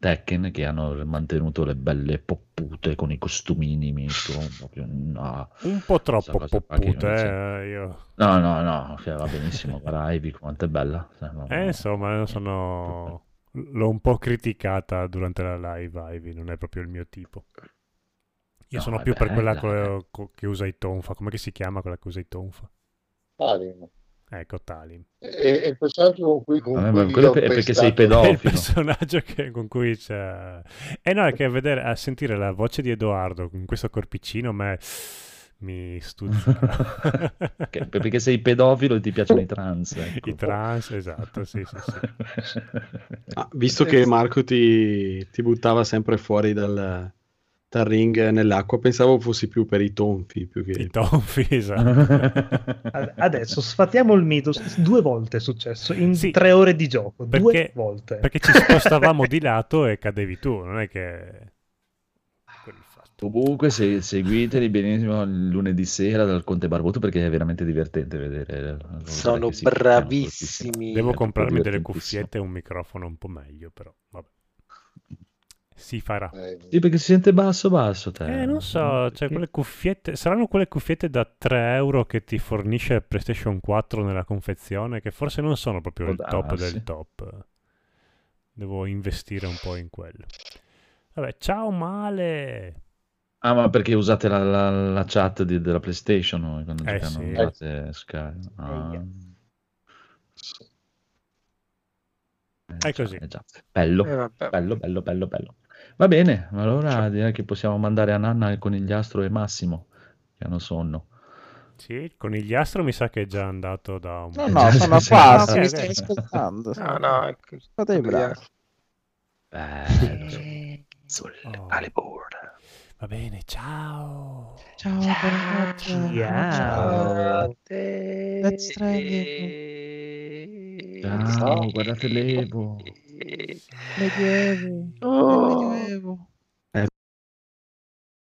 Tekken, che hanno mantenuto le belle poppute con i costumini. misto, proprio, no. Un po' troppo poppute, eh, io. no, no, no, cioè, va benissimo. Guarda Ivy quanto è bella. Cioè, no, Eh, insomma, sono... L'ho un po' criticata durante la live, Ivy, non è proprio il mio tipo. Io No, sono più per quella bella, co- co- che usa i tonfa. Come che si chiama quella che usa i tonfa? Talim. Ecco, Talim. E, e il personaggio con cui, con Vabbè, cui quello è perché sei È il pedofilo. personaggio che- con cui c'è... Eh no, è che a, vedere, a sentire la voce di Edoardo con questo corpicino, ma mi stuzzica. Perché sei pedofilo e ti piacciono i trans. ecco. I trans, esatto, sì, sì, sì. Ah, visto che Marco ti, ti buttava sempre fuori dal, dal ring nell'acqua, pensavo fossi più per i tonfi più che... I tonfi, esatto. Ad- Adesso sfatiamo il mito. Due volte è successo in Sì. tre ore di gioco. Due Perché- volte. Perché ci spostavamo di lato e cadevi tu, non è che... Comunque se, seguiteli benissimo il lunedì sera dal Conte Barbuto perché è veramente divertente vedere. cosa Sono bravissimi. Devo comprarmi delle cuffiette e un microfono un po' meglio, però vabbè. Si farà. Eh, Sì, perché si sente basso basso te. Eh, non so, cioè quelle cuffiette, saranno quelle cuffiette da 3 euro che ti fornisce PlayStation 4 nella confezione, che forse non sono proprio Può il top darsi. del top. Devo investire un po' in quello. Vabbè, ciao male! Ah, ma perché usate la, la- la chat di- della PlayStation no? quando Eh, giocano, sì. usate Sky. Ah. Eh, È già, così. eh già. Bello, Eh, bello, bello, bello, bello. Va bene, allora direi che possiamo mandare a Nanna il conigliastro e Massimo, che hanno sonno. Sì, il conigliastro mi sa che è già andato da un No, Eh, no, già, sono qua, mi stai ascoltando. No, no, ecco. Fate i bravi. Bello, sul Oh. alle board. Va bene, ciao! Ciao, buonanotte. Ciao. Let's Stranding. Ciao, guardate l'Evo. Medieval. Oh. Medieval.